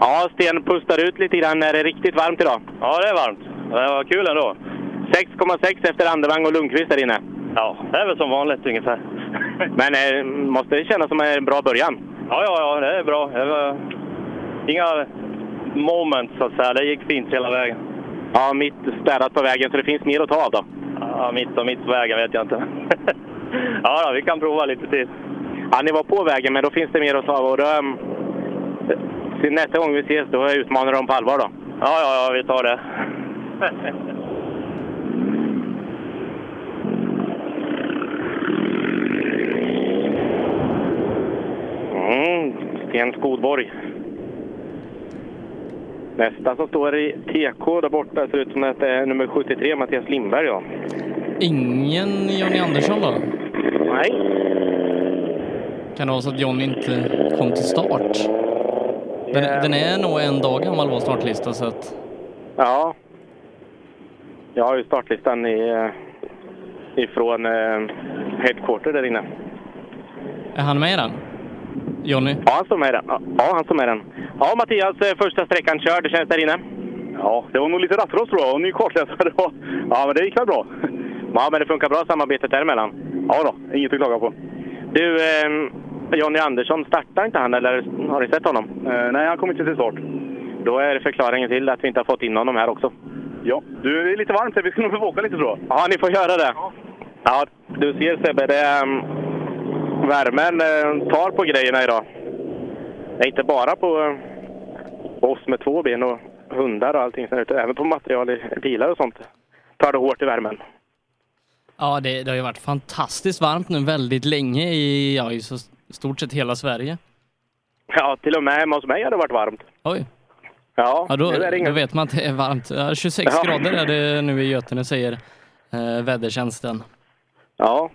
Ja, Sten pustar ut lite grann. Är det riktigt varmt idag? Ja, det är varmt. Det var kul ändå. 6,6 efter Andevang och Lundqvist där inne. Ja, det är väl som vanligt ungefär. Men eh, måste det kännas som en bra början? Ja, ja, ja, det är bra. Det var inga moments så att säga. Det gick fint hela vägen. Ja, mitt städat på vägen, så det finns mer att ta av då? Ja, mitt och mitt på vägen vet jag inte. ja, då, vi kan prova lite till. Ja, ni var på vägen, men då finns det mer att ta av. Och då, um, nästa gång vi ses, då utmanar de på allvar då? Ja, ja, ja, vi tar det. Mm, Sten Skodborg. Nästa som står i TK där borta ser ut som att det är nummer 73, Mattias Lindberg. Ja. Ingen Jonny Andersson då? Nej. Kan det vara så att Jonny inte kom till start? Den, Yeah. den är nog en dag gammal vår startlista så att... Ja. Jag har ju startlistan i, eh, ifrån eh, headquarter där inne. Är han med i den? Jonny? Ja, han står med i den. Ja, han står med i den. Ja, Mattias, eh, första sträckan körd. Hur känns det där inne? Ja, det var nog lite rattrost tror jag och ny kartläsare. Ja, men det gick väl bra. Ja, men det funkar bra samarbetet däremellan? Ja då, inget att klaga på. Du, eh, Jonny Andersson, startar inte han eller har du sett honom? Eh, nej, han kommer inte till start. Då är det förklaringen till att vi inte har fått in honom här också. Ja, du, det är lite varmt här. Vi ska nog få åka lite tror jag. Ja, ni får göra det. Ja, du ser Sebbe, det är, um, värmen eh, tar på grejerna idag. Det är inte bara på, på oss med två ben och hundar och allting, utan även på material i bilar och sånt tar det hårt i värmen. Ja, det, det har ju varit fantastiskt varmt nu väldigt länge i, ja, i så stort sett hela Sverige. Ja, till och med hemma hos mig har det varit varmt. Oj. Ja, Ja, då, det då vet man att det är varmt. Ja, 26 Ja. grader är det nu i Götene säger eh, vädertjänsten. Ja,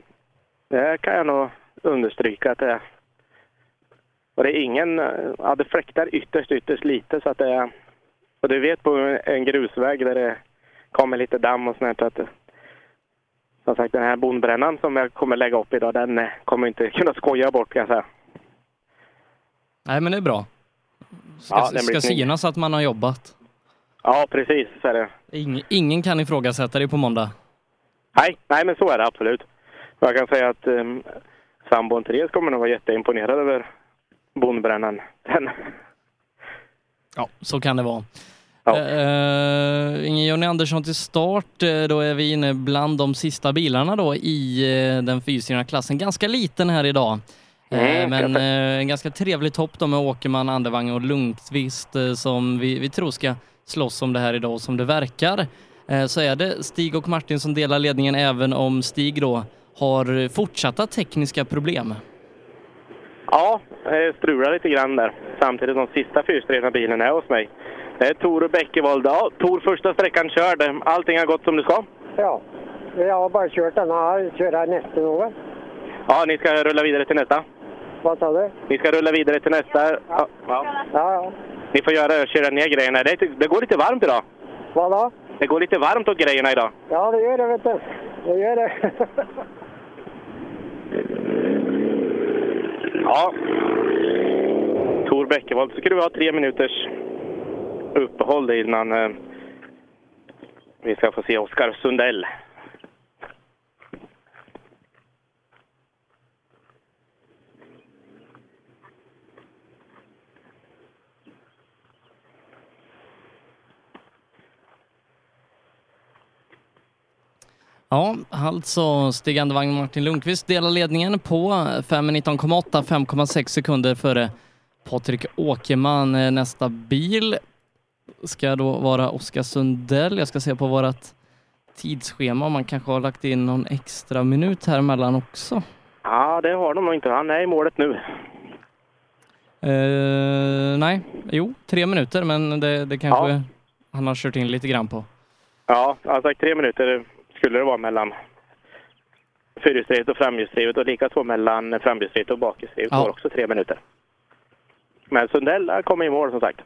det kan jag nog understryka att det är. Och det är ingen, eh, ja det fläktar ytterst, ytterst lite så att det är, och du vet på en grusväg där det kommer lite damm och sånt att som sagt den här bondbrännan som jag kommer lägga upp idag den eh, kommer inte kunna skoja bort kan jag säga. Nej, men det är bra. Ska, Ja, ska synas att man har jobbat. Ja, precis så är det. Ing, ingen kan ifrågasätta det på måndag. Nej, nej men så är det absolut. Jag kan säga att um, sambon Therese kommer nog vara jätteimponerad över bondbrännan. Den, Ja, så kan det vara. Uh, ingen Jonny Andersson till start. Eh, Då är vi inne bland de sista bilarna då i den fyrhjulsdrivna klassen. Ganska liten här idag. Mm, men eh, en ganska trevlig topp då med Åkerman, Andevang och Lundqvist eh, som vi, vi tror ska slåss om det här idag som det verkar. eh, så är det Stig och Martin som delar ledningen även om Stig då har fortsatta tekniska problem. Ja, det strular lite grann där. Samtidigt som sista fyrstrivna bilen är hos mig. Det är Tor och Bäckevold. Ja, Tor första sträckan körd. Allting har gått som det ska? Ja, jag har bara kört den här, köra nästa någon. Ja, ni ska rulla vidare till nästa? Vad sa du? Ni ska rulla vidare till nästa? Ja. ja. Ja, ja. Ni får göra, köra ner grejerna. Det, det går lite varmt idag. Vad då? Det går lite varmt åt grejerna idag. Ja, det gör det vet du. Det gör det. Ja. Tor Bäckevold, så skulle vi ha tre minuters uppehåll innan eh, vi ska få se Oskar Sundell. Ja, alltså stigande vagn Martin Lundqvist delar ledningen på 5.19,8, 5,6 sekunder före Patrik Åkerman. Eh, Nästa bil ska då vara Oskar Sundell. Jag ska se på vårt tidsschema man kanske har lagt in någon extra minut här emellan också. Ja, det har de nog inte. Han är i målet nu. Eh, nej, jo, tre minuter, men det, det kanske han har kört in lite grann på. Ja, han har sagt tre minuter skulle det vara mellan fyrhjulsdrivet och framhjulsdrivet och likaså mellan framhjulsdrivet och bakhjulsdrivet Ja. var också tre minuter. Men Sundell kommit i mål som sagt.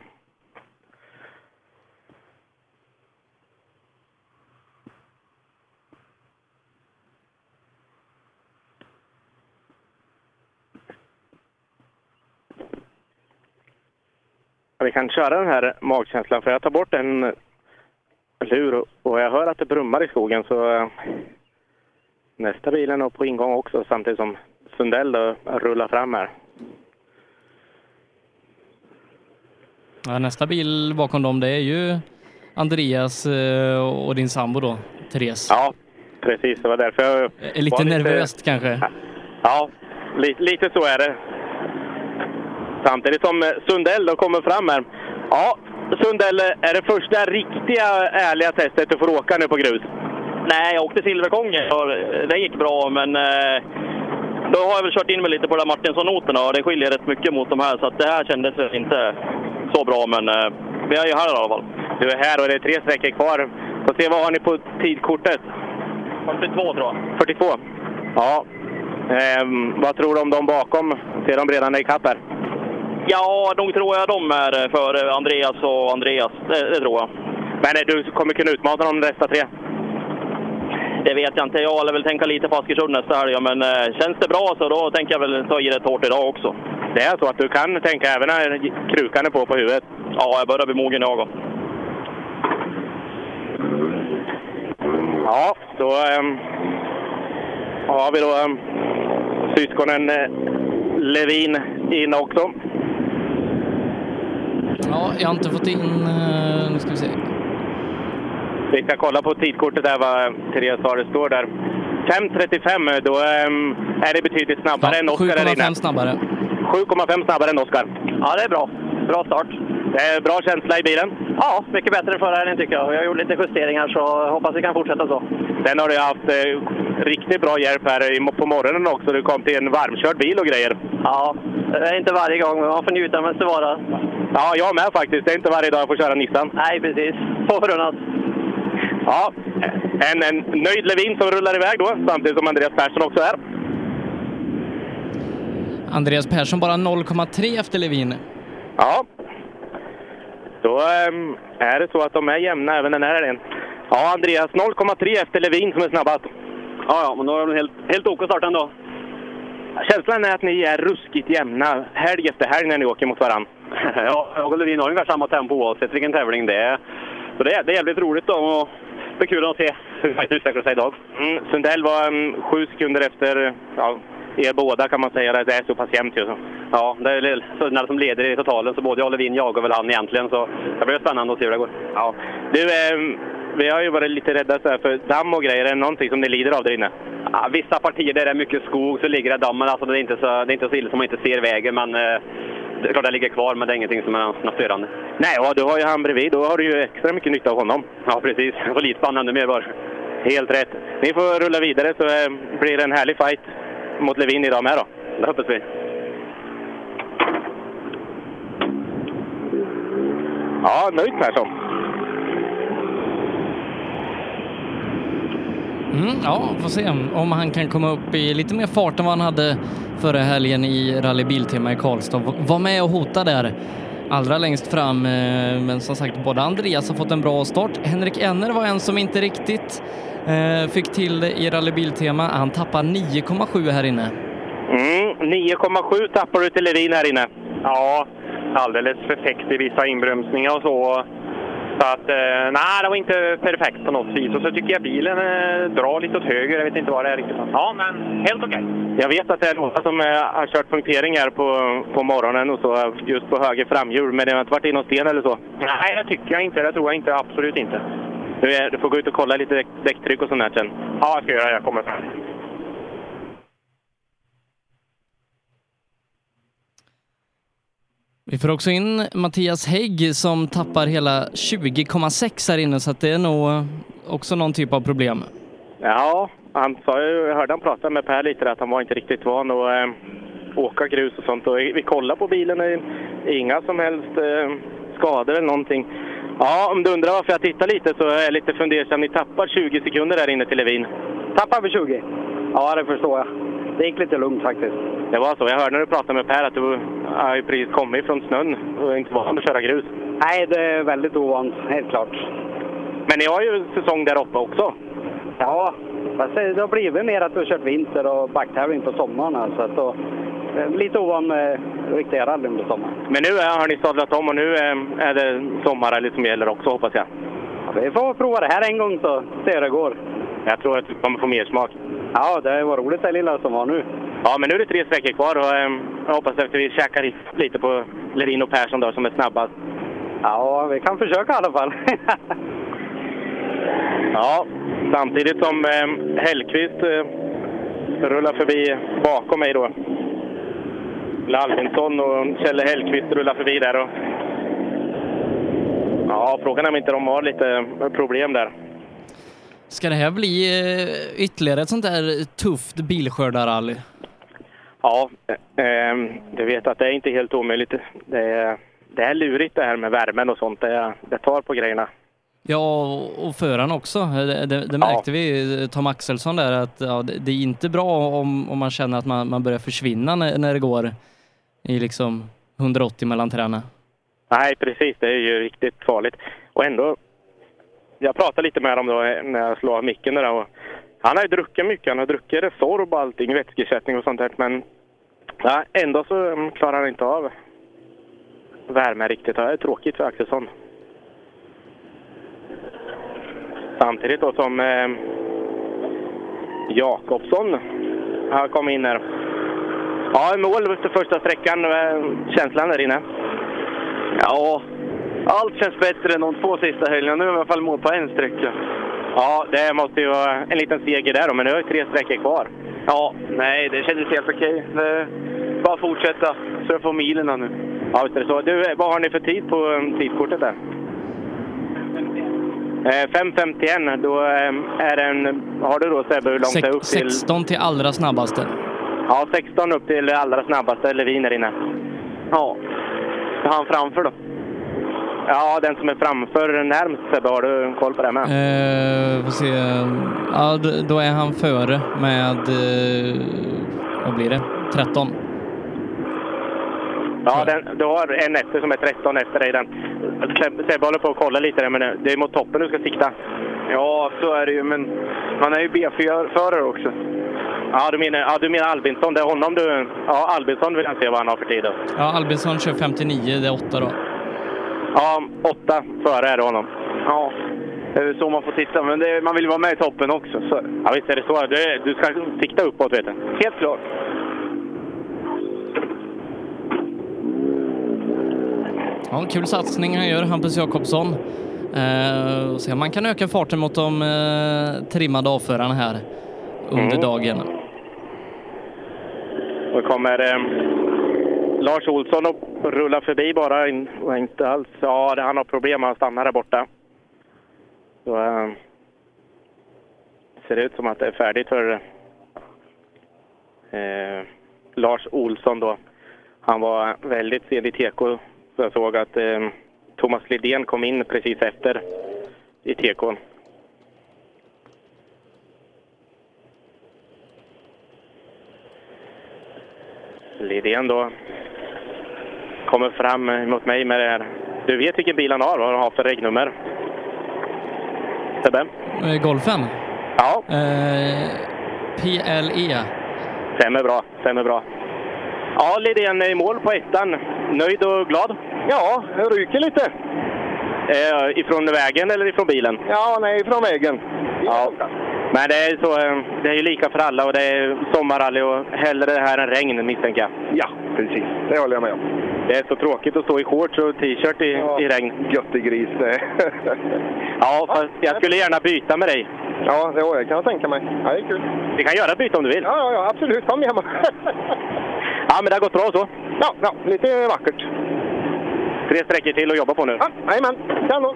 Vi kan köra den här magkänslan för jag tar bort en lur och jag hör att det brummar i skogen så eh, nästa bil är nog på ingång också samtidigt som Sundell då rullar fram här. Ja, nästa bil bakom dem, det är ju Andreas eh, och din sambo då, Therese. Ja, precis. Det var därför jag Är lite nervöst kanske. Ja, lite, lite så är det. Samtidigt som eh, Sundell då kommer fram här. Ja, Sundell, är det första riktiga ärliga testet du får åka nu på grus? Nej, jag åkte Silverkongen och det gick bra, men eh, då har jag väl kört in mig lite på de Martinsson-noterna och det skiljer rätt mycket mot de här, så att det här kändes inte så bra, men eh, vi är ju här i alla fall. Du är här och det är tre sträckor kvar. Får se, vad har ni på tidkortet? 42 tror jag. 42? Ja. Ehm, vad tror du om de bakom? Ser de redan i kapp här? Ja, nog tror jag de är före Andreas och Andreas. Det, det tror jag. Men du kommer kunna utmana de nästa tre? Det vet jag inte. Jag lär väl tänka lite på Askersund nästa helg, men eh, känns det bra så då tänker jag väl ta i rätt hårt idag också. Det är så att du kan tänka även när krukan är på på huvudet? Ja, jag börjar bli mogen jag också. Ja, då ehm, har vi då ehm, syskonen eh, Levin in också. Ja, jag har inte fått in... eh, Nu ska vi se. Vi ska kolla på tidkortet där vad Therese har. Det står där 5.35. Då ehm, är det betydligt snabbare än Oskar där inne. 7,5 snabbare. 7,5 snabbare än Oskar. Ja, det är bra. Bra start. Det är bra känsla i bilen. Ja, mycket bättre än förra helgen tycker jag. Jag har gjort lite justeringar så hoppas vi kan fortsätta så. Sen har du haft eh, riktigt bra hjälp här i- på morgonen också. Du kom till en varmkörd bil och grejer. Ja, det är inte varje gång, men man får njuta medan det vara. Ja, jag med faktiskt. Det är inte varje dag jag får köra Nissan. Nej, precis. Få förunnat. Ja, en, en nöjd Levin som rullar iväg då, samtidigt som Andreas Persson också är. Andreas Persson bara 0,3 efter Levin. Ja. Då ehm, är det så att de är jämna även den här helgen. Ja, Andreas 0,3 efter Levin som är snabbast. Ja, ja, men då är de helt, helt OK start ändå. Känslan är att ni är ruskigt jämna helg efter helg när ni åker mot varann. Ja, jag och Levin har ungefär samma tempo oavsett vilken tävling det är. Så det är, det är jävligt roligt då och det är kul att se hur det utvecklar sig idag. Mm, Sundell var um, sju sekunder efter ja, er båda kan man säga. Det är så pass jämnt ju. Så. Ja, det är Sundell som leder i totalen, så både jag Levin jagar väl han egentligen. Så det blir spännande att se hur det går. Ja. Du, ehm, vi har ju varit lite rädda så här för damm och grejer. Är det någonting som ni lider av där inne? Ja, vissa partier där det är mycket skog så ligger det dammen. Alltså det, är inte så, det är inte så illa som man inte ser vägen. Men eh, det är klart jag ligger kvar, men det är ingenting som är något störande. Nej, och du har ju han bredvid. Då har du ju extra mycket nytta av honom. Ja, precis. Jag får lidspänna ännu mer bara. Helt rätt. Ni får rulla vidare så eh, blir det en härlig fight mot Levin idag med då. Det hoppas vi. Ja, nöjd Persson. Mm, ja, får se om han kan komma upp i lite mer fart än vad han hade förra helgen i Rally Biltema i Karlstad. Var med och hota där allra längst fram. Eh, men som sagt, både Andreas har fått en bra start. Henrik Enner var en som inte riktigt Eh, fick till det i Rally Biltema. Han tappar 9,7 här inne. Mm, 9,7 tappar du till Levin här inne. Ja, alldeles perfekt i vissa inbromsningar och så. Så att, eh, nej, det var inte perfekt på något vis. Och så tycker jag bilen eh, drar lite åt höger. Jag vet inte vad det är riktigt. Ja, men helt okej. Jag vet att det är några som eh, har kört punktering här på, på morgonen och så, just på höger framhjul, men det har inte varit i någon sten eller så. Nej, det tycker jag inte. Det tror jag inte. Absolut inte. Du, är, du får gå ut och kolla lite däck, däcktryck och sånt här sen. Ja, jag ska göra det. Jag kommer. Vi får också in Mattias Hägg som tappar hela 20,6 här inne så att det är nog också någon typ av problem. Ja, han sa ju, jag hörde han prata med Per lite där, att han var inte riktigt van att eh, åka grus och sånt. Och vi kollade på bilen, det är inga som helst eh, skador eller någonting. Ja, om du undrar varför jag tittar lite så är jag lite fundersam. Ni tappar 20 sekunder där inne till Levin. Tappar vi 20? Ja, det förstår jag. Det gick lite lugnt faktiskt. Det var så. Jag hörde när du pratade med Per att du har ju precis kommit från snön och är inte van att köra grus. Nej, det är väldigt ovant, helt klart. Men ni har ju säsong där uppe också. Ja, fast det har blivit mer att vi har kört vinter och backtävling på sommaren. Så att då, är lite ovan med riktiga rallyn på sommaren. Men nu är, har ni sadlat om och nu är, är det sommarrally som gäller också hoppas jag. Ja, vi får prova det här en gång så se hur det går. Jag tror att du kommer få mer smak. Ja, det var roligt det lilla som var nu. Ja, men nu är det tre sträckor kvar och eh, jag hoppas att vi käkar lite på Lerin och Persson då som är snabbast. Ja, vi kan försöka i alla fall. Ja, samtidigt som eh, Hellqvist eh, rullar förbi bakom mig då. Albinsson och Kjelle Hellqvist rullar förbi där. Och... Ja, frågan är om inte de har lite problem där. Ska det här bli eh, ytterligare ett sånt där tufft bilskördarrally? Ja, eh, du vet att det är inte helt omöjligt. Det är, det är lurigt det här med värmen och sånt. Det, det tar på grejerna. Ja, och föraren också. Det, det, det märkte vi, Tom Axelsson där, att ja, det, det är inte bra om, om man känner att man, man börjar försvinna när, när det går i liksom 180 mellan träna. Nej, precis. Det är ju riktigt farligt. Och ändå, jag pratade lite med dem då när jag slog av micken där och han har ju druckit mycket. Han har druckit Resorb och allting, vätskeersättning och sånt där. Men ja, ändå så mm, klarar han inte av värme riktigt. Det är tråkigt för Axelsson. Samtidigt då som eh, Jakobsson har kommit in här. Ja, mål efter första sträckan. Eh, Känslan där inne? Ja, allt känns bättre än de två sista helgerna. Nu är vi i alla fall mål på en sträcka. Ja, det måste ju vara en liten seger där då, men nu har vi tre sträckor kvar. Ja, nej, det kändes helt okej. Det- Bara fortsätta så jag får milerna nu. Ja, visst är det så. Du, vad har ni för tid på um, tidkortet där? Eh, 5.51, då eh, är det en... Har du då Sebbe hur långt det är upp till? 16 till allra snabbaste. Ja, 16 upp till allra snabbaste Levin där inne. Ja. Han framför då? Ja, den som är framför närmst Sebbe, har du koll på det med? Eh, får se. Ja, då är han före med, eh, vad blir det, 13. Ja, den, du har en efter som är 13 efter dig. Den. Sebbe håller på att kolla lite där, men det är mot toppen du ska sikta. Ja, så är det ju, men man är ju B4-förare också. Ja, du menar, ja, du menar Albinsson. Det är honom du... Ja, Albinsson vill jag se vad han har för tid. Då. Ja, Albinsson kör 59, det är 8 då. Ja, åtta före är det honom. Ja, det är väl så man får titta. Men det, man vill vara med i toppen också. Så. Ja, visst är det så. Du, du ska sikta uppåt, vet du. Helt klart. Ja, kul satsning han gör, Hampus Jakobsson. Eh, och se om man kan öka farten mot de eh, trimmade avförarna här under Mm. dagen. Då kommer eh, Lars Olsson och rullar förbi bara. In, och inte alls. Ja, det- han har problem. Han stannar där borta. Så, eh, ser ut som att det är färdigt för eh, Lars Olsson då. Han var väldigt sen i teko. Jag såg att eh, Thomas Lidén kom in precis efter i tekon. Lidén då kommer fram mot mig med det här. Du vet vilken bil han har, vad han har för regnummer? Sebbe? Eh, Golfen? Ja. Eh, PLE. Stämmer bra, stämmer bra. Ja, Lidén är i mål på ettan. Nöjd och glad? Ja, det ryker lite. Eh, ifrån vägen eller ifrån bilen? Ja, nej, ifrån vägen. Ja. Men det är, så, eh, det är ju lika för alla och det är sommarrally och hellre det här än regn misstänker jag. Ja, precis. Det håller jag med om. Det är så tråkigt att stå i shorts och t-shirt i, i regn. Göttegris det Ja, fast jag skulle gärna byta med dig. Ja, det kan jag tänka mig. Ja, det är kul. Vi kan göra byte om du vill. Ja, ja, ja absolut. Kom igen. ja, men det har gått bra så. Ja, ja lite vackert. Tre sträckor till att jobba på nu. Ja, jajamän. Kanon.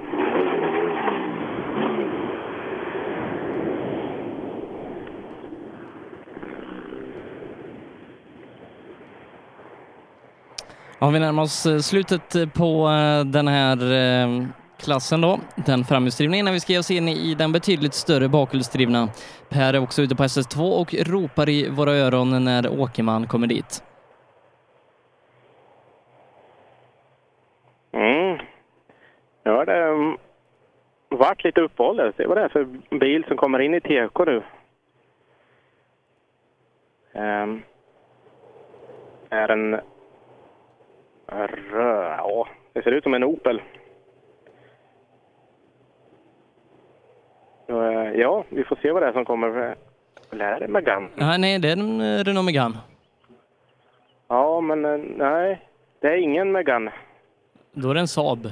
Ja, vi närmar oss eh, slutet på eh, den här eh, klassen då, den framhjulsdrivna, innan vi ska ge oss in i den betydligt större bakhjulsdrivna. Per är också ute på SS2 och ropar i våra öron när Åkerman kommer dit. Mm. Nu har det varit lite uppehåll. där. Se vad det är för bil som kommer in i TK nu. Um, är en röd... Ja, det ser ut som en Opel. Eh, ja, vi får se vad det är som kommer. Eller är det Megane? Ja, nej, det är en eh, Renault Megane. Ja, men eh, nej. Det är ingen Megane. Då är det en Saab.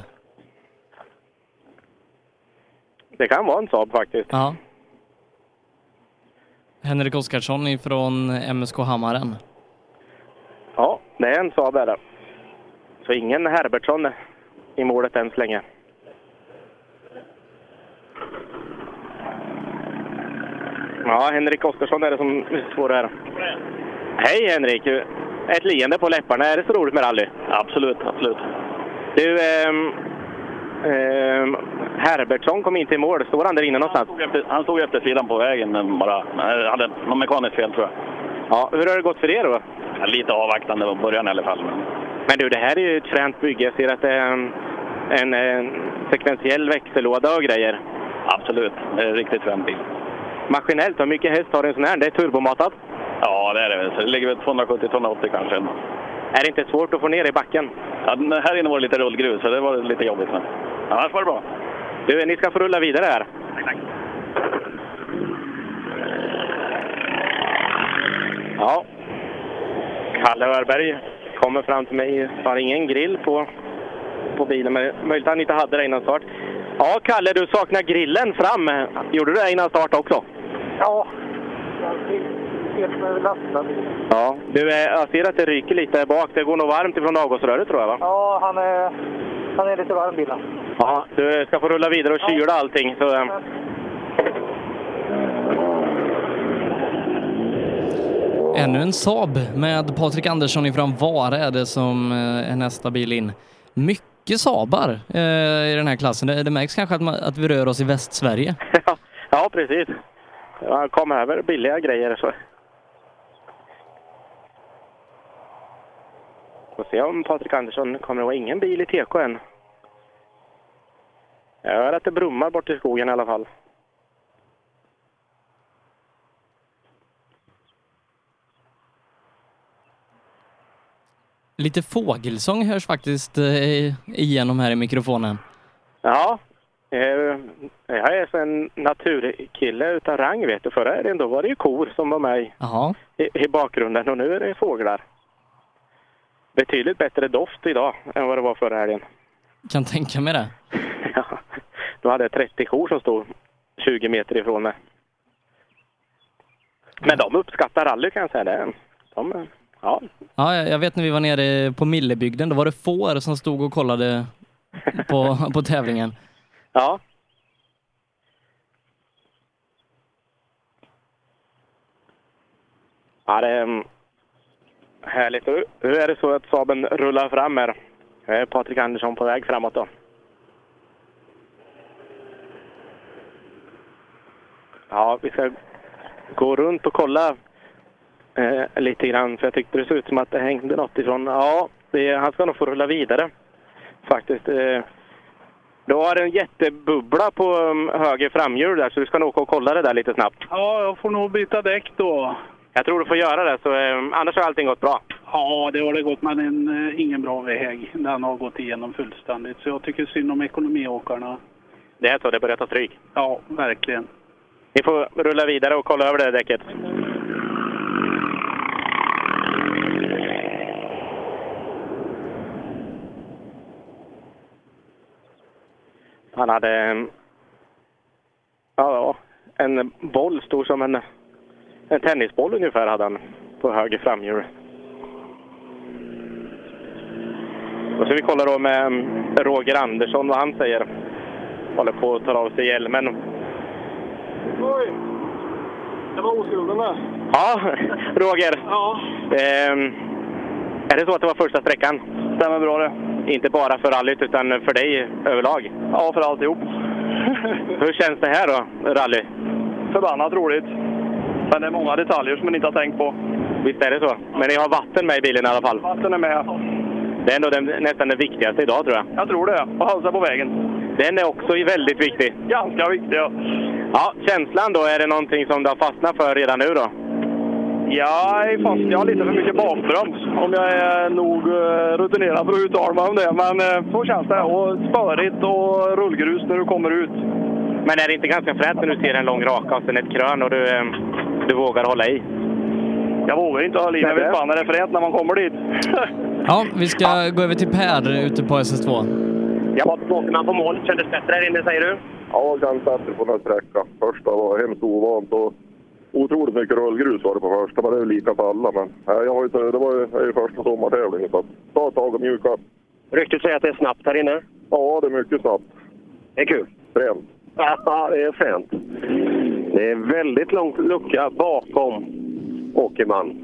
Det kan vara en Saab faktiskt. Ja. Henrik Oskarsson ifrån MSK Hammaren. Ja, det är en Saab är det. Så ingen Herbertsson i målet än så länge. Ja, Henrik Oskarsson är det som står här. Hej Henrik! Ett leende på läpparna. Är det så roligt med rally? Absolut, absolut. Du, ehm, ehm, Herbertsson kom inte i mål. Står han där inne någonstans? Han stod efter sidan på vägen men bara. Han hade något mekaniskt fel tror jag. Ja, hur har det gått för er då? Ja, Lite avvaktande i början i alla fall. Men... Men du, det här är ju ett fränt bygge. Jag ser att det är en, en, en sekventiell växellåda och grejer. Absolut, det är riktigt frän bil. Maskinellt, hur mycket häst har en sån här? Det är turbomatat. Ja, det är det. Så det ligger väl 270-280 kanske. Är det inte svårt att få ner i backen? Ja, här inne var det lite rullgrus, så det var lite jobbigt. Men annars var det bra. Du, ni ska få rulla vidare här. Ja. Kalle Örberg kommer fram till mig. Har ingen grill på, på bilen, men möjligt att han inte hade det innan start. Ja, Kalle, du saknar grillen fram. Gjorde du det innan start också? Ja. Helt med lastad. Ja. Du, eh, jag ser att det ryker lite där bak. Det går nog varmt ifrån avgasröret tror jag, va? Ja, han är, han är lite varm bilen. Ja, du ska få rulla vidare och kyla allting. Så, eh, Ännu en Saab med Patrik Andersson ifrån Vara är det som eh, är nästa bil in. Mycket Saabar eh, i den här klassen. Det, det märks kanske att, man, att vi rör oss i Västsverige. ja, precis. Ja, kom över billiga grejer. Så. Får se om Patrik Andersson kommer att ha ingen bil i TK än. Jag hör att det brummar bort i skogen i alla fall. Lite fågelsång hörs faktiskt eh, igenom här i mikrofonen. Ja, eh, jag är en naturkille utav rang vet du. Förra helgen då var det ju kor som var med i, i bakgrunden och nu är det fåglar. Betydligt bättre doft idag än vad det var förra helgen. Kan tänka mig det. Då hade jag 30 kor som stod 20 meter ifrån mig. Men de uppskattar rally kan jag säga. Det. De Ja. Ja, jag vet när vi var nere på Millebygden, då var det får som stod och kollade på, på tävlingen. Ja. Ja, det härligt. Nu är det så att Saben rullar fram här. Nu är Patrik Andersson på väg framåt då. Ja, vi ska gå runt och kolla eh, lite grann, för jag tyckte det såg ut som att det hängde något ifrån... Ja, det, han ska nog få rulla vidare faktiskt. Eh, du har en jättebubbla på um, höger framhjul där, så du ska nog åka och kolla det där lite snabbt. Ja, jag får nog byta däck då. Jag tror du får göra det, så eh, annars har allting gått bra. Ja, det har det gått, men en, eh, ingen bra väg. Den har gått igenom fullständigt. Så jag tycker synd om ekonomiåkarna. Det är så, det börjar ta stryk. Ja, verkligen. Ni får rulla vidare och kolla över det där däcket. Han hade ja, en boll stor som en, en tennisboll ungefär hade han på höger framhjul. Och så vi kollar då med mm, Roger Andersson vad han säger. Håller på att ta av sig hjälmen. Oj! Det var oskulden där. Ja, Roger. Ja. Ehm, är det så att det var första sträckan? Stämmer bra det. Inte bara för rallyt utan för dig överlag? Ja, för alltihop. Hur känns det här då, rally? Förbannat roligt. Men det är många detaljer som man inte har tänkt på. Visst är det så? Men ni har vatten med i bilen i alla fall? Vatten är med. Det är ändå den, nästan det viktigaste idag tror jag. Jag tror det. Och hälsa på vägen. Den är också väldigt viktig. Ganska viktig, ja. Ja, känslan då, är det någonting som du har fastnat för redan nu då? Ja, fast. Jag har lite för mycket bakbroms. Om jag är nog eh, rutinerad för att uttala mig om det. Men eh, så känns det. Och spörigt och rullgrus när du kommer ut. Men är det inte ganska fränt när du ser en lång raka och sen ett krön och du, eh, du vågar hålla i? Jag vågar inte hålla i. Jag vet fan när det är fränt när man kommer dit. Ja, vi ska gå över till Per ute på SS2. Jag var åkerman på mål. Kändes bättre här inne, säger du? Ja, ganska bättre på den här sträckan. Första var hemskt ovant och otroligt mycket rullgrus var det på första, men det är lika för alla. Men jag har ju, det var ju, det är ju första sommartävlingen, så att ta ett tag och mjuka upp. Ryktet säger att det är snabbt här inne. Ja, det är mycket snabbt. Det är kul. Fränt. Ja, det är fränt. Det är väldigt långt lucka bakom Åkerman.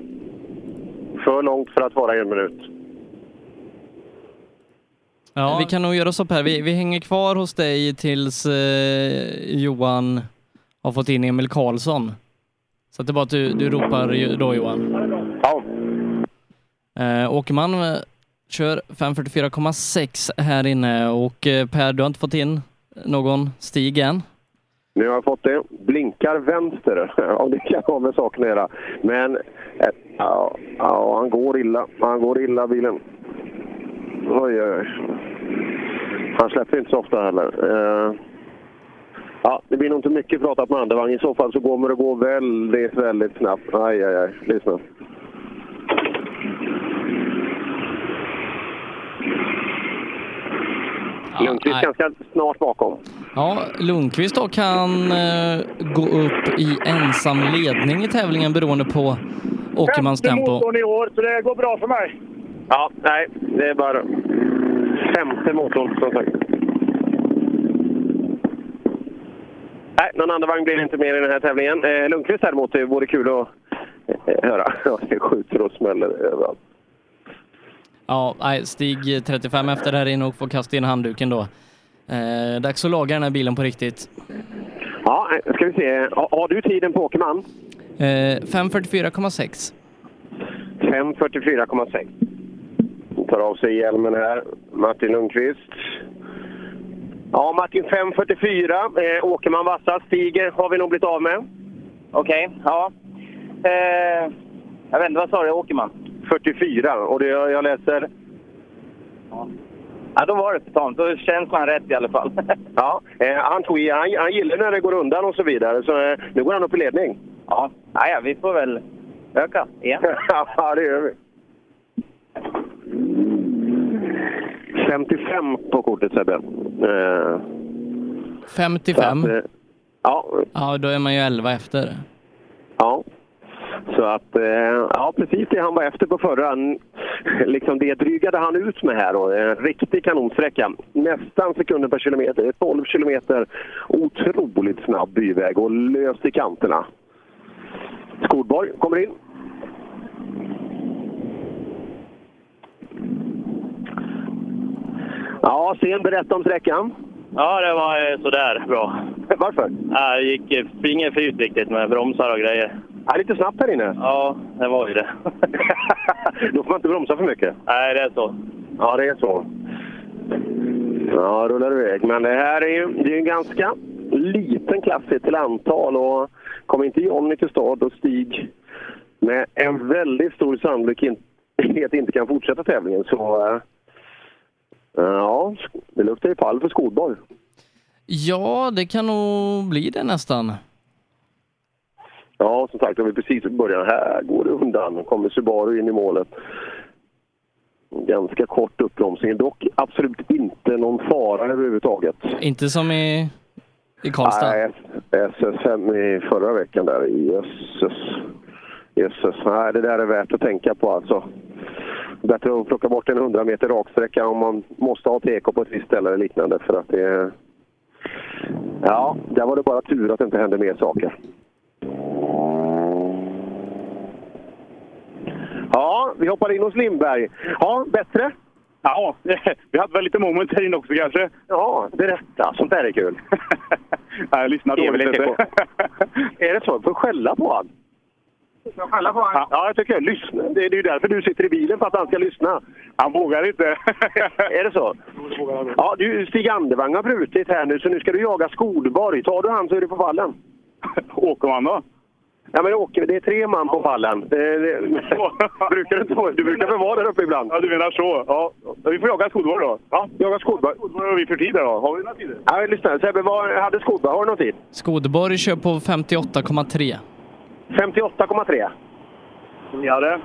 För långt för att vara en minut. Ja. Vi kan nog göra så Per, vi, vi hänger kvar hos dig tills eh, Johan har fått in Emil Karlsson. Så att det är bara att du, du ropar då Johan. Ja. Eh, Åkerman eh, kör 5.44,6 här inne och eh, Per, du har inte fått in någon stig än? Nu har jag fått det. Blinkar vänster. Ja, det kan ha med saken att göra. Men eh, ja, ja, han går illa. Han går illa bilen. Oj, oj, oj. Han släpper inte så ofta heller. Eh, ja, det blir nog inte mycket pratat med andevagn. I så fall så kommer det gå väldigt, väldigt snabbt. Aj, aj, aj. Lyssna. Lundqvist nej. ganska snart bakom. Ja, Lundqvist då kan eh, gå upp i ensam ledning i tävlingen beroende på Åkermans Femte tempo. motorn i år, så det går bra för mig. Ja, nej, det är bara femte motorn som sagt. Nej, någon andra vagn blir det inte mer i den här tävlingen. Eh, Lundqvist däremot, det vore kul att eh, höra. Det skjuter och smäller överallt. Ja, nej, Stig 35 efter här inne och får kasta in handduken då. Eh, dags att laga den här bilen på riktigt. Ja, ska vi se. Har, har du tiden på Åkerman? Eh, 5.44,6. 5.44,6. Tar av sig hjälmen här. Martin Lundqvist. Ja, Martin 5.44. Eh, Åkerman vassa. Stiger har vi nog blivit av med. Okej, ja. Eh, jag vet inte, vad sa du? Åkerman? 44 och det, jag läser... Ja, då var det för tamt. Då känns man rätt i alla fall. Ja, eh, han, tog i, han, han gillar när det går undan och så vidare. Så eh, nu går han upp i ledning. Ja, ja, ja vi får väl öka igen. ja, det gör vi. 55 på kortet Sebbe. Eh, 55. så att, eh, ja, Ja, då är man ju 11 efter. ja. Så att, eh, ja precis det han var efter på förra, liksom det drygade han ut med här. Och, en riktig kanonsträcka. Nästan sekunder per kilometer, 12 kilometer. Otroligt snabb byväg och löst i kanterna. Skodborg kommer in. Ja, Sten, berätta om sträckan. Ja, det var eh, sådär bra. Varför? Ja, det gick eh, ingen flyt riktigt med bromsar och grejer. Ja, lite snabbt här inne. Ja, det var ju det. Då får man inte bromsa för mycket. Nej, det är så. Ja, det är så. Ja, rullar iväg. Men det här är ju det är en ganska liten klass till antal och kommer inte Johnny till start och Stig med en väldigt stor sannolikhet inte kan fortsätta tävlingen så... eh, Ja, det luktar ju fall för Skodborg. Ja, det kan nog bli det nästan. Ja, som sagt, det var precis i början. Här går det undan. kommer Subaru in i målet. Ganska kort uppbromsning. Dock absolut inte någon fara överhuvudtaget. Inte som i, i Karlstad. Nej, SS5 i förra veckan där. Jösses. Jösses. Nej, det där är värt att tänka på alltså. Bättre att plocka bort en 100 meter raksträcka om man måste ha TK på ett visst ställe eller liknande. För att det. Ja, där var det bara tur att det inte hände mer saker. Ja, vi hoppar in hos Lindberg. Ja, bättre? Ja, vi hade väl lite moment här inne också kanske. Ja, berätta. Sånt där är kul. Nej, jag lyssnar är dåligt. lite vet du. är det så? Får jag skälla på han? Jag skälla på honom? Ja, jag tycker. Lyssna. Det är det är ju därför du sitter i bilen, för att han ska lyssna. Han vågar inte. är det så? Ja, du, Stig Andervang har brutit här nu, så nu ska du jaga Skodborg. Tar du han så är du på pallen. Åkerman då? Ja, men Åke, det är tre man på pallen. Det, det, brukar du, inte vara- du brukar väl vara där uppe ibland? Ja, du menar så. Ja. Vi får jaga Skodborg då. Ja, jaga Skodborg. Vad har vi för tider då? Har vi några tider? Ja, lyssna. Sebbe, vad hade Skodborg? Har du någon tid? Skodborg kör på 58,3. 58,3. Ja, det.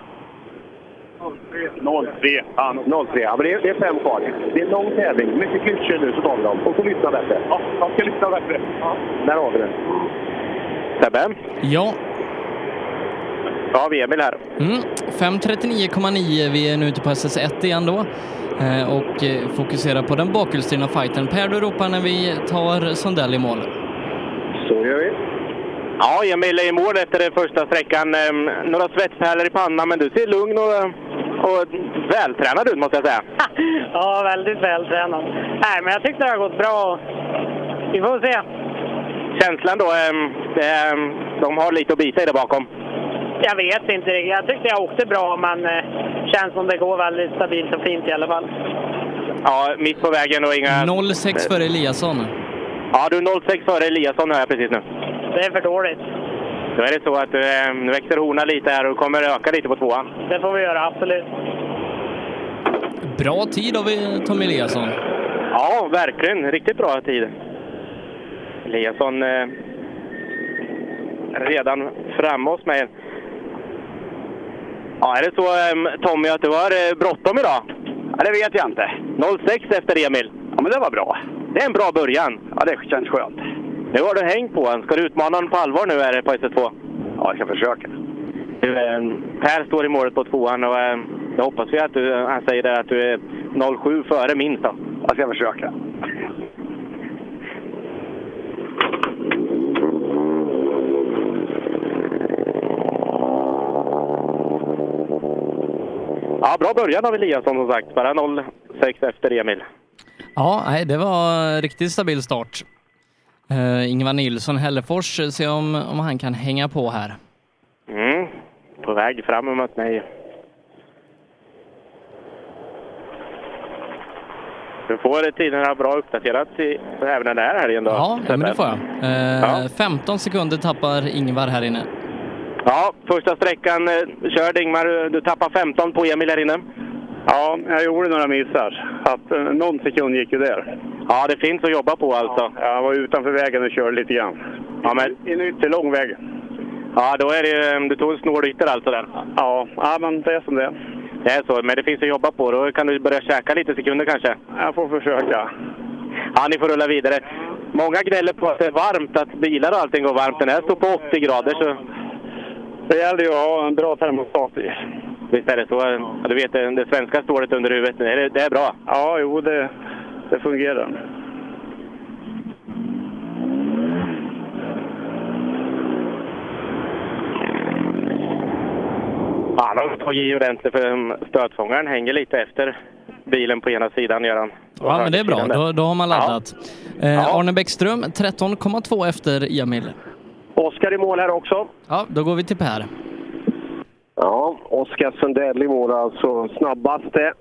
03. Ja, 03. Ja, men det är, det är fem kvar. Det är en lång tävling. Mycket klyschor nu, så tar vi dem. Och så lyssna bättre. Ja, jag ska lyssna bättre. Ja, där har vi det. Sebbe? Ja. Ja, vi är Emil här. Mm. 5.39,9. Vi är nu ute på SS1 igen då. Eh, och eh, fokuserar på den bakhjulsdrivna fighten. Per, du ropar när vi tar Sundell i mål. Så gör vi. Ja, Emil är i mål efter den första sträckan. Ehm, Några svettpärlor i pannan, men du ser lugn och, och vältränad ut måste jag säga. Ja, väldigt vältränad. Nej, men jag tyckte det har gått bra. Vi får se. Känslan då, ehm, det, ehm, de har lite att bita i där bakom. Jag vet inte riktigt. Jag tyckte jag åkte bra, men eh, känns som det går väldigt stabilt och fint i alla fall. Ja, mitt på vägen och inga... 06 före Eliasson. Ja, du 06 före Eliasson hör jag precis nu. Det är för dåligt. Då är det så att eh, nu växer horna lite här och kommer öka lite på tvåan. Det får vi göra, absolut. Bra tid av eh, Tom Eliasson. Ja, verkligen. Riktigt bra tid. Eliasson eh, redan framme hos mig. Ja, är det så eh, Tommy att du har eh, bråttom idag? Ja, det vet jag inte. 06 efter Emil. Ja, men det var bra. Det är en bra början. Ja, det känns skönt. Nu har du hängt på honom. Ska du utmana honom på allvar nu här på SS2? Ja, jag ska försöka. Du, eh, per står i målet på tvåan och eh, då hoppas vi att du, han säger att du är 07 före minst då. Jag ska försöka. Ja, bra början av Eliasson som sagt. Bara 06 efter Emil. Ja, nej, det var en riktigt stabil start. Uh, Ingvar Nilsson Hällefors, se om, om han kan hänga på här. Mm. På väg fram mot mig. Du får tiderna bra uppdaterat i, även den här helgen då? Ja, men det får jag. Eh, Ja. 15 sekunder tappar Ingvar här inne. Ja, första sträckan eh, körd Ingmar. Du- tappar 15 på Emil här inne. Ja, jag gjorde några missar. Att, eh, någon sekund gick ju där. Ja, det finns att jobba på alltså. Ja, jag var utanför vägen och körde lite grann. Ja, men... En ytterlång väg. Ja, då är det ju- Du tog en snål ytter alltså där. Ja, ja, men det är som det är. Det är så, men det finns att jobba på. Då kan du börja käka lite sekunder kanske. Jag får försöka. Ja, ni får rulla vidare. Många gnäller på att det är varmt, att bilar och allting går varmt. Den här står på 80 grader så... Det gäller ju att ha en bra termostat i. Visst är det så? Ja, Du vet, det svenska stålet under huvudet, det är, det är bra. Ja, jo, det, det fungerar. Ja, han har tagit i ordentligt för stötfångaren hänger lite efter bilen på ena sidan, gör han. Ja, men det är bra. Då, då har man laddat. Eh, Arne Bäckström, 13,2 efter Emil. Oskar i mål här också. Ja, då går vi till Per. Ja, Oskar Sundell i mål alltså snabbaste.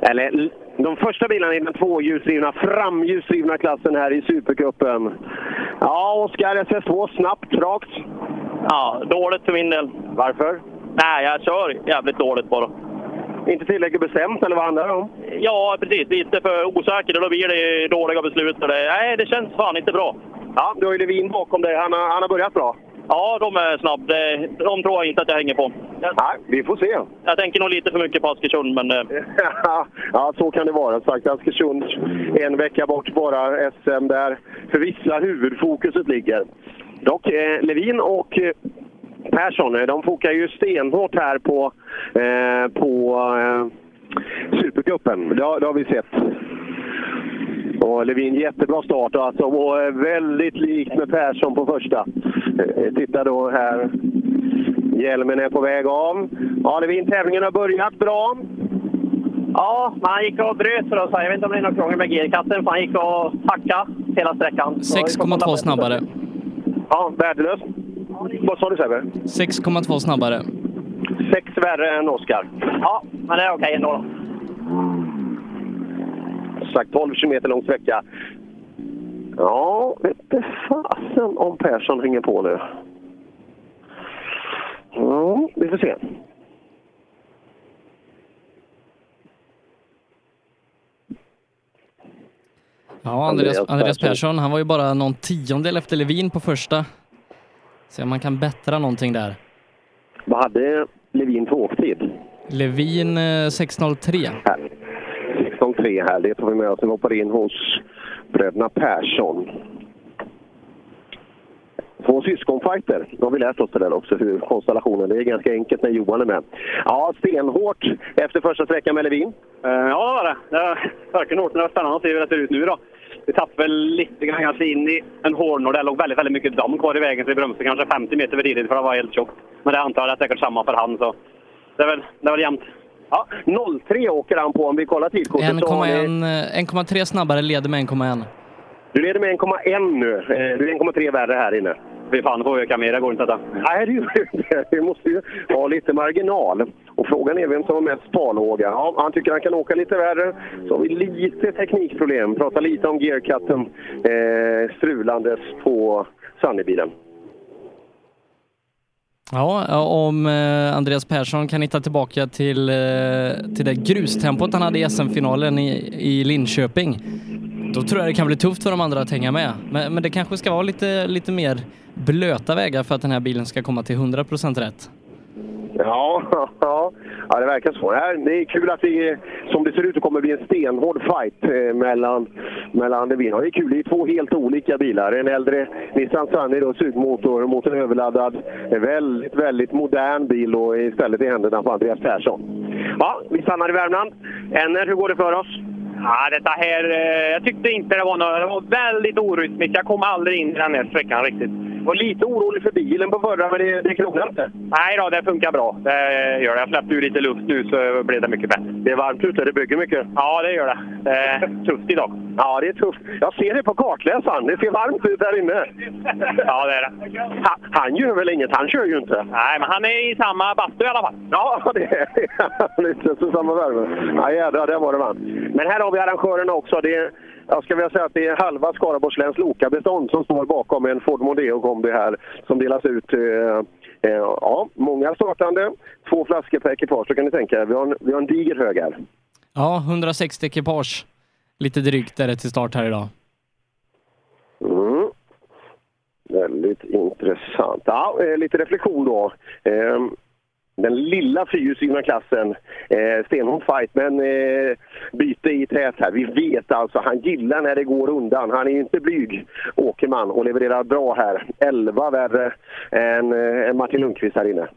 Eller de första bilarna i den tvåhjulsdrivna, framhjulsdrivna klassen här i Supercupen. Ja, Oskar, SS2 snabbt, rakt. Ja, dåligt för min del. Varför? Nej, jag kör jävligt dåligt bara. Inte tillräckligt bestämt, eller vad handlar det om? Ja, precis. Lite för osäker och då blir det dåliga beslut. Nej, det känns fan inte bra. Ja, du har ju Levin bakom dig. Han har, han har börjat bra. Ja, de är snabba. De tror jag inte att jag hänger på. Jag, Nej, vi får se. jag tänker nog lite för mycket på Askersund, men... eh, ja, så kan det vara. Sagt Askersund, en vecka bort bara SM där för vissa huvudfokuset ligger. Dock, eh, Levin och eh, Persson, eh, de fokar ju stenhårt här på, eh, på eh, Supercupen. Det, det har vi sett. Och Levin jättebra start alltså, och eh, väldigt likt med Persson på första. Eh, Titta då här. Hjälmen är på väg av. Ja, Levin, tävlingen har börjat bra. Ja, men han gick och bröt för oss. Jag vet inte om det är något krångel med girkatten, för han gick och hackade hela sträckan. Så vi får kolla 6,2 på det. snabbare. Ja, värdelös. Vad sa du Sebbe? 6,2 snabbare. Sex värre än Oskar. Ja, men det är okej ändå. Sagt 12 kilometer lång sträcka. Ja, vete fasen om Persson hänger på nu. Ja, vi får se. Ja, Andreas, Andreas Persson. Han var ju bara någon tiondel efter Levin på första. Se om man kan bättra någonting där. Vad hade Levin för åktid? Levin eh, 6.03 tre här. Det tar vi med oss. Vi hoppar in hos bröderna Persson. Två syskonfighter. Då har vi lärt oss det där också, hur konstellationen. Det är ganska enkelt när Johan är med. Ja, stenhårt efter första sträckan med Levin. Eh, ja, det var det. Det var verkligen hårt. Det var spännande att se hur det ser ut nu då. Vi tappade väl lite grann kanske in i en hårnål. och det låg väldigt, väldigt mycket damm kvar i vägen så vi bromsade kanske 50 meter för tidigt för det var helt tjockt. Men det antar jag är säkert samma för han så det är väl, det är väl jämnt. Ja, 0,3 åker han på om vi kollar tidkortet. så har ni- 1,1 eh, 1,3 snabbare, leder med 1,1. Du leder med 1,1 nu. Eh, Du är 1,3 värre här inne. Fy fan, får öka mer. Det går inte detta. Nej, det gör ju inte. Vi måste ju ha lite marginal. Och frågan är vem som har mest sparlåga. Ja, han tycker han kan åka lite värre. Så har vi lite teknikproblem. Pratar lite om gearcutten eh, strulandes på Sunnybilen. Ja, om eh, Andreas Persson kan hitta tillbaka till, eh, till det grustempot han hade i SM-finalen i, i Linköping, då tror jag det kan bli tufft för de andra att hänga med. Men, men det kanske ska vara lite, lite mer blöta vägar för att den här bilen ska komma till 100% rätt. Ja, ja, ja, det verkar så. Det är kul att det, som det ser ut, kommer bli en stenhård fight eh, mellan, mellan det vi har. Det är kul, det är två helt olika bilar. En äldre Nissan Sunny, då, sugmotor mot en överladdad, väldigt, väldigt modern bil och istället i händerna på Andreas Persson. Ja, vi stannar i Värmland. Enner, hur går det för oss? Ja, detta här, eh, jag tyckte inte det var något, det var väldigt orytmiskt. Jag kom aldrig in i den här sträckan riktigt. Var lite orolig för bilen på förra, men det, det krånglar inte. Nej då, det funkar bra. Det gör det. Jag släppte ur lite luft nu så blev det mycket bättre. Det är varmt ute, det bygger mycket. Ja, det gör det. Det är tufft idag. Ja, det är tufft. Jag ser det på kartläsaren. Det ser varmt ut där inne. Ja, det är det. Han, han gör väl inget? Han kör ju inte. Nej, men han är i samma bastu i alla fall. Ja, det är han. Lite så samma värme. Ja, jädrar, där var det varmt. Men här har vi arrangörerna också. Det är, jag ska vilja säga att det är halva Skaraborgs läns Loka-bestånd som står bakom en Ford Mondeo kombi här som delas ut. Eh, eh, ja, många startande, två flaskor per ekipage. Så kan ni tänka er, vi har en, vi har en diger hög här. Ja, 160 ekipage. Lite drygt är det till start här idag. Mm. Väldigt intressant. Ja, eh, lite reflektion då. Eh, den lilla fyrhjulsdrivna klassen, eh, stenhård fight, men eh, byte i tät här. Vi vet alltså, han gillar när det går undan. Han är ju inte blyg, Åkerman, och levererar bra här. 11 värre än, eh, än Martin Lundqvist här inne.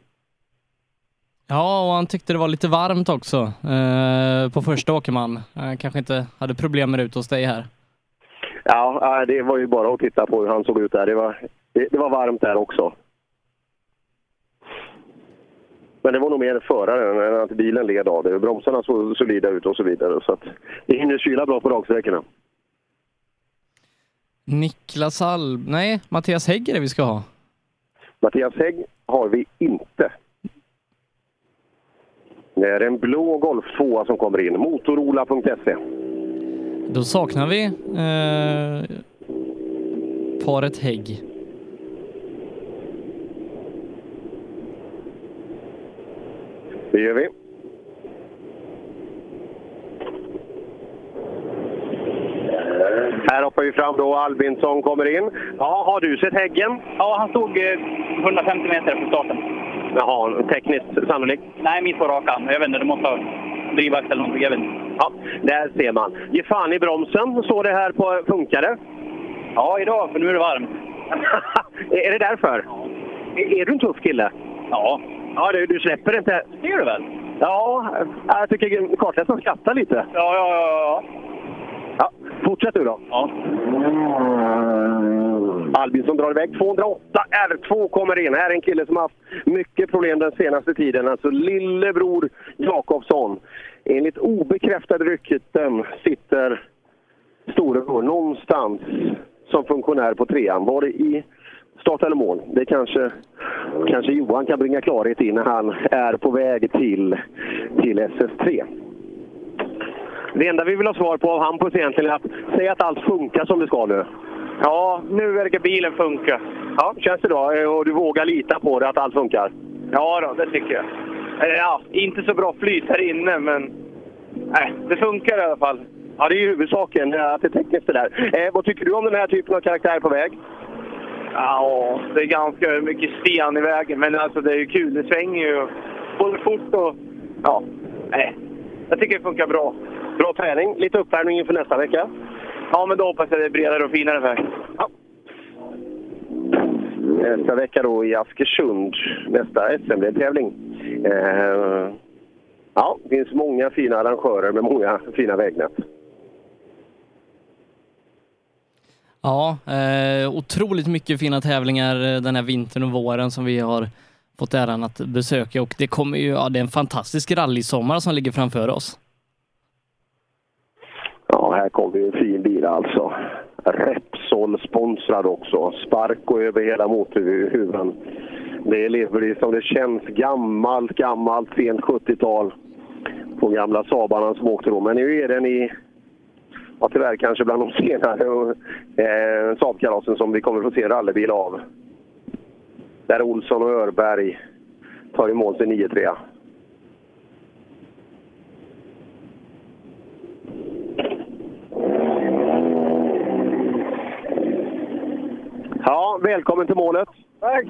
Ja, och han tyckte det var lite varmt också eh, på första åkerman. Han kanske inte hade problem med det ute hos dig här. Ja, ja, det var ju bara att titta på hur han såg ut där. Det var, det, det var varmt där också. Men det var nog mer föraren än att bilen led av det. Bromsarna såg solida ut och så vidare. Så att det hinner kyla bra på raksträckorna. Niklas Alb... Nej, Mattias Hägg är det vi ska ha. Mattias Hägg har vi inte. Det är en blå Golf 2 som kommer in. Motorola.se. Då saknar vi eh, paret Hägg. Det gör vi. Här hoppar vi fram då. Albinsson kommer in. Ja, har du sett Häggen? Ja, han stod eh, 150 meter från starten. Jaha, tekniskt sannolikt? Nej, mitt på rakan. Jag vet inte, du måste ha drivaxel eller någonting. Jag vet inte. Ja, där ser man. Ge fan i bromsen, står det här på Funkare. Ja, idag, för nu är det varmt. är det därför? Är, är du en tuff kille? Ja. Ja, du, du släpper inte? Det gör du väl? Ja, jag tycker kartläsaren skrattar lite. Ja, ja, ja. ja. Ja, fortsätt du då. Ja. Albinsson drar iväg 208. R2 kommer in. Här är en kille som har haft mycket problem den senaste tiden. Alltså lillebror Jakobsson. Enligt obekräftade rykten sitter storebror någonstans som funktionär på trean. Var det i start eller mål? Det kanske, kanske Johan kan bringa klarhet i när han är på väg till, till SS3. Det enda vi vill ha svar på av Hampus egentligen är att säga att allt funkar som det ska nu. Ja, nu verkar bilen funka. Ja, känns det bra? Och du vågar lita på det, att allt funkar? Ja, då, det tycker jag. Eh, Ja, inte så bra flyt här inne, men nej, det funkar i alla fall. Ja, det är ju huvudsaken, att det är tekniskt det där. Eh, vad tycker du om den här typen av karaktär på väg? Ja, det är ganska mycket sten i vägen, men alltså det är ju kul. Det svänger ju både fort och... Ja, nej. Jag tycker det funkar bra. Bra träning. Lite uppvärmning inför nästa vecka. Ja, men då hoppas jag det är bredare och finare väg. Ja. Nästa vecka då i Askersund, nästa SM-tävling. Eh, ja, det finns många fina arrangörer med många fina vägnät. Ja, eh, otroligt mycket fina tävlingar eh, den här vintern och våren som vi har fått äran att besöka och det kommer ju, ja det är en fantastisk rallysommar som ligger framför oss. Ja, här kommer ju en fin bil alltså. Repsol sponsrad också. Sparko över hela motorhuven. Det lever som det känns gammalt, gammalt, sent 70-tal. På gamla Saabarna som åkte då. Men nu är den i, ja tyvärr kanske bland de senare eh, Saab-kalasen som vi kommer få se rallybil av. Där Olsson och Örberg tar i mål till 9-3. Ja, välkommen till målet. Tack!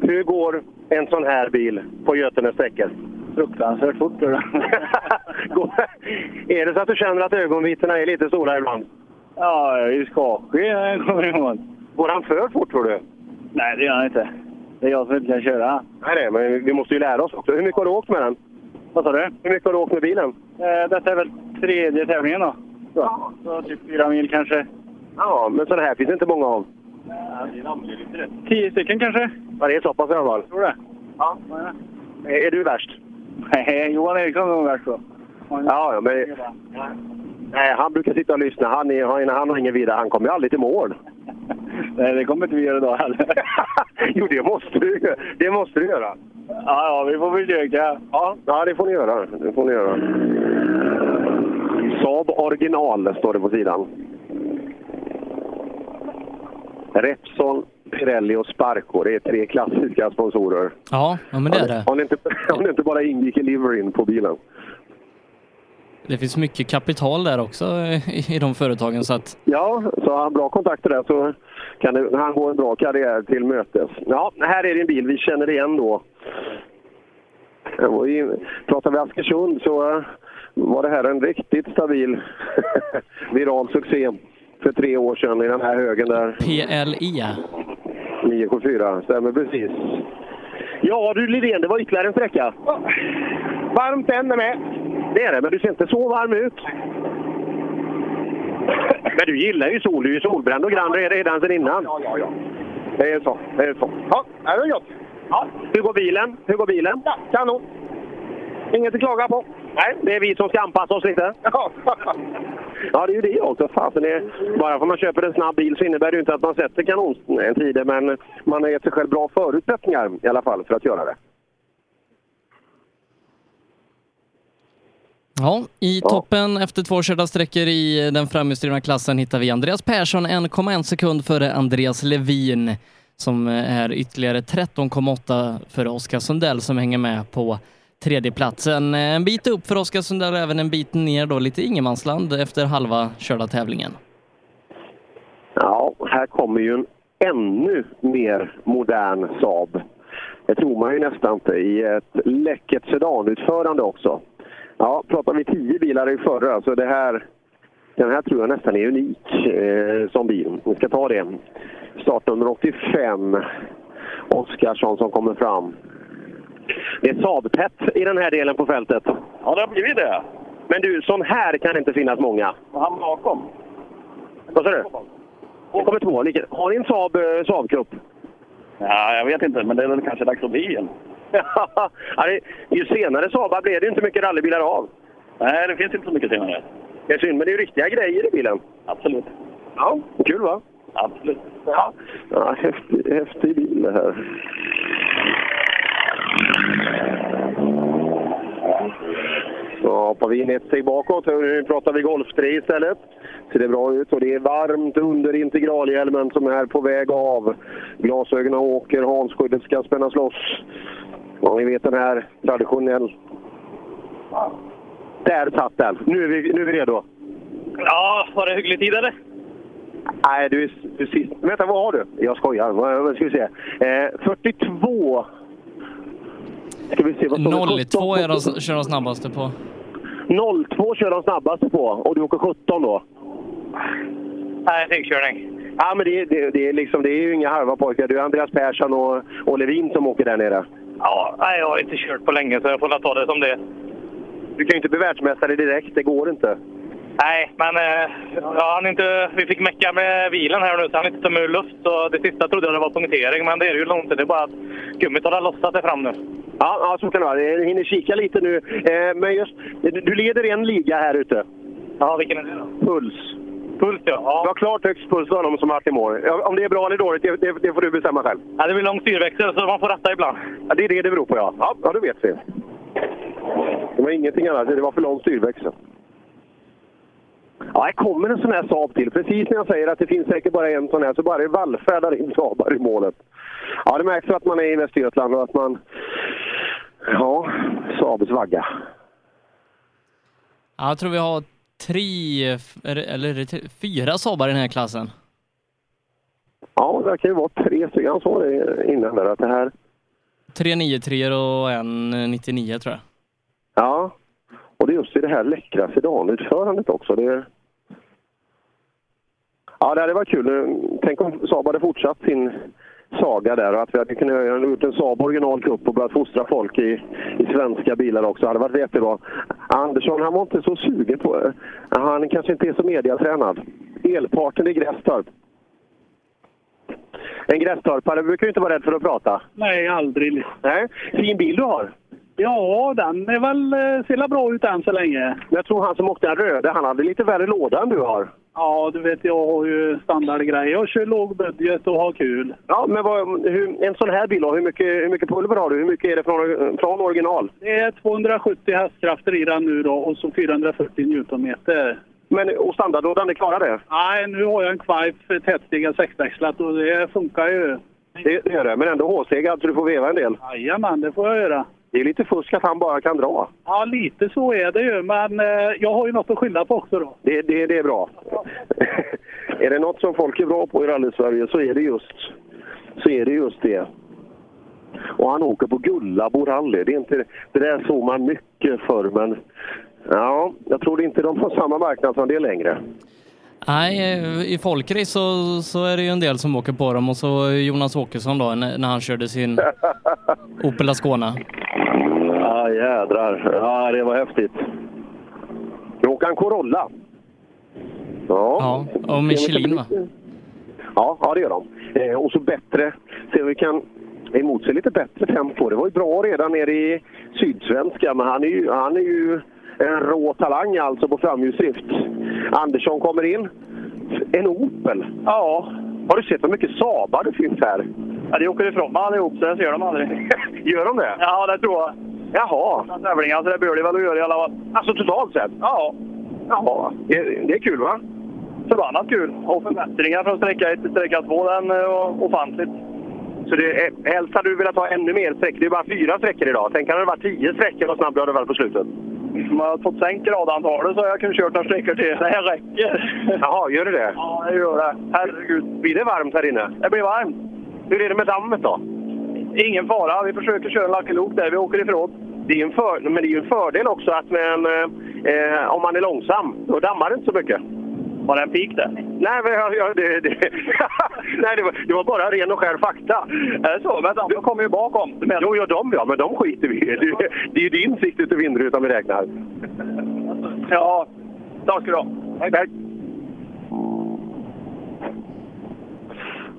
Hur går en sån här bil på Götenes sträckor? Fruktansvärt fort. är det så att du känner att ögonvitorna är lite stora ibland? Ja, jag är ju skakig när jag kommer i mål. Går han för fort tror du? Nej, det gör han inte. Det är jag som inte kan köra. Nej, nej, men vi måste ju lära oss också. Hur mycket har du åkt med den? Vad sa du? Hur mycket har du åkt med bilen? Eh, detta är väl tredje tävlingen då? Ja. Så typ fyra mil kanske. Ja, men sådana här finns det inte många av. Tio stycken kanske? Ja, det är så pass i alla fall. Tror det. Ja. Är du värst? Nej, Johan Eriksson är nog värst då. Ja, men... Nej, han brukar sitta och lyssna. Han, är, han, han har ingen vidare. Han kommer ju aldrig till mål. Nej, det kommer inte vi göra idag heller. jo, det måste du. Det måste du göra. Ja, ja, vi får försöka. Ja, ja det får ni göra. Det får ni göra. Saab original står det på sidan. Repsol, Pirelli och Sparco. Det är tre klassiska sponsorer. Ja, ja men det är det. Om det inte, om det inte bara ingick i liveryn på bilen. Det finns mycket kapital där också i, de företagen så att Ja, så har han bra kontakter där så kan det, han gå en bra karriär till mötes. Ja, här är en bil vi känner igen då. Pratar vi Askersund så var det här en riktigt stabil viral succé för tre år sedan i den här högen där. PLE. 974, stämmer precis. Ja du Lidén, det var ytterligare en sträcka. Varmt än är med. Det är det, men du ser inte så varm ut. Men du gillar ju sol, du är ju solbränd och grann redan sedan innan. Ja, ja, ja. Det är så. Det är så. Ja, det är gott. Ja. Hur går bilen? Hur går bilen? Ja, kanon. Inget att klaga på. Nej, det är vi som ska anpassa oss lite. Ja, ja det är ju det också. Fasen är, bara för att man köper en snabb bil så innebär det ju inte att man sätter kanontider, men man har gett sig själv bra förutsättningar i alla fall för att göra det. Ja, i toppen efter två körda sträckor i den framhjulsdrivna klassen hittar vi Andreas Persson 1,1 sekund före Andreas Levin som är ytterligare 13,8 för Oskar Sundell som hänger med på tredjeplatsen. En bit upp för Oskar Sundell och även en bit ner då, lite ingenmansland efter halva körda tävlingen. Ja, här kommer ju en ännu mer modern Saab. Det tror man ju nästan inte i ett läckert sedanutförande också. Ja, pratar vi tio bilar i förra, så det här, den här tror jag nästan är unik eh, som bil. Vi ska ta det. Startnummer 85, Oskarsson som kommer fram. Det är Saab-tätt i den här delen på fältet. Ja, det har blivit det. Men du, sån här kan det inte finnas många. Han bakom. Vad sa du? Det kommer två. Har ni en Saab, eh, Saab Cup? Ja, jag vet inte, men det är väl kanske dags att bli en. ju senare Saabar blev det inte mycket rallybilar av. Nej, det finns inte så mycket senare. Det är synd, men det är ju riktiga grejer i bilen. Absolut. Ja, kul va? Absolut. Ja, ja häftig, häftig bil det här. Så hoppar vi in ett steg bakåt. Nu pratar vi Golf 3 istället. Ser det bra ut och det är varmt under integralhjälmen som är på väg av. Glasögonen åker, hanskyddet ska spännas loss. Ja, ni vet den här traditionell... Där satt den! Nu är vi, nu är vi redo. Ja, var det hygglig tid eller? Nej, du är, sist. Vänta, vad har du? Jag skojar. Vad ska vi se? Eh, 42. Ska vi se, vad står det? 02 är de, kör de snabbaste på. 02 kör de snabbaste på och du åker 17 då? Nej, stegkörning. Ja, men det, det, det, är liksom, det är ju inga halva pojkar. Du är Andreas Persson och, och Levin som åker där nere. Ja, nej, jag har inte kört på länge så jag får ta det som det Du kan ju inte bli världsmästare direkt, det går inte. Nej, men eh, ja, han inte, vi fick mecka med bilen här nu så han inte tömmer ur luft. Så det sista trodde jag det var punktering, men det är det ju inte. Det är bara att gummit har lossat sig fram nu. Ja, ja, så kan det vara. Jag hinner kika lite nu. Eh, men just, du leder en liga här ute. Ja, vilken är det då? Puls. Puls, ja. ja. Du har klart högst puls för honom som varit i mål. Om det är bra eller dåligt, det, det, det, får du bestämma själv. Ja, det blir lång styrväxel så man får ratta ibland. Ja, det är det det beror på, ja. Ja, ja det vet vi. Det var ingenting annat, det var för lång styrväxel. Ja, här kommer en sån här Saab till. Precis när jag säger att det finns säkert bara en sån här så bara det vallfärdar in Saabar i målet. Ja, det märks att man är i Västergötland och att man... Ja, Saabs vagga. Ja, jag tror vi har tre, eller fyra Saabar i den här klassen. Ja, det kan ju vara tre stycken. Han sa det innan där att det här... Tre 93 och en 99 tror jag. Ja, och det är just i det här läckra sedanutförandet också. Det... Ja, det hade varit kul. Tänk om Saab hade fortsatt sin saga där och att vi hade kunnat gjort en Saab original cup och börjat fostra folk i, i svenska bilar också. Det hade varit jättebra. Andersson, han var inte så sugen på. Han kanske inte är så mediatränad. Elparten i Grästorp. En grästorpare brukar ju inte vara rädd för att prata. Nej, aldrig. Nej. Fin bil du har. Ja, den är väl, eh, ser bra ut än så länge. Jag tror han som åkte den röda, han hade lite värre låda än du har. Ja, du vet jag har ju standardgrejer. Jag kör låg budget och har kul. Ja, men vad, hur, en sån här bil hur mycket, hur mycket pulver har du? Hur mycket är det från, från original? Det är 270 hästkrafter i den nu då och så 440 newtonmeter. Men och standardlådan, det klarar det? Nej, nu har jag en Kvaif tätstegad sexväxlat och det funkar ju. Det, gör det, men ändå hårstegad så du får veva en del? Jajamän, det får jag göra. Det är lite fusk att han bara kan dra. Ja, lite så är det ju, men eh, jag har ju något att skylla på också då. Det, det, det är bra. är det något som folk är bra på i rally-Sverige så är det just, så är det, just det. Och han åker på Gullabo rally. Det, är inte, det där såg man mycket förr, men ja, jag tror inte de har samma marknad som det längre. Nej, i folkrace så, så är det ju en del som åker på dem och så Jonas Åkesson då när, han körde sin Opel Ascona. Ja, jädrar. Ja, det var häftigt. Han Corolla. Ja, Ja, och Michelin va? Ja, ja det gör de. Eh, och så bättre, se om vi kan emot sig lite bättre tempo. Det var ju bra redan nere i Sydsvenska, men han är ju, han är ju en rå talang alltså på framhjulsdrift. Andersson kommer in. En Opel. Ja. Har du sett hur mycket Saabar det finns här? Ja, de åker ifrån mig allihop, så jag ser dem aldrig. Gör de det? Ja, det tror jag. Jaha. Tävlingar, så det bör de väl göra i alla fall. Alltså totalt sett? Ja. Jaha. Det, det är kul va? Förbannat kul. Och förbättringar från sträcka 1 till sträcka 2, den är ofantligt. Så det helst hade du velat ha ännu mer sträckor. Det är bara fyra sträckor idag. Tänk om det varit tio sträckor och snabb du hade varit på slutet. Om jag hade fått sänkt gradantalet så hade jag kunnat kört några sträckor till. Det här räcker. Jaha, gör det det? Ja, det gör det. Herregud. Blir det varmt här inne? Det blir varmt. Hur är det med dammet då? Ingen fara. Vi försöker köra en Lucky Luke där vi åker ifrån. Det är en för, men det är ju en fördel också att med en, eh, om man är långsam, då dammar det inte så mycket. Var det en pik där? Nej, men, ja, ja, det, det, nej det, var, det var bara ren och skär fakta. Är det så? Men de kommer ju bakom. Menar? Jo, ja, de ja, men de skiter vi i. Det, det är ju din sikt ut i vindrutan vi räknar. Ja, tack ska du ha. Tack.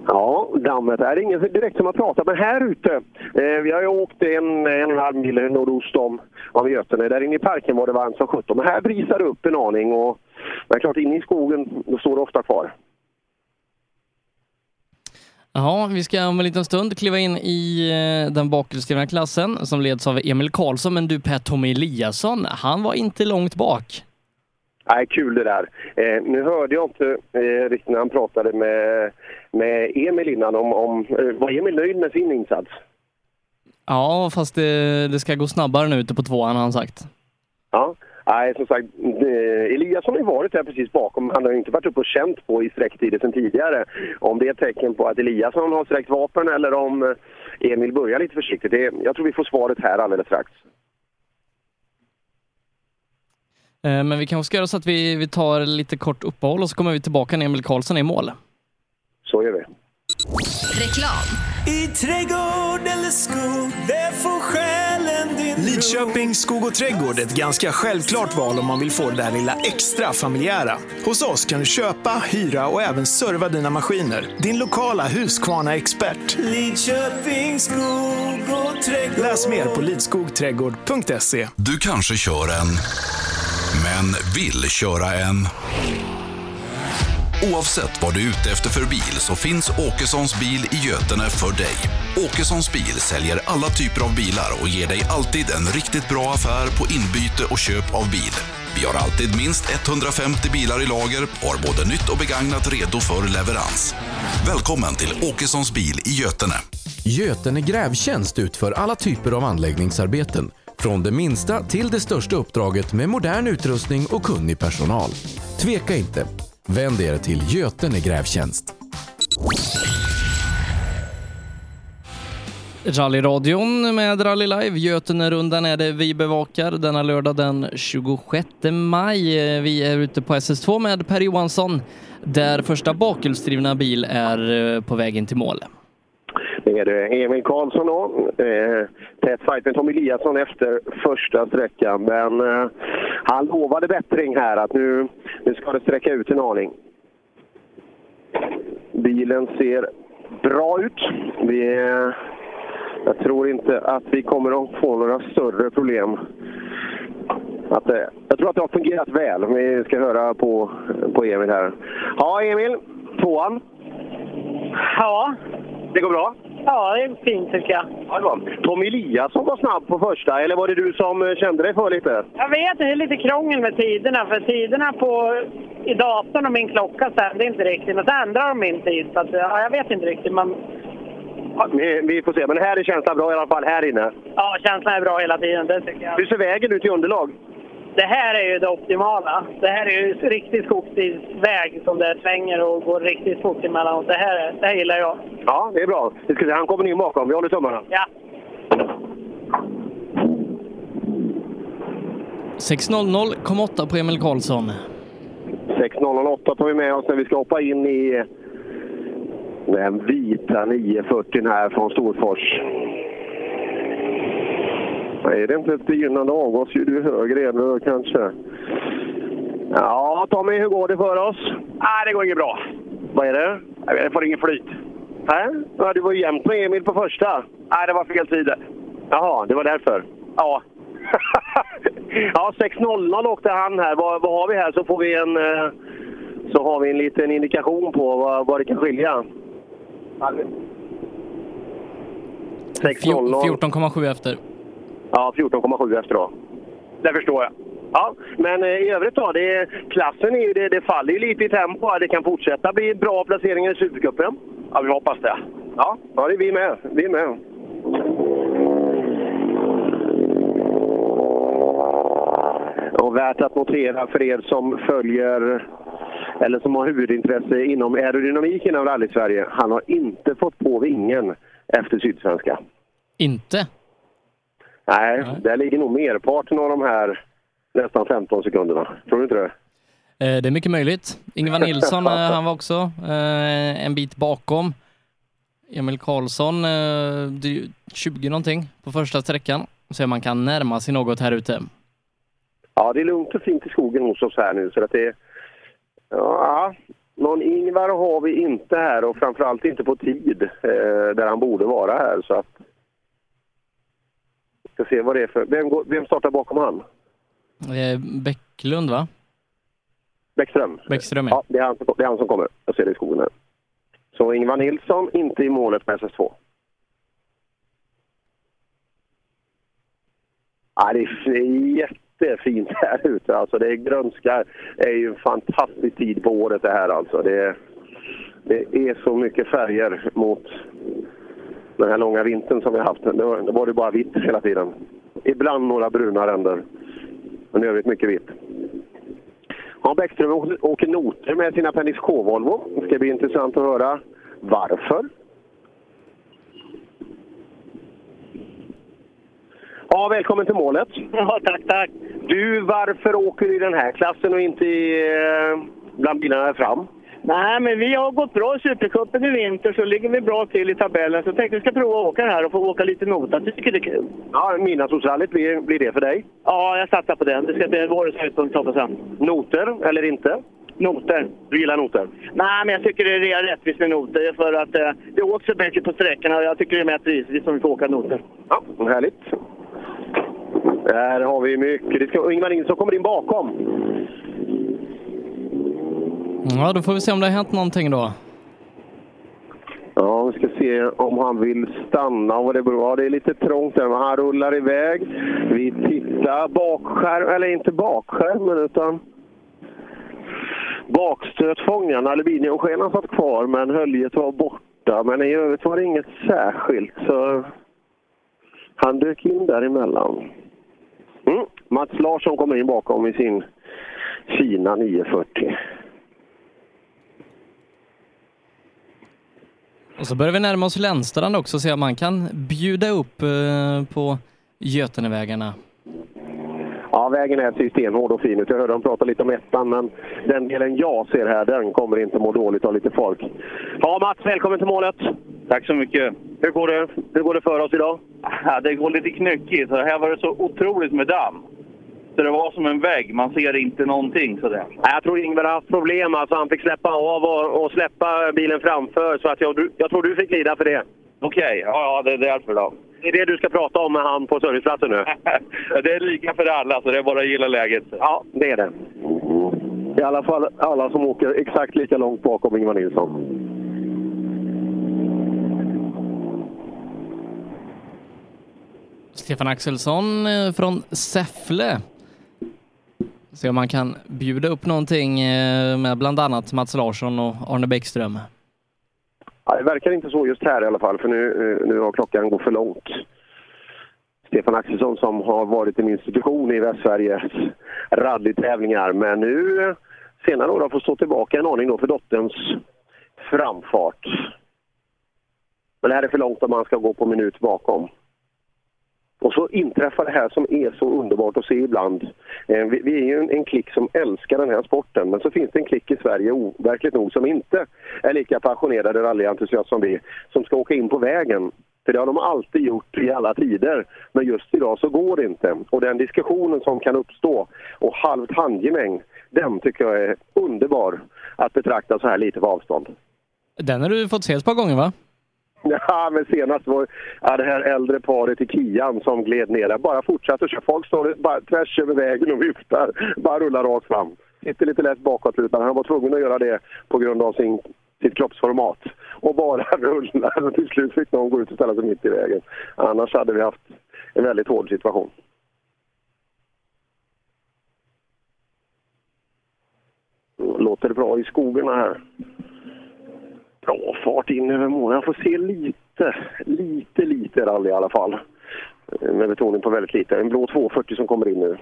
Ja, dammet är ingen direkt som har pratat, men här ute. Eh, vi har ju åkt en, en och en halv mil nordost om, om Götene. Där inne i parken var det varmt som sjutton. Men här brisar det upp en aning. Och, men klart, inne i skogen då står det ofta kvar. Ja, vi ska om en liten stund kliva in i eh, den bakhjulsdrivna klassen som leds av Emil Karlsson. Men du Per Tommy Eliasson, han var inte långt bak. Nej, kul det där. Eh, nu hörde jag inte eh, riktigt när han pratade med, med Emil innan om, om eh, var Emil nöjd med sin insats? Ja, fast det, det ska gå snabbare nu ute på tvåan har han sagt. Ja. Nej, som sagt, eh, Eliasson har ju varit där precis bakom. Han har ju inte varit uppe och känt på i sträcktider sedan tidigare. Om det är ett tecken på att Eliasson har sträckt vapen eller om eh, Emil börjar lite försiktigt. Det, jag tror vi får svaret här alldeles strax. Men vi kanske ska göra så att vi, vi tar lite kort uppehåll och så kommer vi tillbaka när Emil Karlsson är i mål. Så gör vi. Reklam. I trädgård eller skog, det får själen din Lidköping skog och trädgård är ett ganska självklart val om man vill få det där lilla extra familjära. Hos oss kan du köpa, hyra och även serva dina maskiner. Din lokala Husqvarna-expert. Lidköping skog och trädgård. Läs mer på lidskogträdgård.se. Du kanske kör en, men vill köra en. Oavsett vad du är ute efter för bil så finns Åkessons bil i Götene för dig. Åkessons bil säljer alla typer av bilar och ger dig alltid en riktigt bra affär på inbyte och köp av bil. Vi har alltid minst 150 bilar i lager och har både nytt och begagnat redo för leverans. Välkommen till Åkessons bil i Götene. Götene Grävtjänst utför alla typer av anläggningsarbeten. Från det minsta till det största uppdraget med modern utrustning och kunnig personal. Tveka inte. Vänd er till Götene Grävtjänst. Rallyradion med Rally Live. Götenerundan är det vi bevakar denna lördag den 26 maj. Vi är ute på SS2 med Per Johansson där första bakhjulsdrivna bil är eh, på väg in till mål. Är det Emil Karlsson då. Eh, tät fight med Tom Eliasson efter första sträckan. Men eh, han lovade bättring här att nu, nu ska det sträcka ut en aning. Bilen ser bra ut. Vi, eh, jag tror inte att vi kommer att få några större problem. Att, eh, jag tror att det har fungerat väl. Vi ska höra på, på Emil här. Ja, Emil. Tvåan. Ja. Det går bra? Ja, det är fint tycker jag. Ja, det var. Tom Eliasson var snabb på första, eller var det du som eh, kände dig för lite? Jag vet, det är lite krångel med tiderna. För tiderna på, i datorn och min klocka stämde inte riktigt. Men så ändrar de min tid. Så att, ja, jag vet inte riktigt. Men Ja, vi, vi får se, men här är känslan bra i alla fall, här inne. ja, känslan är bra hela tiden. Det tycker jag. Hur ser vägen ut i underlag? Det här är ju det optimala. Det här är ju riktigt skogsbilsväg som det svänger och går riktigt fort emellanåt. Det här, det här gillar jag. Ja, det är bra. Vi ska se, han kommer in bakom. Vi håller tummarna. Ja. 6.00,8 på Emil Karlsson. 6.008 tar vi med oss när vi ska hoppa in i den vita 940 här från Storfors. Är det inte ett begynnande avgasljud ju högre är kanske? Ja, Tommy, hur går det för oss? Nej, det går inget bra. Vad är det? Jag får ingen flyt. Nej, ja, du var ju jämnt med Emil på första. Nej, det var fel tider. Jaha, det var därför? Ja. ja, 6.00 åkte han här. Vad, vad har vi här så får vi en, eh, så har vi en liten indikation på vad, vad det kan skilja. 6.00. 14,7 efter. Ja, 14,7 efter då. Det förstår jag. Ja, men eh, i övrigt då, det, klassen är det, det faller ju lite i tempo. Det kan fortsätta bli bra placeringar i Supercupen. Ja, vi hoppas det. Ja, ja det är vi med. Vi är med. Och värt att notera för er som följer eller som har huvudintresse inom aerodynamik inom rally-Sverige. Han har inte fått på vingen efter Sydsvenska. Inte? Nej, Nej. där ligger nog merparten av de här nästan 15 sekunderna. Tror du inte det? Eh, det är mycket möjligt. Ingvar Nilsson, eh, han var också eh, en bit bakom. Emil Karlsson, 20 någonting på första sträckan. Så man kan närma sig något här ute. Ja, det är lugnt och fint i skogen hos oss här nu. Så att det, ja, någon Ingvar har vi inte här och framförallt inte på tid där han borde vara här. Så att, ska se vad det är för... Vem, går, vem startar bakom han? Eh, Bäcklund, va? Bäckström. Bäckström, ja. ja det, är han, det är han som kommer. Jag ser det i skogen här. Så Ingvar Nilsson inte i målet med SS2. Ja, det är jättefint här ute. Alltså det är grönska. Det är ju en fantastisk tid på året det här alltså. Det, det är så mycket färger mot den här långa vintern som vi har haft. Det var, det var det bara vitt hela tiden. Ibland några bruna ränder. Men i övrigt mycket vitt. Ja, Bäckström åker noter med sin Appendix K-Volvo. Det ska bli intressant att höra varför. Ja, välkommen till målet. Ja, tack, tack. Du, varför åker du i den här klassen och inte i, eh, bland bilarna fram? Nej, men vi har gått bra i Supercupen i vinter så ligger vi bra till i tabellen. Så jag tänkte att vi ska prova att åka här och få åka lite nota. Jag tycker det är kul. Ja, Midnattsrallyt blir, blir det för dig? Ja, jag satsar på det. Det ska bli vårens höjdpunkt hoppas jag. Noter, eller inte? Noter. Du gillar noter? Nej, men jag tycker det är rättvist med noter. För att eh, det åks så mycket på sträckorna och jag tycker det är mer rättvist om vi får åka noter. Ja, härligt. Där har vi mycket. Det ska, Ingvar Nilsson kommer in bakom. Ja, då får vi se om det har hänt någonting då. Ja, vi ska se om han vill stanna och vad det beror ja, Det är lite trångt där, men han rullar iväg. Vi tittar bakskärm, eller inte bakskärmen utan bakstötfångaren, aluminiumskenan satt kvar men höljet var borta. Men i övrigt var det inget särskilt så han dök in däremellan. Mm. Mats Larsson kommer in bakom i sin Kina 940. Och så börjar vi närma oss Länstrand också och se om man kan bjuda upp eh, på Götenevägarna. Ja, vägen är stenhård och fin ut. Jag hörde dem prata lite om ettan, men den delen jag ser här, den kommer inte må dåligt av lite folk. Ja, Mats, välkommen till målet! Tack så mycket! Hur går det, Hur går det för oss idag? Ja, det går lite knyckigt. Här var det så otroligt med damm. Så det var som en vägg. Man ser inte någonting sådär. Jag tror Ingvar har haft problem. Alltså han fick släppa av och, och släppa bilen framför. Så att jag, jag tror du fick lida för det. Okej, okay. ja, ja, det är därför då. Det är det du ska prata om med han på serviceplatsen nu? det är lika för alla, så det är bara att gilla läget. Ja, det är det. I alla fall alla som åker exakt lika långt bakom Ingvar Nilsson. Stefan Axelsson eh, från Säffle Se om man kan bjuda upp någonting eh, med bland annat Mats Larsson och Arne Bäckström. Ja, det verkar inte så just här i alla fall, för nu, eh, nu har klockan gått för långt. Stefan Axelsson som har varit en institution i Västsveriges rallytävlingar, men nu senare år har fått stå tillbaka en aning då för dotterns framfart. Men det här är för långt om man ska gå på minut bakom. Och så inträffar det här som är så underbart att se ibland. Eh, vi, vi är ju en, en klick som älskar den här sporten, men så finns det en klick i Sverige, overkligt nog, som inte är lika passionerade rallyentusiaster som vi, som ska åka in på vägen. För det har de alltid gjort i alla tider. Men just idag så går det inte. Och den diskussionen som kan uppstå och halvt handgemäng, den tycker jag är underbar att betrakta så här lite på avstånd. Den har du fått se ett par gånger va? Ja, men senast var ja, det här äldre paret i Kian som gled ner där. Bara fortsatte köra. Folk står bara tvärs över vägen och viftar. Bara rullar rakt fram. Sitter lite lätt bakåtlutad. Han var tvungen att göra det på grund av sin, sitt kroppsformat. Och bara rullar. Och till slut fick någon gå ut och ställa sig mitt i vägen. Annars hade vi haft en väldigt hård situation. Låter det bra i skogarna här. Bra fart in över målen. Jag får se lite, lite, lite rally i alla fall. Eh, med betoning på väldigt lite. En blå 240 som kommer in nu.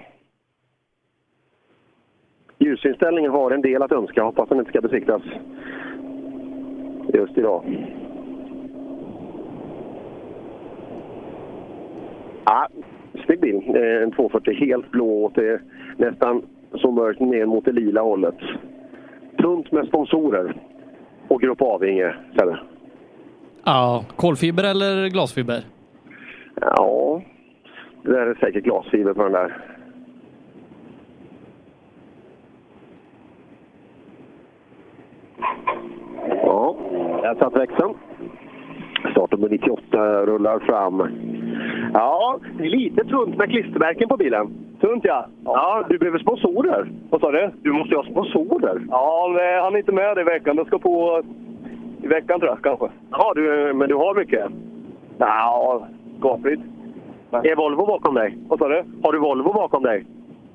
Ljusinställningen har en del att önska. Hoppas den inte ska besiktas just idag. Ja, snygg bil. Eh, en 240 helt blå åt det nästan så mörkt ner mot det lila hållet. Tunt med sponsorer. Och Grupp Avinge, Sebbe. Ja, kolfiber eller glasfiber? Ja, det är säkert glasfiber på den där. Ja, jag satt växeln. Startnummer 98 rullar fram. Ja, det är lite tunt med klistermärken på bilen. Tunt ja. Ja, du behöver sponsorer. Vad sa du? Du måste ju ha sponsorer. Ja, är- han är inte med i veckan. Det ska på i veckan tror jag kanske. Ja, du, men du har mycket? Ja, skapligt. Är Volvo bakom dig? Vad sa du? Har du Volvo bakom dig?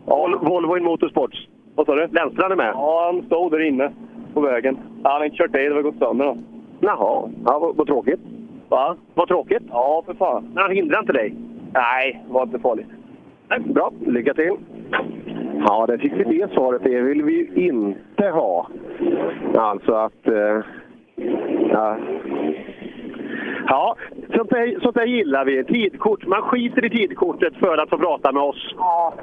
Vol- Volvo in Motorsports. Vad sa du? Lennstrand är med? Ja, han stod där inne på vägen. Ja, han har inte kört i, det har gått sönder då. Jaha, ja, vad, vad tråkigt. Va? Vad tråkigt. Ja, för fan. Men han hindrar inte dig? Nej, det var inte farligt. Nej, Bra, lycka till. Ja, det fick vi det svaret. Det vill vi ju inte ha. Alltså att... Eh, ja. Ja, sånt där, sånt där gillar vi. Tidkort. Man skiter i tidkortet för att få prata med oss. Ja.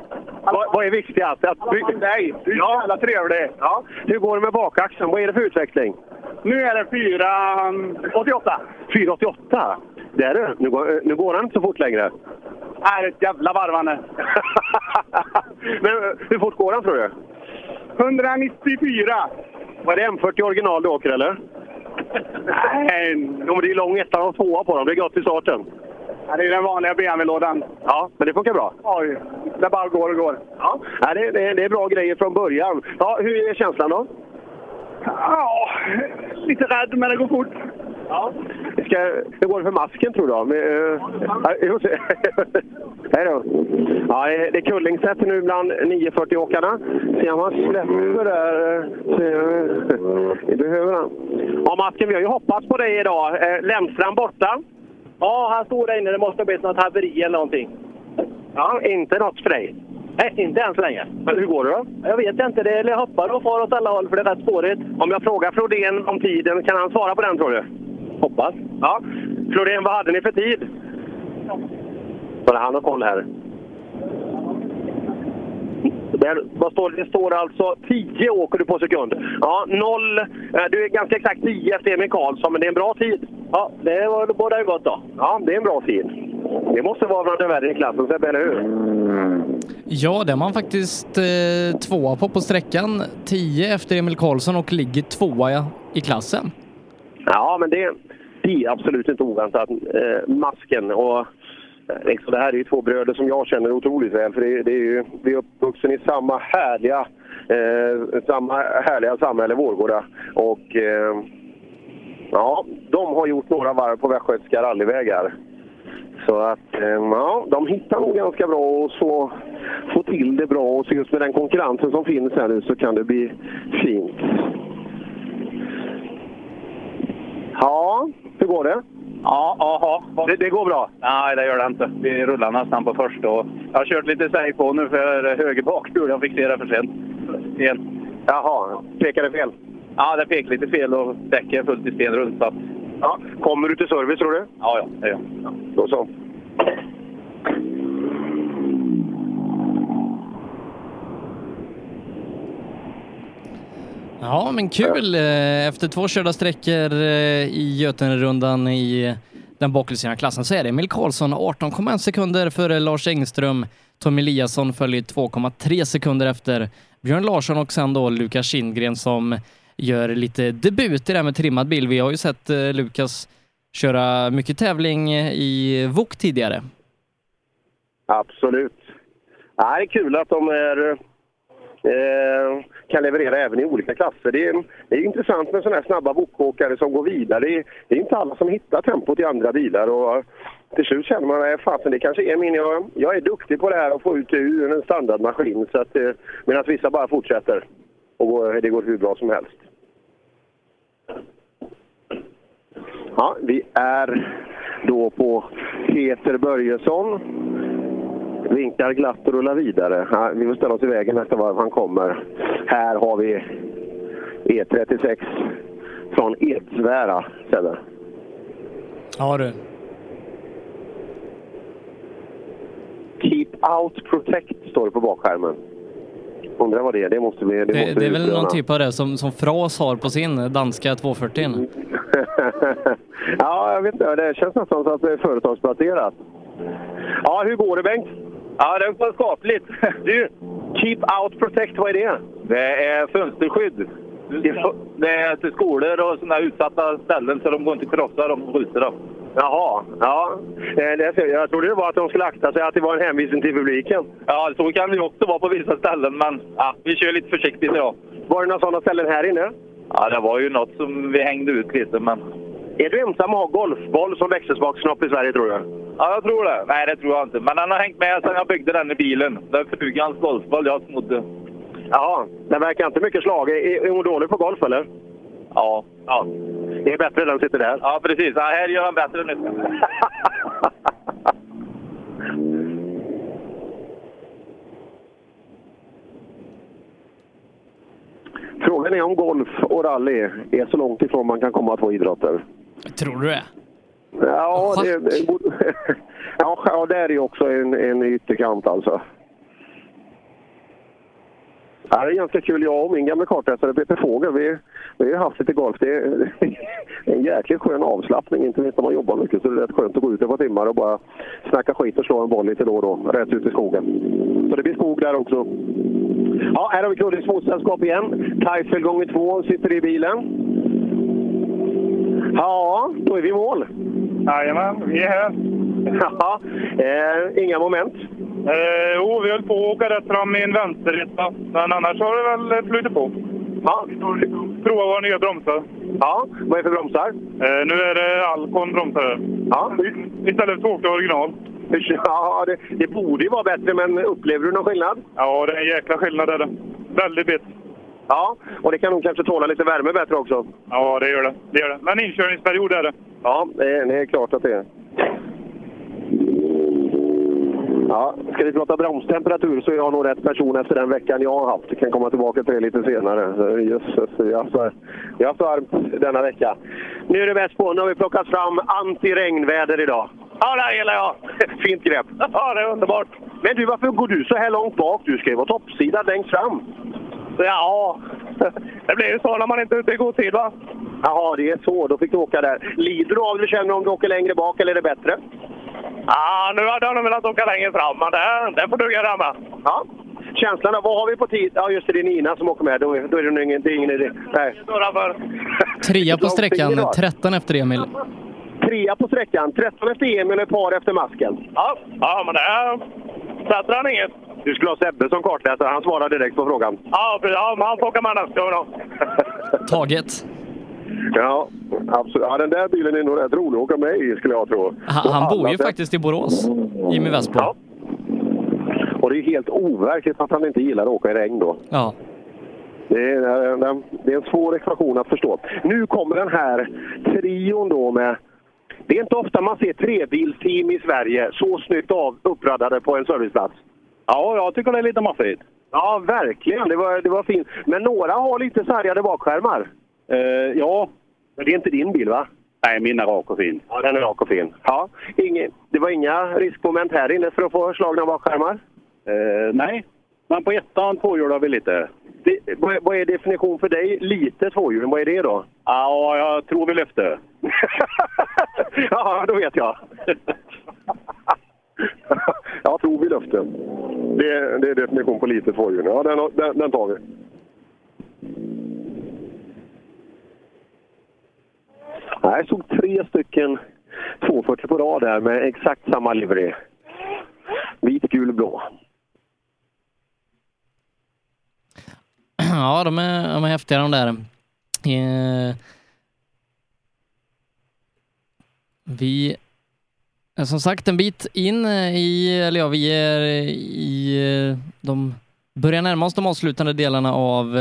Vad, vad är viktigast? Att by- Nej, du är Ja. jävla trevlig. Ja. Hur går det med bakaxeln? Vad är det för utveckling? Nu är det 488. 488? Det är det. Nu går, nu går han inte så fort längre. Är ett jävla varvande. Men hur fort går han tror du? 194. Var det M40 original du åker eller? Nej. Men det är lång etta och tvåa på dem. Det är gott i starten. Ja, det är den vanliga BMW-lådan. Ja, men det funkar bra. Oj, det bara går och går. Ja, ja det, det, det är bra grejer från början. Ja, hur är känslan då? Ja, lite rädd, men det går fort. Ja. Ska, hur går det för masken tror du? Med, uh, Hej då. Ja, det är kullingsätt nu bland 940-åkarna. Se om han släpper där. eh, vi behöver han. Ja, masken, vi har ju hoppats på dig idag. Eh, Lennstrand borta. Ja, han stod där inne. Det måste ha blivit något haveri eller någonting. Ja, inte något för dig. Nej, inte än så länge. Men hur går det då? Jag vet inte. Det är hoppar och far åt alla håll för det är rätt spårigt. Om jag frågar Flodén om tiden, kan han svara på den tror du? Hoppas. Ja. Florén, vad hade ni för tid? Bara han har koll här. Där, vad står, det Det står alltså 10 åker du på sekund. Ja, noll. Eh, du är ganska exakt 10 efter Emil Karlsson, men det är en bra tid. Ja, det var båda ju gott då. Ja, det är en bra tid. Det måste vara bland de värre i klassen, Sebbe, eller hur? Ja, det är man faktiskt eh, tvåa på på sträckan. 10 efter Emil Karlsson och ligger tvåa i klassen. Ja, men det, det är absolut inte oväntat. Eh, masken och eh, liksom, det här är ju två bröder som jag känner otroligt väl. För det, det är ju, vi är uppvuxna i samma härliga, eh, samma härliga samhälle, Vårgårda. Och eh, ja, de har gjort några varv på västgötska rallyvägar. Så att, eh, ja, de hittar nog ganska bra och så får till det bra. Och just med den konkurrensen som finns här nu så kan det bli fint. Ja, hur går det? Ja, aha. Det, det går bra? Nej, det gör det inte. Vi rullar nästan på första. Och jag har kört lite säg på nu för höger bakhjul. Jag fick se det för sent. Igen. Jaha, pekade fel? Ja, det pekade lite fel och däcket är fullt i sten runt. Så ja. Kommer du till service tror du? Ja, ja, det gör jag. Då så. Ja, men kul. Eh, Efter två körda sträckor eh, i Götenerundan i den bakhjulsdrivna klassen så är det Emil Karlsson 18,1 sekunder före Lars Engström. Tom Eliasson följer 2,3 sekunder efter Björn Larsson och sen då Lukas Kindgren som gör lite debut i det här med trimmad bil. Vi har ju sett eh, Lukas köra mycket tävling i VOK tidigare. Absolut. Ja, det är kul att de är, eh, kan leverera även i olika klasser. Det är, det är intressant med sådana här snabba bokåkare som går vidare. Det är, det är inte alla som hittar tempot i andra bilar. Och eh, till slut känner man att fasen, det kanske är min... Jag, jag är duktig på det här att få ut det ur en standardmaskin. Så att, eh, medan vissa bara fortsätter. Och det går hur bra som helst. Ja, vi är då på Peter Börjesson. Vinkar glatt och rullar vidare. Ja, vi får ställa oss i vägen nästa varv han kommer. Här har vi E36 från Edsvära, Sebbe. Ja du. Keep out protect står det på bakskärmen. Undrar vad det är. Det måste vi... Det, Det, måste det är väl någon typ av det som, som Fras har på sin danska 240. ja, jag vet inte. Det känns nästan som att det är företagsbaserat. Ja, hur går det Bengt? Ja, det går skapligt. Du, Keep Out Protect, vad är det? Det är fönsterskydd. Det är till skolor och sådana utsatta ställen så de går inte krossa de dem. Jaha, ja. Eh, Jag trodde det var att de skulle akta sig, att det var en hänvisning till publiken. Ja, så kan det ju också vara på vissa ställen, men ja, vi kör lite försiktigt idag. Var det några sådana ställen här inne? Ja, det var ju något som vi hängde ut lite, men... Är du ensam att ha golfboll som växelspaksnopp i Sverige, tror du? Ja, jag tror det. Nej, det tror jag inte. Men han har hängt med sedan jag byggde den i bilen. Det är frugans golfboll jag snodde. Jaha, den verkar inte mycket slag. Är, är hon dålig på golf, eller? Ja. ja. Det är bättre den sitter där. Ja, precis. Ja, här gör han bättre nytta. Frågan är om golf och rally är så långt ifrån man kan komma två idrotter. Tror du det? Ja, det, ja, det är ju också en, en ytterkant alltså. Ja, det är ganska kul. Jag och min gamla kartläsare Peter Fågel, vi, vi har haft lite golf. Det är, det är en jäkligt skön avslappning, inte minst när man jobbar mycket. Så det är rätt skönt att gå ut ett par timmar och bara snacka skit och slå en boll lite då och då, rätt ut i skogen. Så det blir skog där också. Ja, här har vi Kullings motsällskap igen. Teifel gånger två sitter i bilen. Ja, då är vi i mål. Jajamän, vi är här. Ja, eh, inga moment. Eh, jo, vi höll på att åka rätt fram i en vänsterretta, men annars har det väl flutit på. Ja. Prova våra nya bromsar. Ja, vad är det för bromsar? Eh, nu är det Alcon bromsar. Ja. Istället för åka original. Ja, det, det borde ju vara bättre, men upplever du någon skillnad? Ja, det är en jäkla skillnad är det. Väldigt bit. Ja, och det kan nog kanske tåla lite värme bättre också. Ja, det gör det. det, gör det. Men inkörningsperiod är det. Ja, det är, det är klart att det är. Ja, ska vi prata bromstemperatur så är jag nog rätt person efter den veckan jag har haft. Jag kan komma tillbaka till det lite senare. Jösses, vi har haft- vi varmt denna vecka. Nu är det bäst på. Nu har vi plockat fram anti-regnväder idag. Ja, det gillar jag! Fint grepp. Ja, det är underbart. Men du, varför går du så här långt bak? Du ska ju vara toppsida längst fram. Ja, det blir ju så när man inte är ute i god tid va? Jaha, det är så. Då fick du åka där. Lider du av det? Känner du om du åker längre bak eller är det bättre? Ja, nu hade jag nog velat åka längre fram, men det, det får du göra med. Ja. Känslan då? Vad har vi på tid? Ja, just det. Det är Nina som åker med. Då, då är det ingen, det är ingen idé. Nej. Trea på sträckan, finger då. 13 efter Emil. Trea på sträckan. 13 efter Emil och ett par efter masken. Ja, ja men det är bättre än inget. Du skulle ha Sebbe som kartläsare. Han svarade direkt på frågan. Ja, precis. ja han med nästa gång då. Taget. Ja, absolut. Ja, den där bilen är nog rätt rolig att åka med i, skulle jag tro. Han, han bor ju sätt. faktiskt i Borås, Jimmy Westbo. Ja. Och det är helt overkligt att han inte gillar att åka i regn då. Ja. Det är, det är en svår ekvation att förstå. Nu kommer den här trion då med... Det är inte ofta man ser trebilsteam i Sverige så snyggt av uppradade på en serviceplats. Ja, jag tycker det är lite maffigt. Ja, verkligen. Det var, det var fint. Men några har lite sargade bakskärmar. ja. Men det är inte din bil, va? Nej, min är rak och fin. Ja, den är rak och fin. Ja. Inge, det var inga riskmoment här inne för att få slagna bakskärmar? nej. Men på ettan tvåhjular vi lite. Det, vad, vad är definition för dig? Lite tvåhjuling, vad är det då? Ja, jag tror vi lyfte. ja, då vet jag. jag tror vi lyfte. Det, det är definition på lite tvåhjuling. Ja, den, den, den tar vi. Jag såg tre stycken 240 på rad där med exakt samma livré. Vit, gul, blå. Ja, de är, de är häftiga de där. Eh, vi Eh, som sagt en bit in eh, i, eller ja, vi är i eh, de börjar närma oss de avslutande delarna av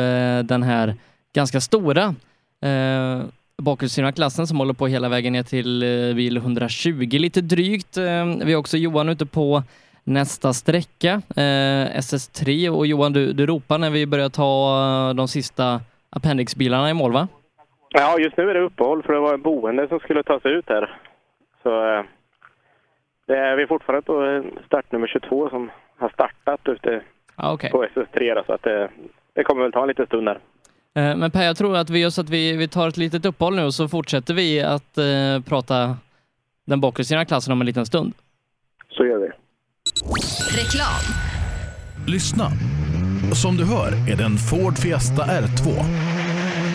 den här ganska stora eh, bakhjulsdrivna klassen som håller på hela vägen ner till bil 120 lite drygt. Vi har också Johan ute på nästa sträcka, eh, SS3. Och Johan, du, du ropar när vi börjar ta de sista appendixbilarna i mål, va? Ja, just nu är det uppehåll för det var en boende som skulle tas ut här. Så eh, det är vi fortfarande på startnummer 22 som har startat ute ah, okay. på SS3. Då, så att det, det kommer väl ta en liten stund där. Eh, men Per, jag tror att vi gör så att vi, vi tar ett litet uppehåll nu och så fortsätter vi att eh, prata den bakhjulsdrivna klassen om en liten stund. Så gör vi. Reklam. Lyssna. Som du hör är det en Ford Fiesta R2.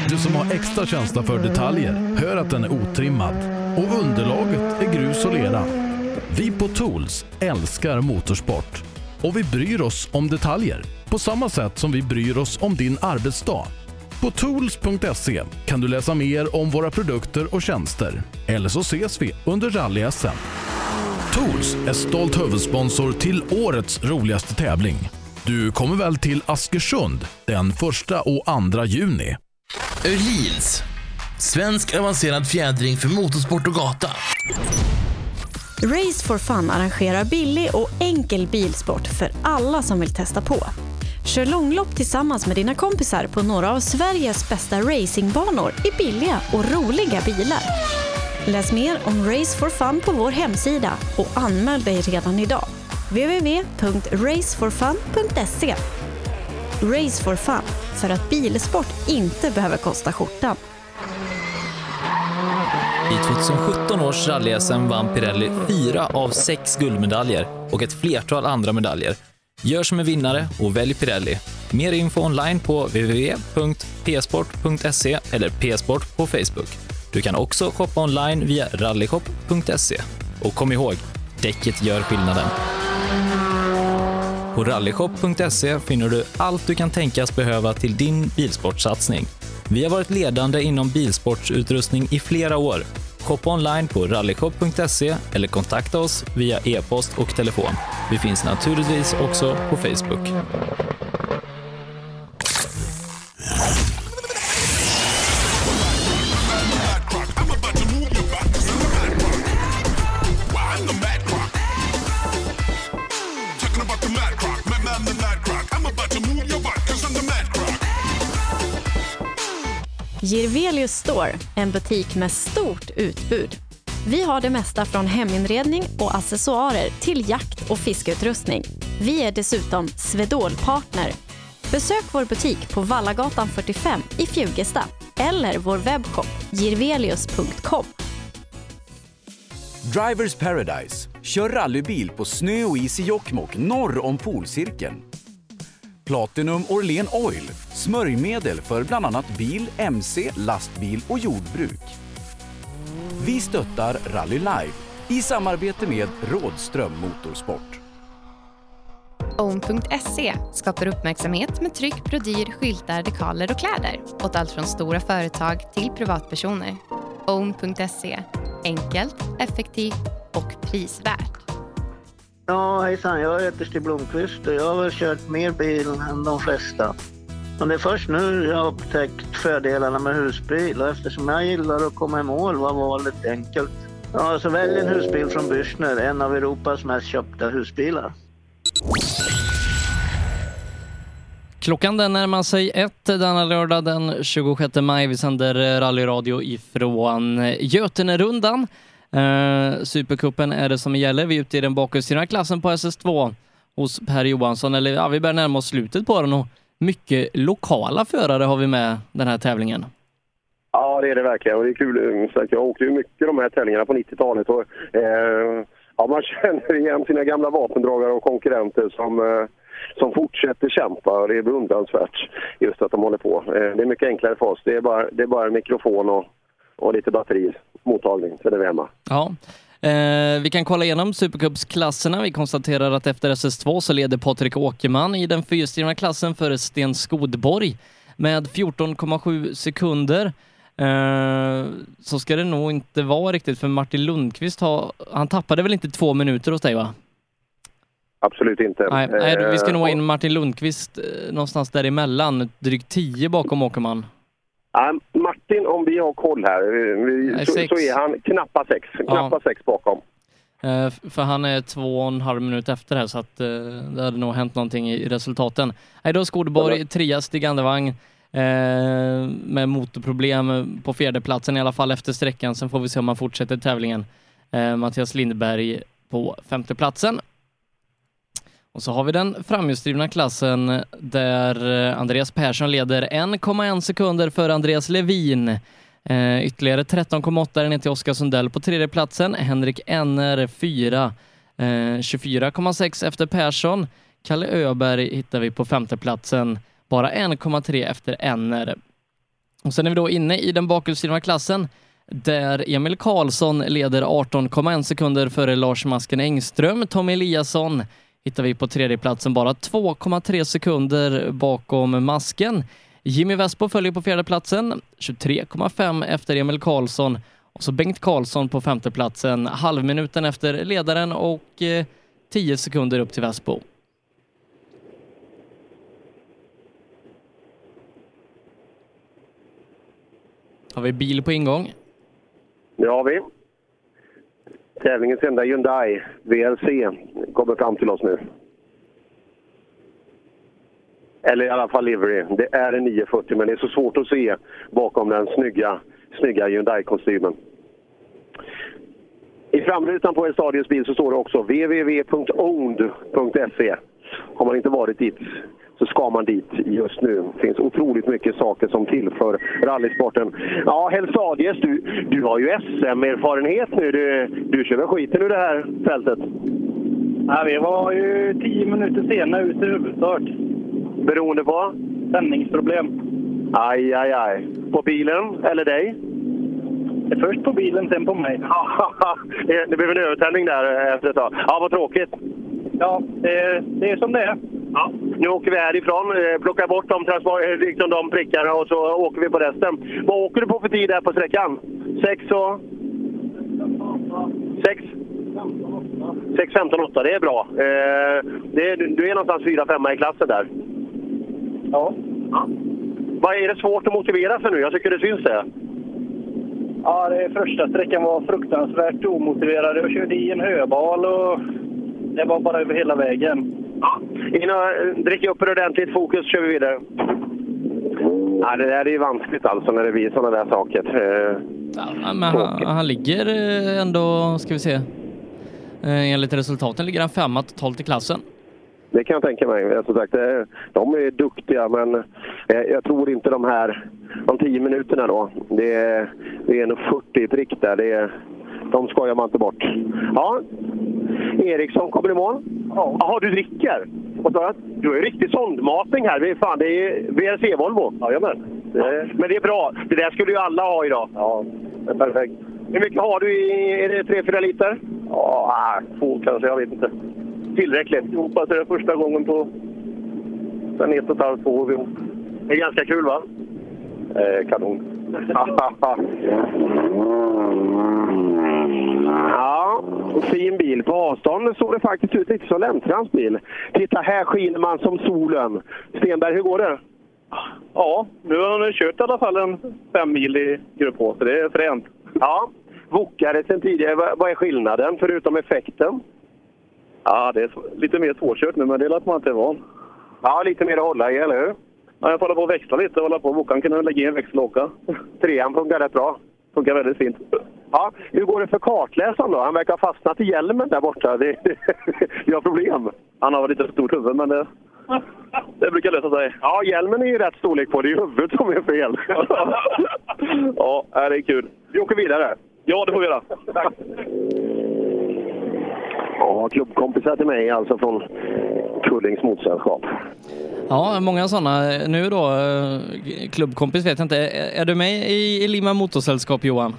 Du som har extra känsla för detaljer hör att den är otrimmad och underlaget är grus och lera. Vi på Tools älskar motorsport och vi bryr oss om detaljer på samma sätt som vi bryr oss om din arbetsdag. På tools.se kan du läsa mer om våra produkter och tjänster. Eller så ses vi under rally-SM. Tools är stolt huvudsponsor till årets roligaste tävling. Du kommer väl till Askersund den 1 och 2 juni? Öhlins. Svensk avancerad fjädring för motorsport och gata. Race for Fun arrangerar billig och enkel bilsport för alla som vill testa på. Kör långlopp tillsammans med dina kompisar på några av Sveriges bästa racingbanor i billiga och roliga bilar. Läs mer om Race for Fun på vår hemsida och anmäl dig redan idag. www.raceforfun.se Race for Fun, för att bilsport inte behöver kosta skjortan. I 2017 års rally-SM vann Pirelli fyra av sex guldmedaljer och ett flertal andra medaljer. Gör som en vinnare och välj Pirelli. Mer info online på www.psport.se eller psport på Facebook. Du kan också shoppa online via rallyshop.se. Och kom ihåg, däcket gör skillnaden. På rallyshop.se finner du allt du kan tänkas behöva till din bilsportsatsning. Vi har varit ledande inom bilsportsutrustning i flera år. Shoppa online på rallyshop.se eller kontakta oss via e-post och telefon. Vi finns naturligtvis också på Facebook. Jirvelius Store, en butik med stort utbud. Vi har det mesta från heminredning och accessoarer till jakt och fiskeutrustning. Vi är dessutom Swedol-partner. Besök vår butik på Vallagatan 45 i Fjugesta eller vår webbshop jirvelius.com. Drivers Paradise. Kör rallybil på snö och is i Jokkmokk norr om polcirkeln. Platinum Orlen Oil. Smörjmedel för bland annat bil, mc, lastbil och jordbruk. Vi stöttar Rally Life i samarbete med Rådström Motorsport. Own.se skapar uppmärksamhet med tryck, brodyr, skyltar, dekaler och kläder åt allt från stora företag till privatpersoner. Own.se enkelt, effektivt och prisvärt. Ja, hejsan. Jag heter Stig Blomqvist och jag har väl kört mer bil än de flesta. Men det är först nu jag har upptäckt fördelarna med husbil och eftersom jag gillar att komma i mål var valet enkelt. Ja, så alltså välj en husbil från Bürstner, en av Europas mest köpta husbilar. Klockan den närmar sig ett denna lördag den 26 maj. Vi sänder rallyradio ifrån Götenerundan. Eh, Supercupen är det som gäller. Vi är ute i den bakhjulsdrivna klassen på SS2 hos Per Johansson. Eller ja, vi börjar närma oss slutet på den och mycket lokala förare har vi med den här tävlingen. Ja, det är det verkligen. Och det är kul. Att jag åkte ju mycket de här tävlingarna på 90-talet. Och, eh, ja, man känner igen sina gamla vapendragare och konkurrenter som, eh, som fortsätter kämpa. Det är beundransvärt just att de håller på. Eh, det är mycket enklare för oss. Det är bara, det är bara en mikrofon och, och lite batteri, mottagning, så är vi hemma. Ja. Eh, vi kan kolla igenom Supercupsklasserna. Vi konstaterar att efter SS2 så leder Patrik Åkerman i den fyrhjulsdrivna klassen före Sten Skodborg med 14,7 sekunder. Eh, så ska det nog inte vara riktigt för Martin Lundqvist har, han tappade väl inte två minuter hos dig va? Absolut inte. Nej, nej vi ska nog ha Eh, in Martin Lundqvist eh, någonstans däremellan, drygt 10 bakom Åkerman. Ja, Martin, om vi har koll här, vi, Nej, så, så är han knappa sex. Knappa sex bakom. Eh, För han är två och en halv minut efter här så att eh, det hade nog hänt någonting i resultaten. Nej, då Skodborg, trea Stig Andevang eh, med motorproblem på fjärdeplatsen i alla fall efter sträckan. Sen får vi se om han fortsätter tävlingen. Eh, Mattias Lindberg på femteplatsen. Och så har vi den framhjulsdrivna klassen där eh, Andreas Persson leder 1,1 sekunder för Andreas Levin. Eh, ytterligare 13,8 är ner till Oskar Sundell på tredje platsen. Henrik Enner 4. Eh, 24,6 efter Persson. Kalle Öberg hittar vi på femteplatsen. Bara 1,3 efter Enner. Och sen är vi då inne i den bakhjulsdrivna klassen där Emil Karlsson leder 18,1 sekunder före Lars Masken Engström. Tommy Eliasson hittar vi på tredje platsen bara 2,3 sekunder bakom Masken. Jimmy Vespo följer på fjärde platsen 23,5 efter Emil Karlsson och så Bengt Karlsson på femte platsen halvminuten efter ledaren och eh, 10 sekunder upp till Vespo. Har vi bil på ingång? Det har vi. Tävlingens enda Hyundai VRC kommer fram till oss nu. Eller i alla fall livery. Det är en 940 men det är så svårt att se bakom den snygga, snygga Hyundai-kostymen. I framrutan på Estadios bil så står det också www.owned.se. Har man inte varit dit så ska man dit just nu. Det finns otroligt mycket saker som tillför rallysporten. Ja, Helsadius, du, du har ju SM-erfarenhet nu. Du, du kör väl skiten ur det här fältet? Ja, vi var ju tio minuter sena ut i huvudstart. Beroende på? Sändningsproblem. Aj, aj, aj. På bilen eller dig? Först på bilen, sen på mig. det blev en övertändning där efter ett tag. Ja, vad tråkigt. Ja, det, det är som det är. Ja. Nu åker vi härifrån, eh, plockar bort de, eh, liksom de prickarna och så åker vi på resten. Vad åker du på för tid där på sträckan? Sex och... Sex? 6, 15, 8. Det är bra. Eh, det är, du är någonstans 4-5 i klassen där. Ja. Vad är det svårt att motivera sig nu? Jag tycker det syns det. Ja, det första sträckan var fruktansvärt omotiverad. Jag körde i en höbal och det var bara över hela vägen. Innan dricker upp ordentligt fokus kör vi vidare. Ja, det där är ju vanskligt alltså när det blir sådana där saker. Eh, Ja, men han, han ligger eh, ändå, ska vi se, eh, enligt resultaten ligger han femma totalt i klassen. Det kan jag tänka mig. Eh, Som sagt, eh, de är duktiga, men eh, jag tror inte de här de tio minuterna då. Det är, det är en 40 i prick där. Det är, de skojar man inte bort. Ja, Eriksson kommer i mål. Jaha, du dricker? Vad sa du? Du ju riktig sondmatning här. Det är, fan, det är VRC-Volvo. Jajamän. Det... Men det är bra. Det där skulle ju alla ha idag. Ja, det är perfekt. Hur mycket har du i... Är det 3-4 liter? Ja, två kanske. Jag vet inte. Tillräckligt. Jag hoppas det är första gången på sen ett och ett halvt, två år vi åkt. Det är ganska kul va? Eh, kanon. ja, fin bil. På avstånd såg det faktiskt ut lite som Lenntrans bil. Titta, här skiner man som solen. Stenberg, hur går det? Ja, nu har han kört i alla fall en fem mil i grupp H, så det är fränt. Ja, Wokare sen tidigare. Vad är skillnaden förutom effekten? Ja, det är lite mer svårkört nu, men det är att man inte är van. Ja, lite mer att hålla i, eller hur? Ja, jag får hålla på och växla lite och hålla på. Wokan kunde lägga i en växel och åka. Trean funkar rätt bra. Funkar väldigt fint. Ja, hur går det för kartläsaren då? Han verkar ha fastnat i hjälmen där borta. Det, vi har problem. Han har lite för stort huvud, men det, det brukar lösa sig. Ja, hjälmen är ju rätt storlek på. Det är huvudet som är fel. ja, det är kul. Vi åker vidare. Ja, det får vi göra. Tack. Ja, klubbkompisar till mig alltså från Kullings motorsällskap. Ja, många sådana. Nu då, eh, klubbkompis vet jag inte. Är du med i Lima Motorsällskap Johan?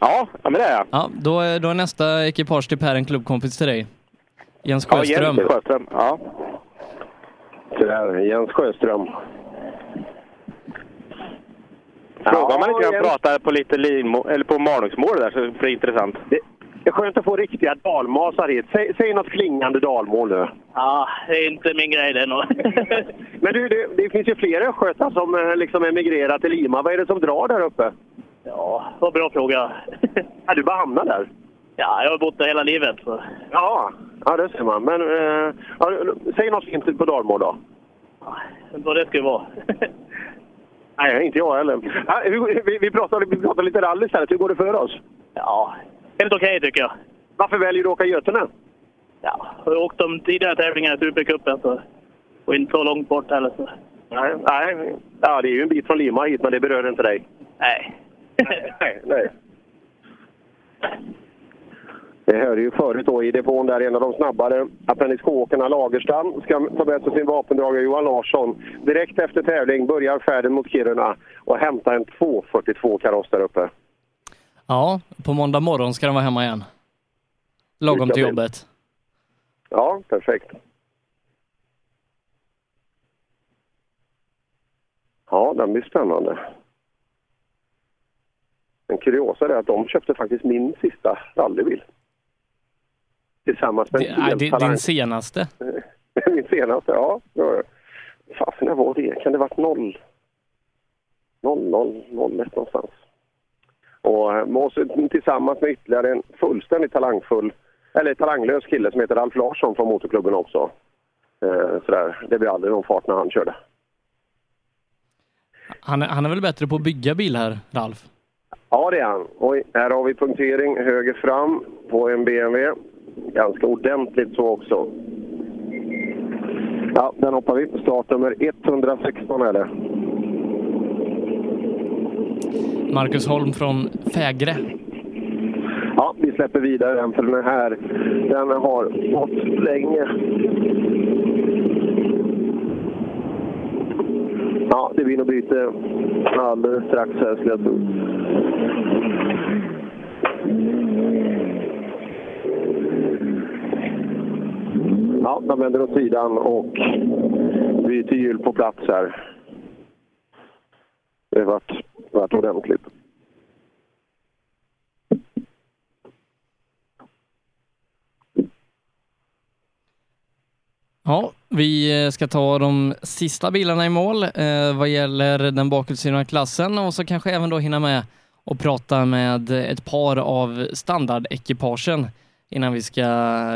Ja, ja men det är jag. Ja, då är, då är nästa ekipage till Per en klubbkompis till dig. Jens Ja, Sjöström. Jens Sjöström. Ja. Där, Jens Sjöström. Fråga om man inte kan Jens. prata på lite linmo, eller på Malungsmål där så blir det intressant. Det är skönt att få riktiga dalmasar hit. Säg, säg något klingande dalmål nu. Ja, det är inte min grej det nog. Men du, det, det finns ju fler östgötar som eh, liksom emigrerar till Lima. Vad är det som drar där uppe? Ja, vad bra fråga. Ja, du bara hamnar där? Ja, jag har bott där hela livet. Så. Ja, ja det ser man. Men eh, ja, säg något fint på dalmål då. Vad det skulle vara. Nej, inte jag heller. Ja, vi, vi, pratar, vi pratar lite rally istället. Hur går det för oss? Ja, helt okej tycker jag. Varför väljer du att åka Götene? Ja, jag har åkt de tidigare tävlingarna i Supercupen så, och inte så långt bort heller. Så. Nej, nej. Ja, det är ju en bit från Lima hit, men det berör inte dig. Nej. nej, nej. Det hörde ju förut då i depån där en av de snabbare Appendix K-åkarna, Lagerstam, ska sig sin vapendragare Johan Larsson. Direkt efter tävling börjar färden mot Kiruna och hämtar en 242 kaross där uppe. Ja, på måndag morgon ska den vara hemma igen. Lagom till jobbet. Ja, perfekt. Ja, den blir spännande. En kuriosa är att de köpte faktiskt min sista rallybil. Tillsammans med Det, en hel din senaste. Min senaste, ja. Fasen, när var det? Kan det varit noll? Noll, noll, noll, ett någonstans. Och måste tillsammans med ytterligare en fullständigt talangfull, eller talanglös kille som heter Ralf Larsson från motorklubben också. Eh, sådär. Det blir aldrig någon fart när han körde. Han, är- han är väl bättre på att bygga bilar, Ralf? Ja, det är han. Oj, här har vi punktering höger fram på en BMW. Ganska ordentligt så också. Ja, den hoppar vi. Startnummer 116 är det. Marcus Holm från Fägre. Ja, vi släpper vidare den för den här, den har gått länge. Ja, det blir nog byte alldeles strax här skulle jag tro. Ja, de vänder åt sidan och byter hjul på plats här. Det vart, vart ordentligt. Ja, vi eh, ska ta de sista bilarna i mål eh, vad gäller den bakhjulsdrivna klassen och så kanske även då hinna med och prata med ett par av standardekipagen innan vi ska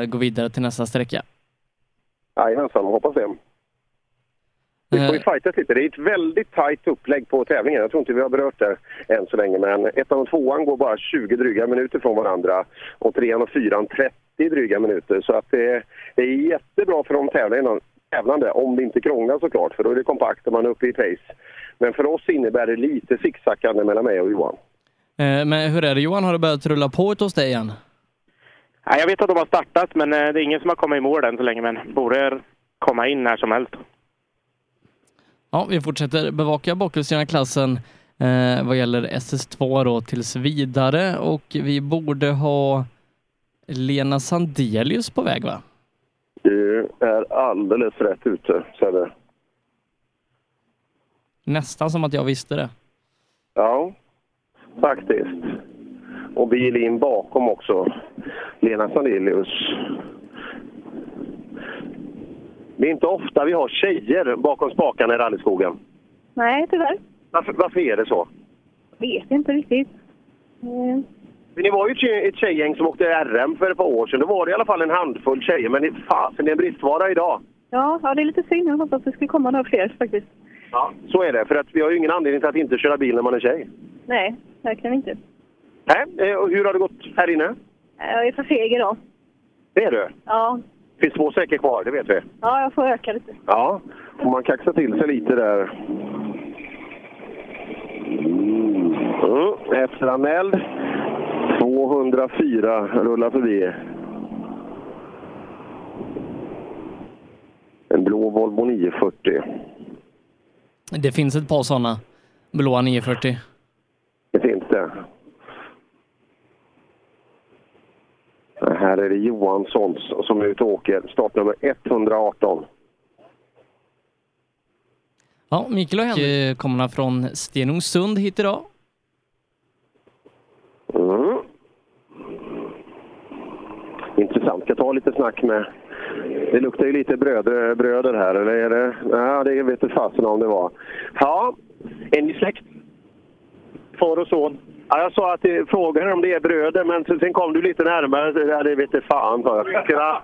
gå vidare till nästa sträcka. Jajamensan, hoppas det. Vi får ju fightas lite. Det är ett väldigt tajt upplägg på tävlingen. Jag tror inte vi har berört det än så länge. Men ettan och tvåan går bara 20 dryga minuter från varandra. Och trean och fyran 30 dryga minuter. Så att det, det är jättebra för de tävlande, tävlande, om det inte krånglar såklart. För då är det kompakt och man är uppe i pace. Men för oss innebär det lite zigzackande mellan mig och Johan. Eh, Men hur är det Johan, har det börjat rulla på hos dig igen? Nej, jag vet att de har startat, men eh, det är ingen som har kommit i mål än så länge. Men borde komma in när som helst. Ja, vi fortsätter bevaka bakhjulsdrivna klassen eh, vad gäller SS2 då tills vidare och vi borde ha Lena Sandelius på väg va? Du är alldeles rätt ute, Sebbe. Nästan som att jag visste det. Ja, faktiskt. Och bil in bakom också. Lena Sandelius. Det är inte ofta vi har tjejer bakom spakarna i rallyskogen. Nej, tyvärr. Varför, varför är det så? Vet inte riktigt. Mm. Men det var ju ett tjej- ett tjejgäng som åkte RM för ett par år sedan. Då var det i alla fall en handfull tjejer. Men det, fasen, det är en bristvara idag. Ja, ja, det är lite synd. Jag hoppas det skulle komma några fler faktiskt. Ja. Så är det. För att vi har ju ingen anledning till att inte köra bil när man är tjej. Nej, verkligen inte. Nej, eh, och hur har det gått här inne? Jag är för feg idag. Det är du? Ja, finns två sträckor kvar, det vet vi. ja jag får öka lite. Ja, och man kaxar till sig lite där. Mm, efteranmäld. 204 rullar förbi. En blå Volvo 940. Det finns ett par sådana blåa 940. Det finns det. Här är det Johanssons som är ute och åker. Startnummer 118. Ja, Mikael och Henrik kommer från Stenungsund hit idag. Mm. Intressant. Ska ta lite snack med... Det luktar ju lite bröder, bröder här, eller är det... Ja, det vet inte fasen om det var. Ja, är ni släkt? Far och son? Ja, jag sa att det, frågade om det är bröder, men sen kom du lite närmare. Ja, det vet inte fan, sa jag.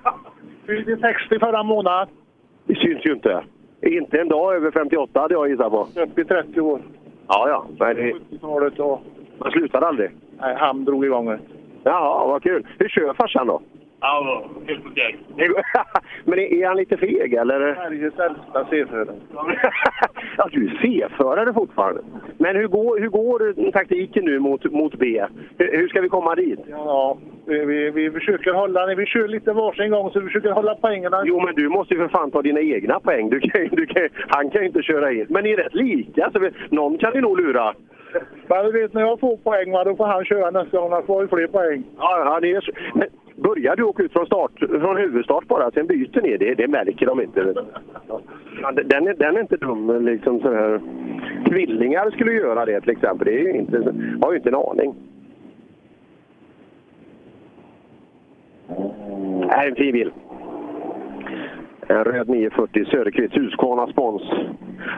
Fyllde 60 förra månaden. Det syns ju inte. Inte en dag över 58 hade jag gissat på. Upp i 30 år. Ja, ja. Men det, 70-talet och... man slutade aldrig. Nej, han drog igång det. Jaha, vad kul. Hur kör farsan då? Ja, helt okej. Men är är han lite feg eller? Sveriges äldsta C-förare. ja, du är C-förare fortfarande. Men hur går, hur går taktiken nu mot, mot B? Hur, hur ska vi komma dit? Ja, vi, vi, vi försöker hålla... Vi kör lite varsin gång så vi försöker hålla poängerna. Jo, men du måste ju för fan ta dina egna poäng. Du kan, du kan, han kan ju inte köra in. Men ni är rätt lika, så vi, någon kan ni nog lura. Men du vet, när jag får poäng, va, då får han köra nästa gång. Han får ju fler poäng. Ja, det är. Men börjar du åka ut från, start, från huvudstart bara, sen byter ni, det, det märker de inte. Ja, Den är, den är inte dum, liksom så här. Tvillingar skulle göra det till exempel. Det är ju inte, har ju inte en aning. Det Här är en fin bil. En röd 940 Söderqvist Husqvarna spons.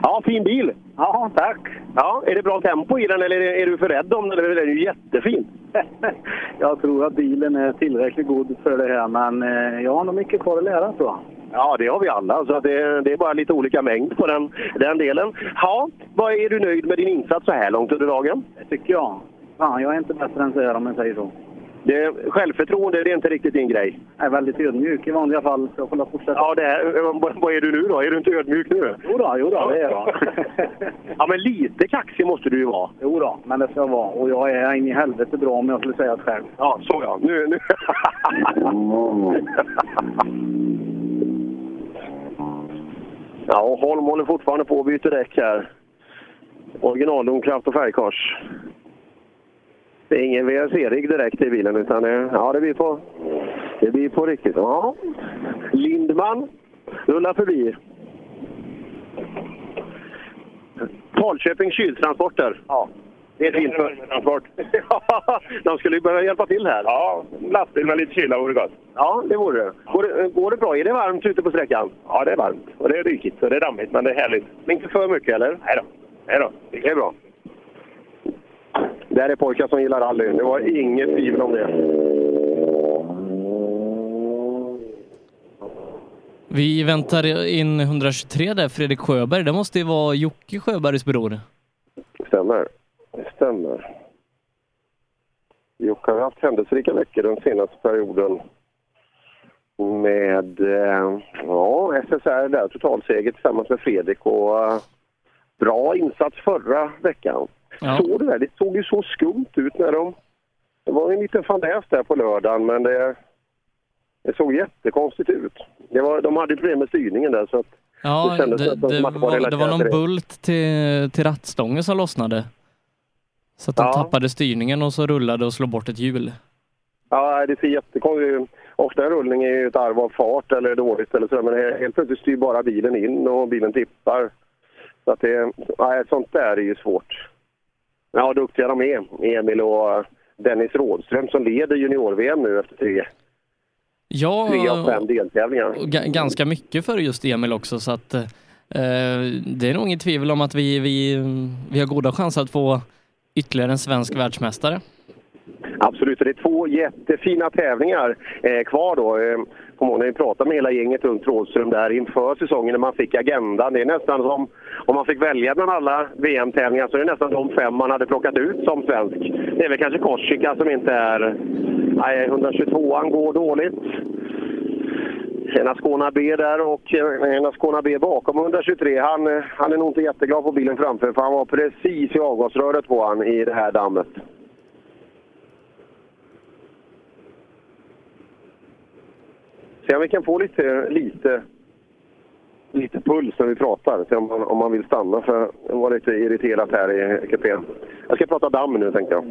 Ja, fin bil! Ja, tack! Ja, är det bra tempo i den eller är, du för rädd om den? Den är ju jättefin. Jag tror att bilen är tillräckligt god för det här, men eh, jag har nog mycket kvar att lära tror jag. Ja, det har vi alla. Så det, det är bara lite olika mängd på den, den delen. Ja, vad är du nöjd med din insats så här långt under dagen? Det tycker jag. Fan, jag är inte bättre än så här om man säger så. Det, självförtroende, det är inte riktigt din grej. Jag är väldigt ödmjuk i vanliga fall, så jag får fortsätta. Ja, det är, vad, vad är du nu då? Är du inte ödmjuk nu? Jo då, jo då, det är jag. ja, men lite kaxig måste du ju vara. Jo då, men det ska jag vara. Och jag är in i helvete bra om jag skulle säga det själv. Ja, så ja. Nu, nu. ja, och Holm håller fortfarande på att byta däck här. Originaldomkraft och färgkors. Det är ingen VRC-rigg direkt i bilen, utan det, ja, det, blir på, det blir på riktigt. Ja. Lindman rullar förbi. Falköping kyltransporter. Ja, det är fint för transport. De skulle ju behöva hjälpa till här. Ja, lastbil med lite kyla vore gott. Ja, det vore det. Går, det. går det bra? Är det varmt ute på sträckan? Ja, det är varmt och det är rykigt och det är dammigt, men det är härligt. Men inte för mycket, eller? Nej då. Nej då. Det är bra. Där är pojkar som gillar rally. Det var inget tvivel om det. Vi väntar in 123 där, Fredrik Sjöberg. Det måste ju vara Jocke Sjöbergs bror. Stämmer. Det stämmer. Jocke har haft händelserika veckor den senaste perioden med eh, ja, SSR där, totalseger tillsammans med Fredrik och eh, bra insats förra veckan. Ja. Såg du det? Det såg ju så skumt ut när de... Det var en liten fadäs där på lördagen men det, det såg jättekonstigt ut. Det var, de hade problem med styrningen där så att Ja, Det kändes det, att det var det var någon bult till, till rattstången som lossnade. Så att de Ja. tappade styrningen och så rullade och slog bort ett hjul. Ja, det ser jättekonstigt ut. Ofta en rullning är ju ett arv av fart eller dåligt eller så, men he- helt plötsligt styr bara bilen in och bilen tippar. Så att det, nej, sånt där är ju svårt. Ja, duktiga de är, Emil och Dennis Rådström som leder junior-VM nu efter tre, Ja, tre av fem deltävlingar. ganska mycket för just Emil också så att eh, det är nog inget tvivel om att vi, vi, vi har goda chanser att få ytterligare en svensk världsmästare. Absolut, och det är två jättefina tävlingar eh, kvar då på kommer ihåg när vi pratade med hela gänget runt Rådström där inför säsongen när man fick agendan. Det är nästan som om man fick välja bland alla VM-tävlingar så är det nästan de fem man hade plockat ut som svensk. Det är väl kanske Korsika som inte är... Nej, 122an går dåligt. En Ascona B där och eh, en Ascona B bakom 123. Han, eh, han är nog inte jätteglad på bilen framför för han var precis i avgasröret på han i det här dammet. Se om vi kan få lite, lite, lite puls när vi pratar. Se om man, om man vill stanna för jag var lite irriterat här i kupén. Jag ska prata damm nu tänkte jag.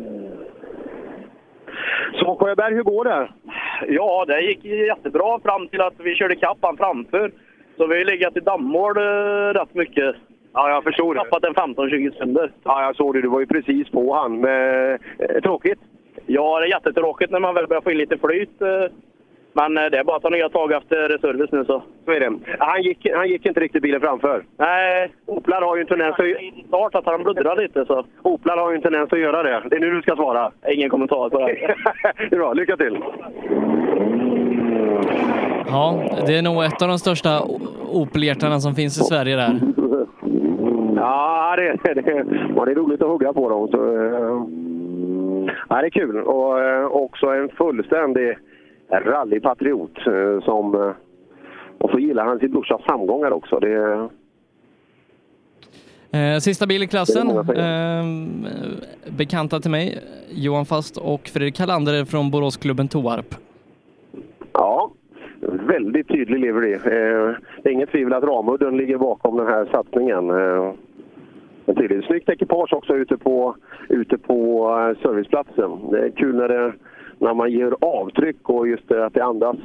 Så Sjöberg, hur går det? Ja, det gick jättebra fram till att vi körde kapp han framför. Så vi har legat i dammmål eh, rätt mycket. Ja, jag förstår det. Tappat en 15-20 sekunder. Ja, jag såg det. Du var ju precis på han. Men, eh, tråkigt? Ja, det är jättetråkigt när man väl börjar få in lite flyt. Men eh, det är bara att ta nya tag efter service nu så. Så är det. Han gick, han gick inte riktigt bilen framför. Nej. Oplar har ju en tendens att... Start att han bluddrar lite så. Oplar har ju en tendens att göra det. Det är nu du ska svara. Ingen kommentar på det. det är bra. Lycka till! Ja, det är nog ett av de största Opel-hjärtarna som finns i Sverige där. Ja, det, det, ja, det är roligt att hugga på dem. Så, eh, ja, det är kul. Och eh, också en fullständig rallypatriot eh, som... eh, Och så gillar han sin brorsas framgångar också. Det, Eh, sista bil i klassen, bekanta till mig, Johan Fast och Fredrik Kalander från Boråsklubben Toarp. Ja, väldigt tydlig livery. Eh, det är inget tvivel att Ramudden ligger bakom den här satsningen. Snyggt ekipage också ute på, ute på serviceplatsen. Det är kul när, det, när man ger avtryck och just det att det andas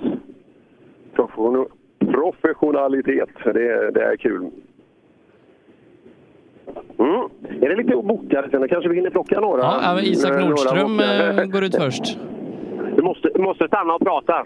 profession- professionalitet. Det, det är kul. Mm. Är det lite bokade sen? Kanske vi hinner plocka några? Ja, Isak Eh, några Nordström bokade. eh, går ut först. Du måste, du måste stanna och prata.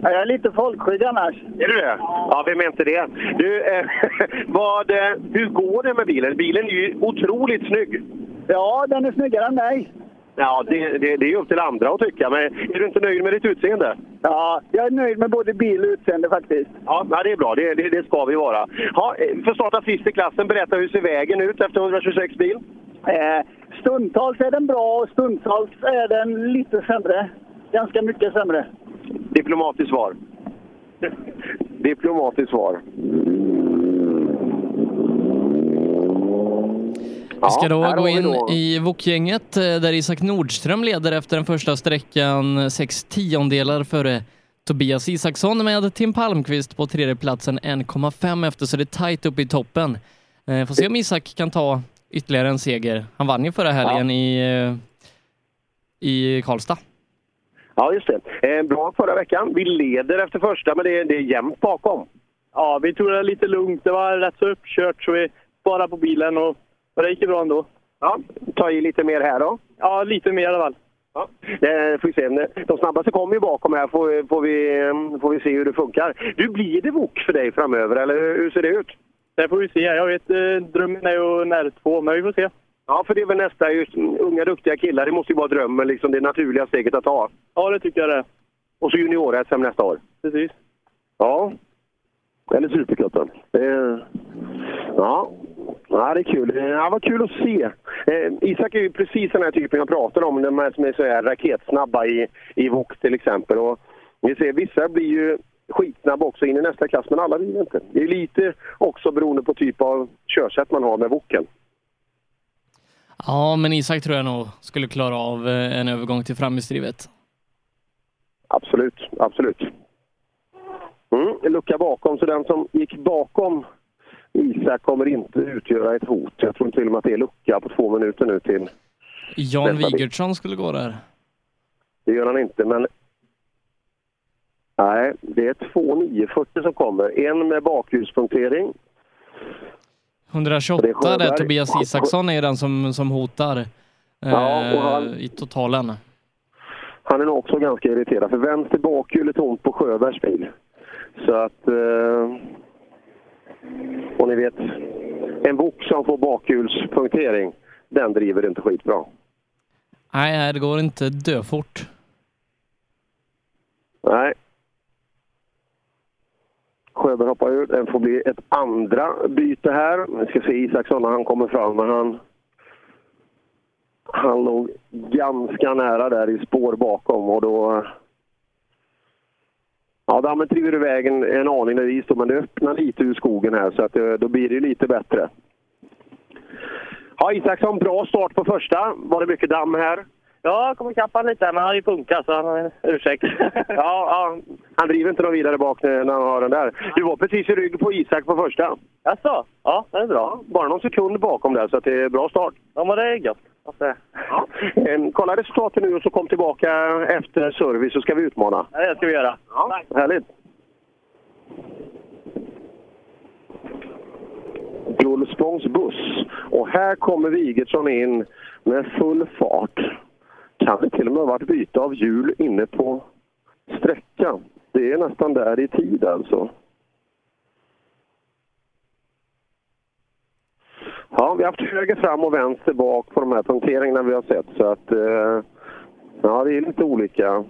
Ja, jag är lite folkskygg annars. Är du det? Ja, vem är inte det? Du, eh, vad, eh, hur går det med bilen? Bilen är ju otroligt snygg. Ja, den är snyggare än mig. Ja, det, det, det är ju upp till andra att tycka, men är du inte nöjd med ditt utseende? Ja, jag är nöjd med både bil och utseende faktiskt. Ja, det är bra. Det, det, det ska vi vara. Ja, för starta sist i klassen, berätta hur ser vägen ut efter 126 bil? Eh, stundtals är den bra och stundtals är den lite sämre. Ganska mycket sämre. Diplomatiskt svar. Diplomatiskt svar. Vi ska då gå in då- i Wok-gänget eh, där Isak Nordström leder efter den första sträckan sex tiondelar före Tobias Isaksson med Tim Palmqvist på tredje platsen 1,5 efter, så det är tajt upp i toppen. Eh, Får se om Isak kan ta ytterligare en seger. Han vann ju förra helgen i, eh, i Karlstad. Ja, just det. Bra förra veckan. Vi leder efter första, men det är, det är jämnt bakom. Ja, vi tog det lite lugnt. Det var rätt så uppkört så vi sparade på bilen och, och det gick ju bra ändå. Ja, ta i lite mer här då. Ja, lite mer i alla fall. Ja. Får vi se. De snabbaste kommer ju bakom här, får, får, vi, eh, får vi se hur det funkar. Du, blir det VOK för dig framöver, eller hur ser det ut? Det får vi se. Jag vet, eh, drömmen är ju en R2, men vi får se. Ja, för det är väl nästa, just unga duktiga killar, det måste ju vara drömmen, liksom det naturliga steget att ta. Ja, det tycker jag det. Och så junior-SM nästa år. Precis. Ja. Eller Supercupen. Ja. Ja, det är kul. Ja, vad kul att se. Eh, Isak är ju precis den här typen jag pratar om, de här som är så här raketsnabba i, i VOK till exempel. Och vi ser, vissa blir ju skitsnabba också in i nästa klass, men alla blir inte. Det är lite också beroende på typ av körsätt man har med VOKen. Ja, men Isak tror jag nog skulle klara av eh, en övergång till framhjulsdrivet. Absolut, absolut. Mm, en lucka bakom, så den som gick bakom Isak kommer inte utgöra ett hot. Jag tror till och med att det är lucka på två minuter nu till Jan. Wigertsson skulle gå där. Det gör han inte, men... Nej, det är två 940 som kommer. En med bakhjulspunktering. 128 Det är Sjöberg. där Tobias Isaksson är den som, som hotar eh, Ja, och han- i totalen. Han är nog också ganska irriterad, för vänster bakhjul är tomt på Sjöbergs bil. Så att... Eh, och ni vet, en bok som får bakhjulspunktering, den driver inte skitbra. Nej, nej, det går inte dö fort. Nej. Sjöberg hoppar ut. Det får bli ett andra byte här. Vi ska se Isaksson när han kommer fram. Men han, han låg ganska nära där i spår bakom och då... Ja, dammen driver iväg en, en aning när vi står, men det öppnar lite ur skogen här så att det, då blir det lite bättre. Ja, Isaksson, bra start på första. Var det mycket damm här? Ja, jag kom ikapp han lite, men han har ju punka så han har ursäkt. ja, ja, han driver inte någon vidare bak när han har den där. Du var precis i rygg på Isak på första. Jaså? Ja, det är bra. Bara någon sekund bakom där, så att det är bra start. Ja, men det är gött. Alltså, Ja. Eh, Kolla resultatet nu och så kom tillbaka efter service så ska vi utmana. ja, det ska vi göra. Ja. Härligt. Gullspångs buss. Och här kommer Wigertsson in med full fart. Kan det till och med ha varit byte av hjul inne på sträckan? Det är nästan där i tid alltså. Ja, vi har haft höger fram och vänster bak på de här punkteringarna vi har sett. Så att, eh, ja, det är lite olika.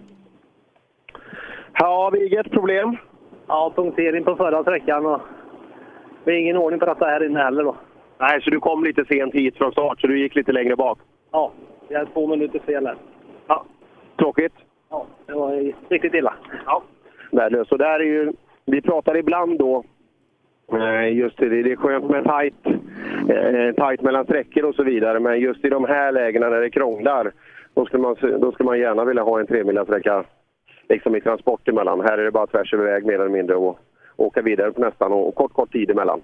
Ja, Vigert, problem? Ja, punktering på förra sträckan och det är ingen ordning på detta här inne heller då. Nej, så du kom lite sent hit från start, så du gick lite längre bak? Ja, jag är två minuter fel här. Ja. Tråkigt? Ja, det var riktigt illa. Ja. Värdelöst. Så där är ju, vi pratar ibland då, eh, just det, det är skönt med tajt, eh, tajt mellan sträckor och så vidare, men just i de här lägena när det krånglar, då skulle man, då skulle man gärna vilja ha en tremilasträcka liksom i transport emellan. Här är det bara tvärs över väg mer eller mindre och åka vidare på nästan och, och kort, kort tid emellan.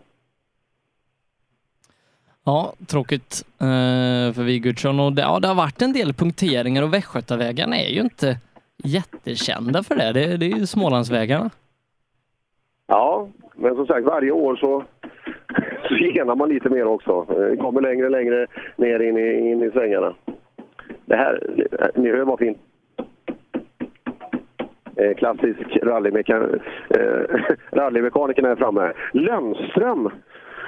Ja, tråkigt eh, för Vigurdsson. Och det, ja, det har varit en del punkteringar och Västgötavägarna är ju inte jättekända för det. Det, det är ju Smålandsvägarna. Ja, men som sagt varje år så, så genar man lite mer också. Eh, Kommer längre och längre ner in i, in i svängarna. Det här, ni hör vad fint. Eh, Klassisk rallymeka- eh, är framme. Lönström.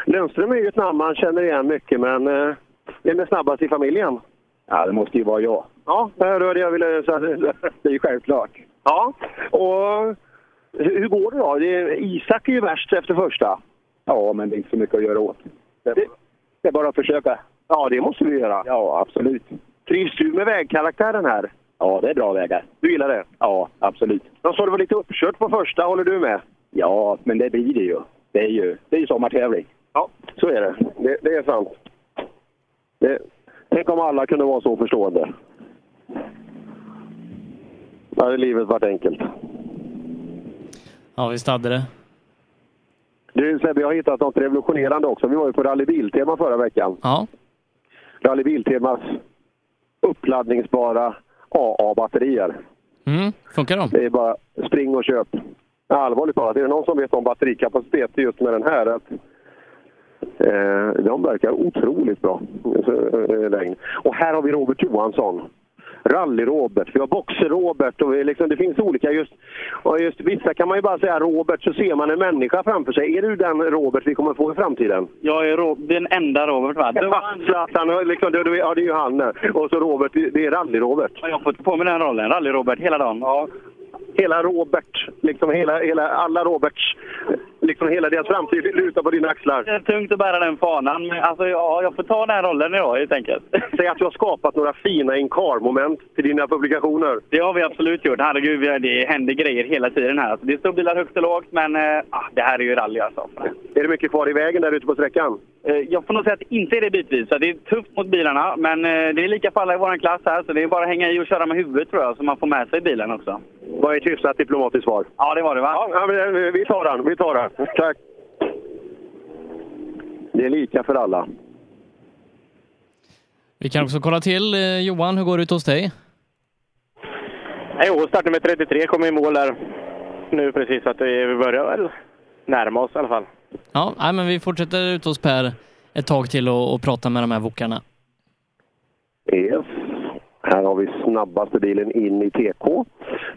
Lönström är ju ett namn man känner igen mycket, men eh, vem är snabbast i familjen? Ja, det måste ju vara jag. Ja, det hörde jag ville säga. Det är ju självklart. Ja, och hur hur går det då? Det- Isak är ju värst efter första. Ja, men det är inte så mycket att göra åt. Det, det är bara att försöka. Ja, det måste vi göra. Ja, absolut. Trivs du med vägkaraktären här? Ja, det är bra vägar. Du gillar det? Ja, absolut. De sa det var lite uppkört på första, håller du med? Ja, men det blir det ju. Det är ju, det är ju sommartävling. Ja, så är det. Det, det är sant. Det, tänk om alla kunde vara så förstående. Då hade livet varit enkelt. Ja, visst hade det. Du Sebbe, jag har hittat något revolutionerande också. Vi var ju på Rally Biltema förra veckan. Ja. Rally Biltemas uppladdningsbara AA-batterier. Mm, funkar de? Det är bara spring och köp. Allvarligt talat, är det någon som vet om batterikapacitet just med den här? Att, eh, de verkar otroligt bra. Så, eh. Och här har vi Robert Johansson. Rally-Robert, vi har Boxer-Robert och vi liksom, det finns olika. Just, och just Vissa kan man ju bara säga Robert så ser man en människa framför sig. Är du den Robert vi kommer få i framtiden? Jag är Ro- den enda Robert va? Det var Zlatan, liksom, det, det- ja, det är ju han. Och så Robert, det det är Rally-Robert. Jag har fått på mig den rollen, Rally-Robert, hela dagen. Ja. Hela Robert, liksom hela, hela, alla Roberts, liksom hela deras framtid lutar på dina axlar. Det är tungt att bära den fanan, men alltså, ja, jag får ta den rollen idag helt enkelt. Säg att du har skapat några fina in-car-moment till dina publikationer. Det har vi absolut gjort. Herregud, det händer grejer hela tiden här. Alltså, det står bilar högt och lågt, men eh, ah, det här är ju rally alltså. Är det mycket kvar i vägen där ute på sträckan? Eh, Jag får nog säga att inte är det bitvis. Så Det är tufft mot bilarna, men eh, det är lika för alla i vår klass här. Så det är bara att hänga i och köra med huvudet tror jag, så man får med sig bilen också. Vad är ett hyfsat diplomatiskt svar? Ja, det var det va? Ja, vi tar den. Vi tar den. Tack. Det är lika för alla. Vi kan också kolla till eh, Johan, hur går det ut hos dig? Jo, startnummer 33 kom i mål där nu precis, så att vi börjar väl närma oss i alla fall. Ja, nej, men vi fortsätter ut hos Per ett tag till och, och prata med de här wokarna. Yes. Här har vi snabbaste bilen in i TK.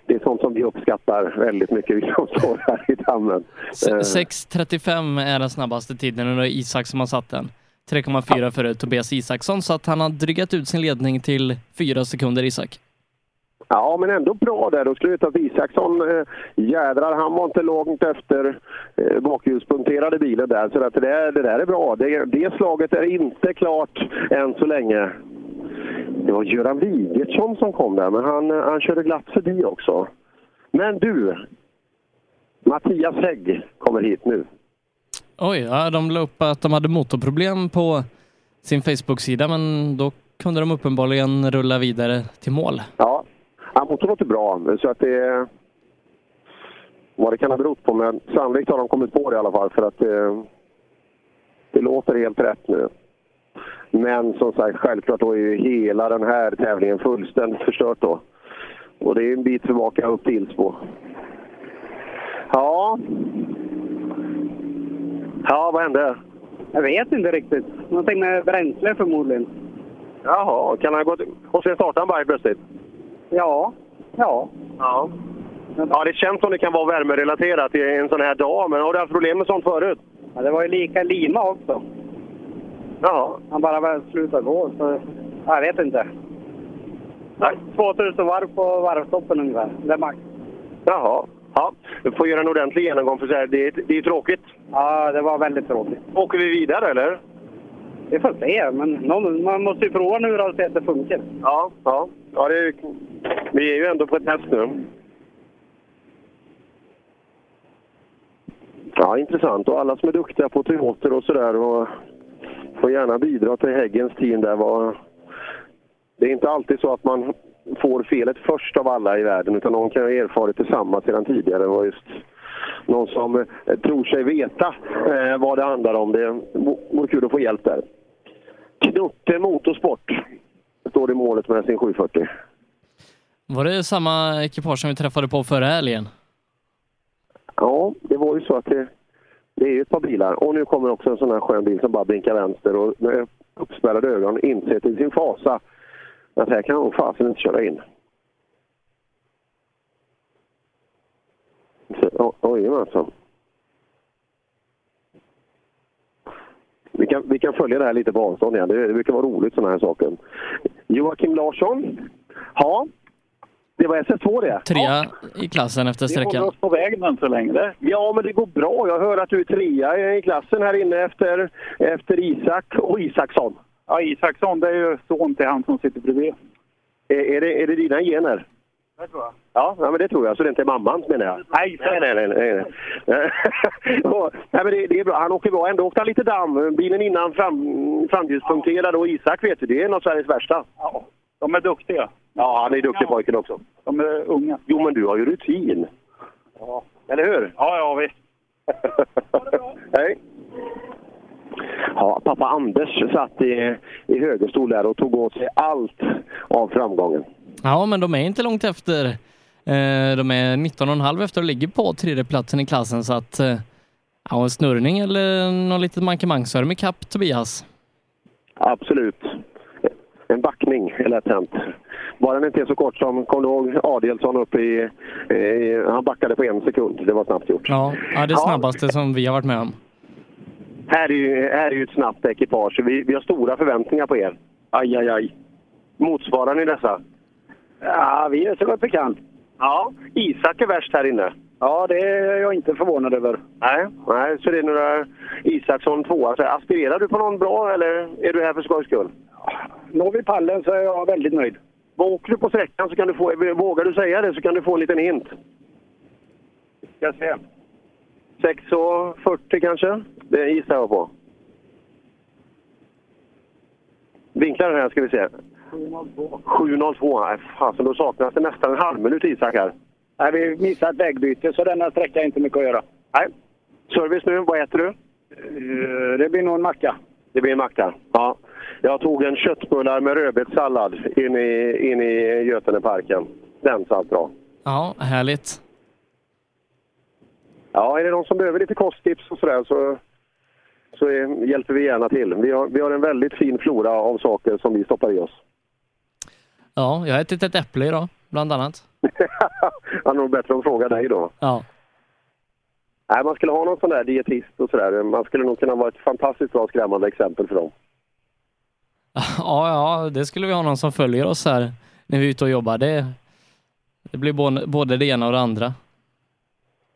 Det är sånt som vi uppskattar väldigt mycket, vi som står här i dammen. S- Eh, 6.35 är den snabbaste tiden och det är Isak som har satt den. 3,4 före Tobias Isaksson så att han har drygat ut sin ledning till fyra sekunder Isak. Ja, men ändå bra där. Då skulle vi ta Isaksson, eh, jädrar, han var inte långt efter eh, bakhjulspunkterade bilen där. Så att det, där, det där är bra. Det, det slaget är inte klart än så länge. Det var Göran Wigertsson som kom där, men han, eh, han körde glatt förbi också. Men du, Mattias Hägg kommer hit nu. Oj, ja, de la upp att de hade motorproblem på sin Facebook-sida, men då kunde de uppenbarligen rulla vidare till mål. Ja, ja motorn låter bra. Så att det... Vad det kan ha berott på, men sannolikt har de kommit på det i alla fall för att det, det låter helt rätt nu. Men som sagt, självklart då är ju hela den här tävlingen fullständigt förstört då. Och det är en bit tillbaka upp till Ilsbo. Ja. Ja, vad hände? Jag vet inte riktigt. Någonting med bränsle förmodligen. Jaha, kan han gå och sen starta en bike plötsligt? Ja. Ja. Ja. Ja, det känns som det kan vara värmerelaterat i en sån här dag, men har du haft problem med sånt förut? ja det var ju lika lima också. Jaha. Han bara slutade gå. Så, ja, jag vet inte. Nej. 2000 varv på varvstoppen ungefär. Det är max. Jaha. Ja, du får göra en ordentlig genomgång för så här, det, det är tråkigt. Ja, det var väldigt tråkigt. Åker vi vidare eller? Vi får se, men någon, man måste ju prova nu och se att det funkar. Ja, ja. ja det är, vi är ju ändå på ett test nu. Ja, intressant. Och alla som är duktiga på Toyotor och sådär får gärna bidra till Häggens team där. Var... Det är inte alltid så att man får felet först av alla i världen, utan någon kan ha erfarit detsamma sedan tidigare. Det var just någon som eh, tror sig veta eh, vad det handlar om. Det vore kul att få hjälp där. Knutte Motorsport står i målet med sin 740. Var det samma ekipage som vi träffade på förra helgen? Ja, det var ju så att det, det är ju ett par bilar. Och nu kommer också en sån här skön bil som bara blinkar vänster och med uppspärrade ögon inser till sin fasa att här kan hon fasen inte köra in. Jajamensan. oj, alltså. Vi kan, vi kan följa det här lite på avstånd igen. Det, det brukar vara roligt sådana här saker. Joakim Larsson. Ja, det var SS2 det. Trea ja. i klassen efter Vi sträckan. håller oss på vägen än så länge. Ja, men det går bra. Jag hör att du är trea i klassen här inne efter, efter Isak och Isaksson. Ja, Isaksson, det är ju son till han som sitter bredvid. Är, är, det, är det dina gener? Det tror jag. Ja, ja, men det tror jag. Så det är inte mammans menar jag? Nej, nej, nej. nej, nej. Nej men det, det är bra. Han åker bra. Ändå åkte han lite damm. Bilen innan fram, framljuspunkterad och Isak vet du, det är en av Sveriges värsta. Ja, de är duktiga. Ja, han är duktig pojken också. De är unga. Jo, men du har ju rutin. Ja. Eller hur? Ja, ja visst. Hej. Ja, pappa Anders satt i, i högerstol där och tog åt sig allt av framgången. Ja, men de är inte långt efter. Eh, De är 19,5 efter och ligger på tredjeplatsen i klassen så att eh, ja, en snurrning eller något litet mankemang så är de ikapp Tobias. Absolut. En backning är lätt hänt. Bara den inte är så kort som, kom du ihåg Adelsson uppe i, i... Han backade på en sekund. Det var snabbt gjort. Ja, ja det Ja. snabbaste som vi har varit med om. Här är ju, här är ju ett snabbt ekipage. Vi, vi har stora förväntningar på er. Aj, aj, aj. Motsvarar ni dessa? Ja, vi är så gott vi kan. Ja, Isak är värst här inne. Ja, det är jag inte förvånad över. Nej, nej så det är några Isaksson tvåa. Så aspirerar du på någon bra eller är du här för skojs skull? Når vi pallen så är jag väldigt nöjd. Åker du på sträckan så kan du få, vågar du säga det så kan du få en liten hint. Ska se. 6.40 kanske? Det gissar jag på. Vinklar den här ska vi se. 7.02. Nej, fasen, då saknas det nästan en halv minut Isak här. Nej, vi missade ett vägbyte så denna sträcka är inte mycket att göra. Nej. Service nu, vad äter du? Eh, Det blir nog en macka. Det blir en macka. Ja. Jag tog en köttbullar med rödbetssallad in i, in i Göteneparken. Den satt bra. Ja, härligt. Ja, är det någon som behöver lite kosttips och sådär så, så är, hjälper vi gärna till. Vi har, vi har en väldigt fin flora av saker som vi stoppar i oss. Ja, jag har ätit ett äpple idag, bland annat. Han är nog bättre att fråga dig då. Ja. Nej, man skulle ha någon sån där dietist och sådär. Man skulle nog kunna vara ett fantastiskt bra skrämmande exempel för dem. Ja, ja, det skulle vi ha någon som följer oss här när vi är ute och jobbar. Det, Det blir både, både det ena och det andra.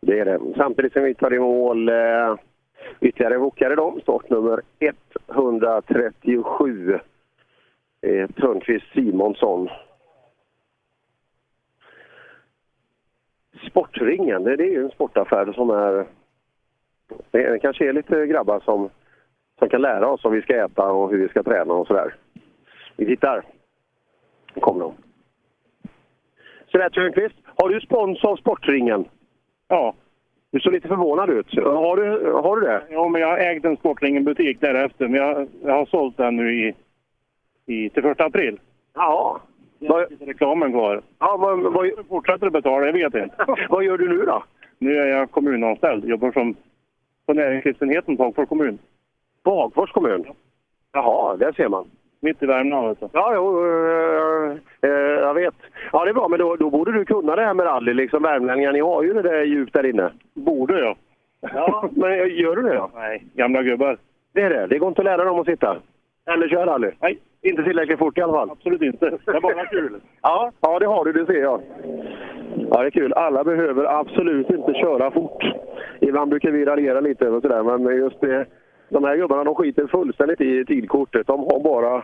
Det är det. Samtidigt som vi tar i mål eh, ytterligare en wokare då, startnummer 137. Eh, Törnqvist Simonsson. Sportringen, det det är ju en sportaffär som är... Det kanske är lite grabbar som, som kan lära oss vad vi ska äta och hur vi ska träna och sådär. Vi tittar. Nu kommer de. Sådär Törnqvist, har du spons av Sportringen? Ja. Du såg lite förvånad ut. Har du, har du det? Ja, men jag har ägt en Sportringen-butik därefter, men jag, jag har sålt den nu i, i, till första april. Ja. Jag har lite reklamen kvar. Ja, vad, vad, Jag fortsätter att betala, jag vet inte. vad gör du nu då? Nu är jag kommunanställd, jobbar som på näringslivsenheten på Hagfors kommun. På Hagfors kommun? Jaha, där ser man. Mitt i Värmland alltså. Ja, jo, eh, eh, jag vet. Ja, det är bra, men då, då borde du kunna det här med rally. Liksom värmlänningar, ni har ju det där djupt där inne. Borde jag? Ja, men gör du det då? Nej, gamla gubbar. Det är det. Det går inte att lära dem att sitta. Eller köra rally. Nej. Inte tillräckligt fort i alla fall. Absolut inte. Det är bara kul. Ja, ja, det har du. Det ser jag. Ja, det är kul. Alla behöver absolut inte köra fort. Ibland brukar vi raljera lite över sådär, men just det, de här gubbarna de skiter fullständigt i tidkortet. De har bara...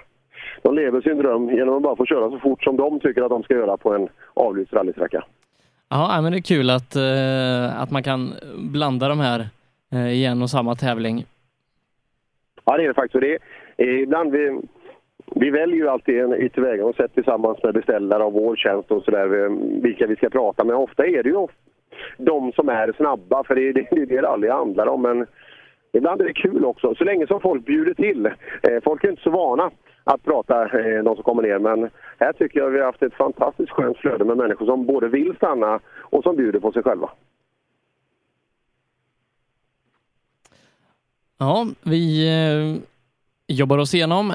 De lever sin dröm genom att bara få köra så fort som de tycker att de ska göra på en avlyst rallysträcka. Ja, men det är kul att, eh, att man kan blanda de här eh, i en och samma tävling. Ja, det är det faktiskt. Och Det är, ibland vi, vi väljer ju alltid en ett tillvägagångssätt tillsammans med beställare av vår tjänst och sådär, vilka vi ska prata med. Ofta är det ju de som är snabba, för det är det, det rally handlar om. Men ibland är det kul också, så länge som folk bjuder till. Eh, folk är inte så vana att prata, eh, de som kommer ner, men här tycker jag vi har haft ett fantastiskt skönt flöde med människor som både vill stanna och som bjuder på sig själva. Ja, vi eh, jobbar oss igenom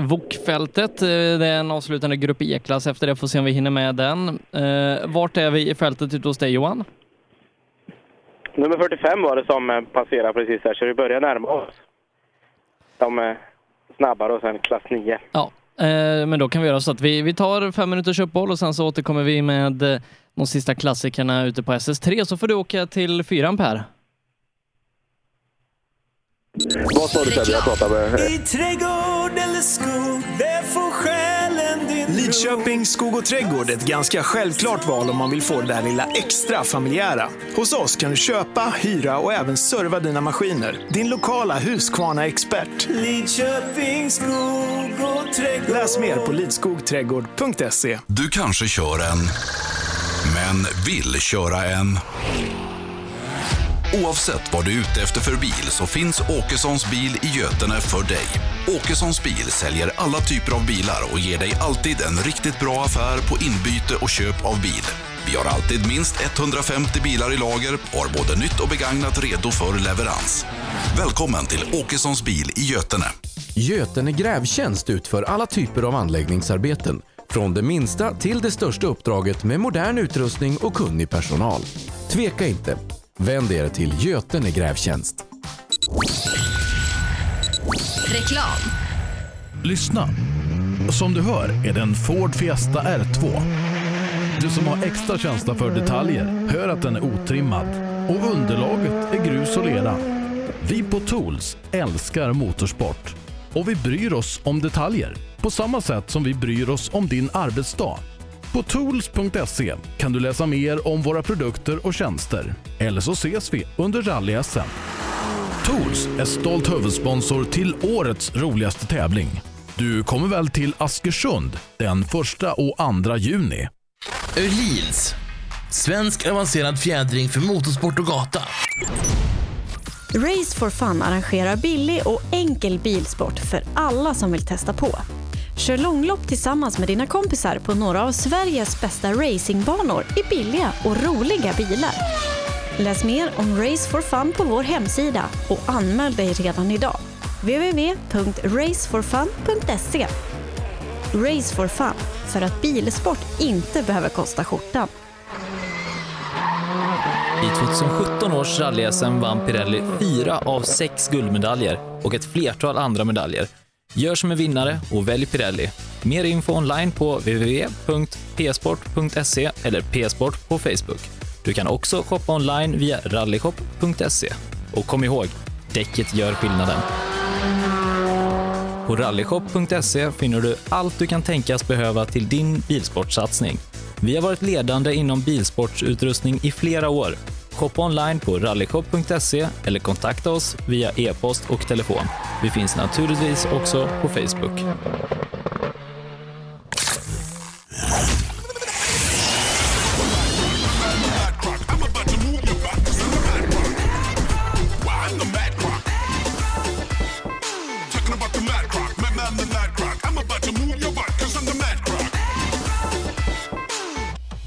Vokfältet. Eh, Det är en avslutande grupp E-klass efter det, får se om vi hinner med den. Eh, vart är vi i fältet ute hos dig Johan? Nummer 45 var det som eh, passerade precis här, så vi börjar närma oss. De är snabbare och sen klass 9. Ja, eh, men då kan vi göra så att vi, vi tar fem minuters uppehåll och sen så återkommer vi med eh, de sista klassikerna ute på SS3 så får du åka till fyran Per. Vad sa du Sebbe? Jag pratar med... I trädgård eller skog, Lidköping skog och trädgård är ett ganska självklart val om man vill få det där lilla extra familjära. Hos oss kan du köpa, hyra och även serva dina maskiner. Din lokala Husqvarna-expert. Lidköping skog och trädgård. Läs mer på lidskogträdgård.se. Du kanske kör en, men vill köra en. Oavsett vad du är ute efter för bil så finns Åkessons bil i Götene för dig. Åkessons bil säljer alla typer av bilar och ger dig alltid en riktigt bra affär på inbyte och köp av bil. Vi har alltid minst 150 bilar i lager och har både nytt och begagnat redo för leverans. Välkommen till Åkessons bil i Götene. Götene Grävtjänst utför alla typer av anläggningsarbeten. Från det minsta till det största uppdraget med modern utrustning och kunnig personal. Tveka inte. Vänd er till Götene Grävtjänst. Reklam. Lyssna. Som du hör är det en Ford Fiesta R2. Du som har extra känsla för detaljer hör att den är otrimmad och underlaget är grus och lera. Vi på Tools älskar motorsport och vi bryr oss om detaljer på samma sätt som vi bryr oss om din arbetsdag. På tools.se kan du läsa mer om våra produkter och tjänster. Eller så ses vi under rally-SM. Tools är stolt huvudsponsor till årets roligaste tävling. Du kommer väl till Askersund den 1 och 2 juni? Öhlins. Svensk avancerad fjädring för motorsport och gata. Race for Fun arrangerar billig och enkel bilsport för alla som vill testa på. Kör långlopp tillsammans med dina kompisar på några av Sveriges bästa racingbanor i billiga och roliga bilar. Läs mer om Race for Fun på vår hemsida och anmäl dig redan idag. www.raceforfun.se Race for Fun, för att bilsport inte behöver kosta skjortan. I 2017 års rally-SM vann Pirelli fyra av sex guldmedaljer och ett flertal andra medaljer. Gör som en vinnare och välj Pirelli. Mer info online på www.psport.se eller psport på Facebook. Du kan också shoppa online via rallyshop.se. Och kom ihåg, däcket gör skillnaden. På rallyshop.se finner du allt du kan tänkas behöva till din bilsportsatsning. Vi har varit ledande inom bilsportsutrustning i flera år. Shoppa online på rallyshop.se eller kontakta oss via e-post och telefon. Vi finns naturligtvis också på Facebook.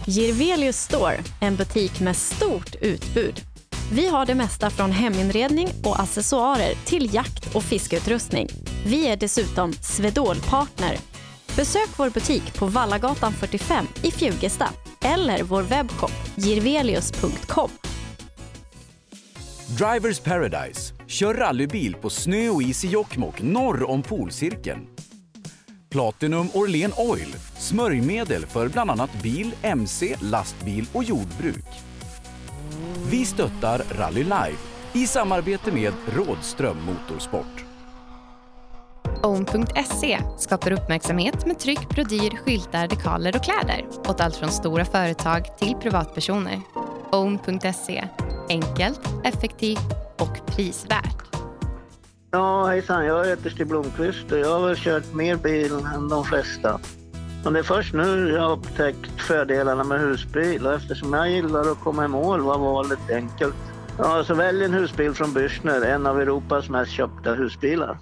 Girvelius Store, en butik med stort utbud. Vi har det mesta från heminredning och accessoarer till jakt och fiskeutrustning. Vi är dessutom Swedol-partner. Besök vår butik på Vallagatan 45 i Fjugesta eller vår webbshop girvelius.com. Drivers Paradise. Kör rallybil på snö och is i Jokkmokk norr om polcirkeln. Platinum Orlen Oil. Smörjmedel för bland annat bil, mc, lastbil och jordbruk. Vi stöttar Rally Life i samarbete med Rådström Motorsport. Own.se skapar uppmärksamhet med tryck, brodyr, skyltar, dekaler och kläder åt allt från stora företag till privatpersoner. Own.se enkelt, effektivt och prisvärt. Ja, hejsan. Jag heter Stig Blomqvist och jag har väl kört mer bil än de flesta. Men det är först nu jag har upptäckt fördelarna med husbil och eftersom jag gillar att komma i mål var valet enkelt. Ja, så välj en husbil från Bürstner, en av Europas mest köpta husbilar.